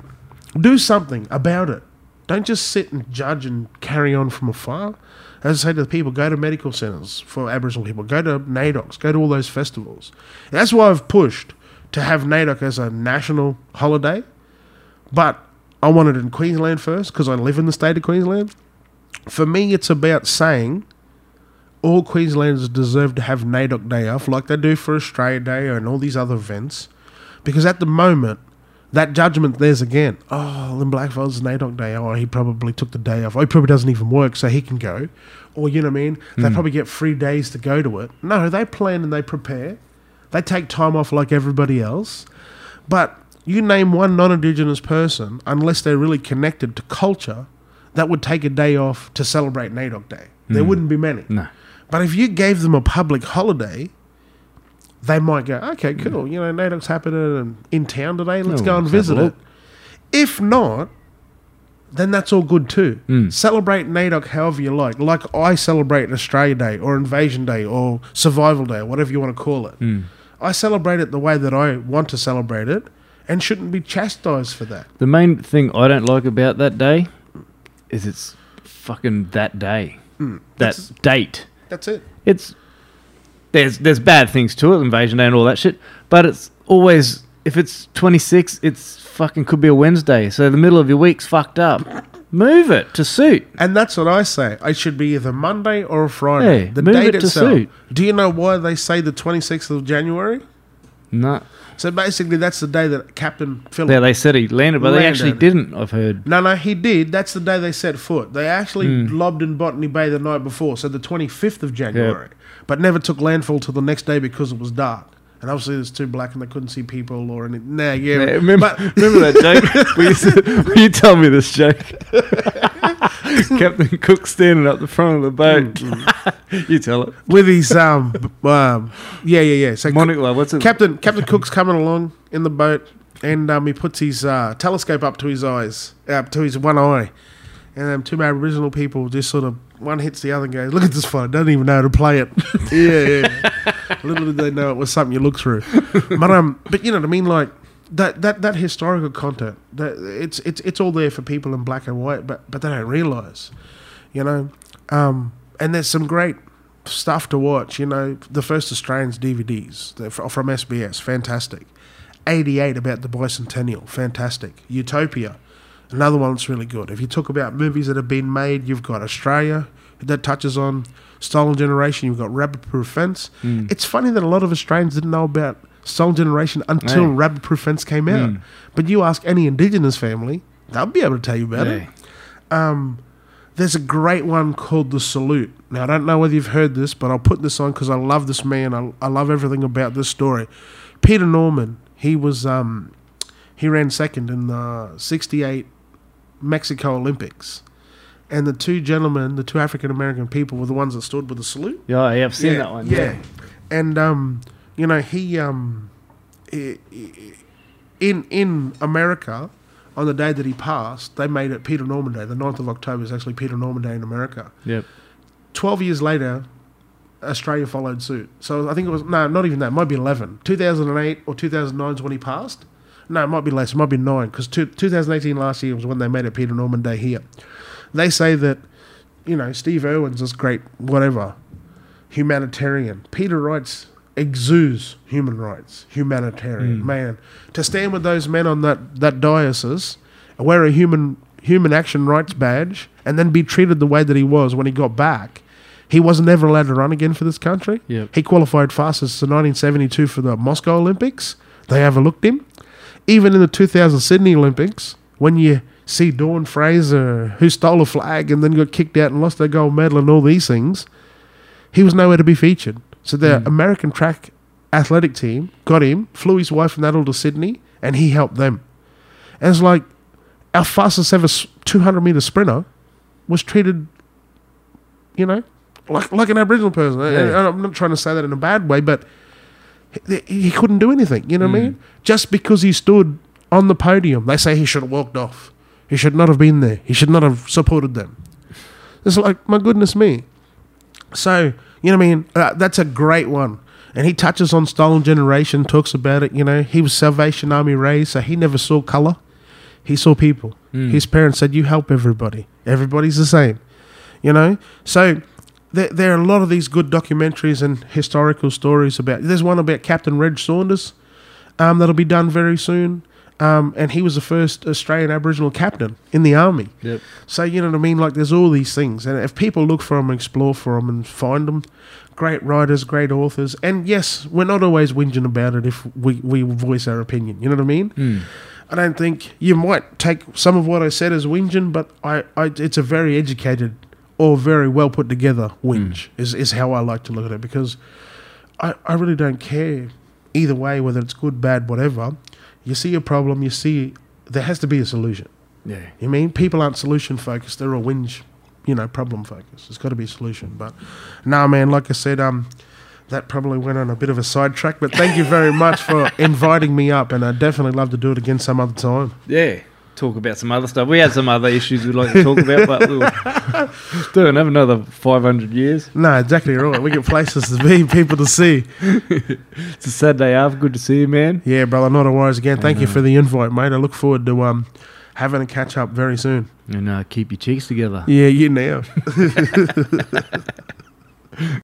[SPEAKER 6] do something about it. Don't just sit and judge and carry on from afar. As I say to the people, go to medical centres for Aboriginal people. Go to NAIDOCs. Go to all those festivals. That's why I've pushed to have NAIDOC as a national holiday. But I want it in Queensland first because I live in the state of Queensland. For me, it's about saying all Queenslanders deserve to have NAIDOC Day off, like they do for Australia Day and all these other events. Because at the moment, that judgment there's again. Oh, then Blackfellas NAIDOC Day. Oh, he probably took the day off. Oh, he probably doesn't even work, so he can go. Or, you know what I mean? They hmm. probably get free days to go to it. No, they plan and they prepare. They take time off like everybody else. But you name one non Indigenous person, unless they're really connected to culture, that would take a day off to celebrate NAIDOC Day. There hmm. wouldn't be many.
[SPEAKER 4] No.
[SPEAKER 6] But if you gave them a public holiday, they might go, okay, cool. You know, NAIDOC's happening in, in town today. Let's go and
[SPEAKER 4] let's have a
[SPEAKER 6] visit it.
[SPEAKER 4] look.
[SPEAKER 6] If not, then that's all good too.
[SPEAKER 4] Mm.
[SPEAKER 6] Celebrate NAIDOC however you like. Like I celebrate Australia Day or Invasion Day or Survival Day whatever you want to call it.
[SPEAKER 4] Mm.
[SPEAKER 6] I celebrate it the way that I want to celebrate it and shouldn't be chastised for that.
[SPEAKER 4] The main thing I don't like about that day is it's fucking that day. that
[SPEAKER 6] Hmm.
[SPEAKER 4] Date.
[SPEAKER 6] That's it.
[SPEAKER 4] It's there's there's bad things to it, invasion day and all that shit. But it's always if it's 26, it's fucking could be a Wednesday. So the middle of your week's fucked up. Move it to suit.
[SPEAKER 6] And that's what I say. It should be either Monday or a Friday.
[SPEAKER 4] Yeah,
[SPEAKER 6] the
[SPEAKER 4] move
[SPEAKER 6] date
[SPEAKER 4] it to
[SPEAKER 6] itself.
[SPEAKER 4] suit.
[SPEAKER 6] Do you know why they say the 26th of January?
[SPEAKER 4] No.
[SPEAKER 6] So basically, that's the day that Captain Phillip.
[SPEAKER 4] Yeah, they said he landed, but they actually didn't. I've heard.
[SPEAKER 6] no, no, he did. That's the day they set foot. They actually
[SPEAKER 4] Hmm.
[SPEAKER 6] lobbed in Botany Bay the night before, so the 25th of January, but never took landfall till the next day because it was dark. And obviously, it was too black and they couldn't see people or anything. Nah, yeah.
[SPEAKER 4] Yeah, remember,
[SPEAKER 6] but
[SPEAKER 4] remember that joke? we used to, you tell me this joke. *laughs* *laughs* Captain Cook standing up the front of the boat.
[SPEAKER 6] Mm, *laughs*
[SPEAKER 4] you tell it.
[SPEAKER 6] with his um, um, yeah, yeah, yeah. So
[SPEAKER 4] Monica, what's it?
[SPEAKER 6] Captain Captain Cook's coming along in the boat, and um, he puts his uh, telescope up to his eyes, up to his one eye, and um, two Aboriginal people just sort of one hits the other and goes, "Look at this fella! Doesn't even know how to play it." yeah, yeah. *laughs* Little did they know it was something you look through. But um, but you know what I mean, like. That, that that historical content that it's it's it's all there for people in black and white but but they don't realize you know um and there's some great stuff to watch. You know, the first Australians DVDs from SBS, fantastic. 88 about the bicentennial, fantastic. Utopia, another one that's really good. If you talk about movies that have been made, you've got Australia that touches on Stolen Generation. You've got Rabbit Proof Fence. It's funny that a lot of Australians didn't know about Stolen Generation until
[SPEAKER 4] Yeah.
[SPEAKER 6] Rabbit Proof Fence came out.
[SPEAKER 4] Mm.
[SPEAKER 6] But you ask any Indigenous family, they'll be able to tell you about it.
[SPEAKER 4] Yeah.
[SPEAKER 6] There's a great one called The Salute. Now, I don't know whether you've heard this, but I'll put this on because I love this man. I, I love everything about this story. Peter Norman, he was um, he ran second in the 68 Mexico Olympics. And the two gentlemen, the two African American people, were the ones that stood with the salute.
[SPEAKER 4] Yeah, yeah, I've seen that one. Yeah.
[SPEAKER 6] And um, you know, he um, in in America, on the day that he passed, they made it Peter Norman Day. The 9th of October is actually Peter Norman Day in America.
[SPEAKER 4] Yep.
[SPEAKER 6] 12 years later, Australia followed suit. So I think it was, no, not even that. It might be 11. 2008 or 2009 is when he passed. No, it might be less. It might be nine because 2018 last year was when they made it Peter Norman Day here. They say that, you know, Steve Irwin's this great, whatever, humanitarian. Peter Wright's exudes human rights, humanitarian hmm. man. To stand with those men on that, that diocese, wear a human human action rights badge, and then be treated the way that he was when he got back. He wasn't ever allowed to run again for this country.
[SPEAKER 4] Yep.
[SPEAKER 6] He qualified fastest in 1972 for the Moscow Olympics. They overlooked him. Even in the 2000 Sydney Olympics, when you see Dawn Fraser, who stole a flag and then got kicked out and lost their gold medal and all these things, he was nowhere to be featured. So the mm. American track athletic team got him, flew his wife and Adel to Sydney, and he helped them. And it's like our fastest ever 200 meter sprinter was treated, you know, like like an Aboriginal person.
[SPEAKER 4] Yeah.
[SPEAKER 6] and I'm not trying to say that in a bad way, but he, he couldn't do anything. You know what I mm. mean? Just because he stood on the podium, they say he should have walked off. He should not have been there. He should not have supported them. It's like, my goodness me. So, you know what I mean? Uh, that's a great one. And he touches on Stolen Generation, talks about it. You know, he was Salvation Army raised, so he never saw color. He saw people. His parents said, You help everybody. Everybody's the same. You know? So, there, there are a lot of these good documentaries and historical stories about. There's one about Captain Reg Saunders um, that'll be done very soon. Um, and he was the first Australian Aboriginal captain in the army.
[SPEAKER 4] Yep.
[SPEAKER 6] So you know what I mean? Like there's all these things, and if people look for them, explore for them, and find them, great writers, great authors, and yes, we're not always whinging about it if we we voice our opinion. You know what I mean? I don't think you might take some of what I said as whinging, but I, I it's a very educated or very well put together whinge is is how I like to look at it because I I really don't care either way whether it's good, bad, whatever. You see a problem, you see there has to be a solution.
[SPEAKER 4] Yeah.
[SPEAKER 6] You mean people aren't solution focused; they're all whinge, you know, problem focused. There's got to be a solution. But no, man, like I said, um, that probably went on a bit of a sidetrack. But thank you very much for *laughs* inviting me up, and I'd definitely love to do it again some other time.
[SPEAKER 4] Yeah. Talk about some other stuff. We had some other issues we'd like to talk about, but we'll *laughs* don't have another 500 years.
[SPEAKER 6] No, exactly right. We get places to be, people to see. *laughs*
[SPEAKER 4] It's a sad day off. Good to see you, man.
[SPEAKER 6] Yeah, brother. Not a worries again. Thank you for the invite, mate. I look forward to um having a catch up very soon.
[SPEAKER 4] And uh, keep your cheeks together.
[SPEAKER 6] Yeah, you now. *laughs*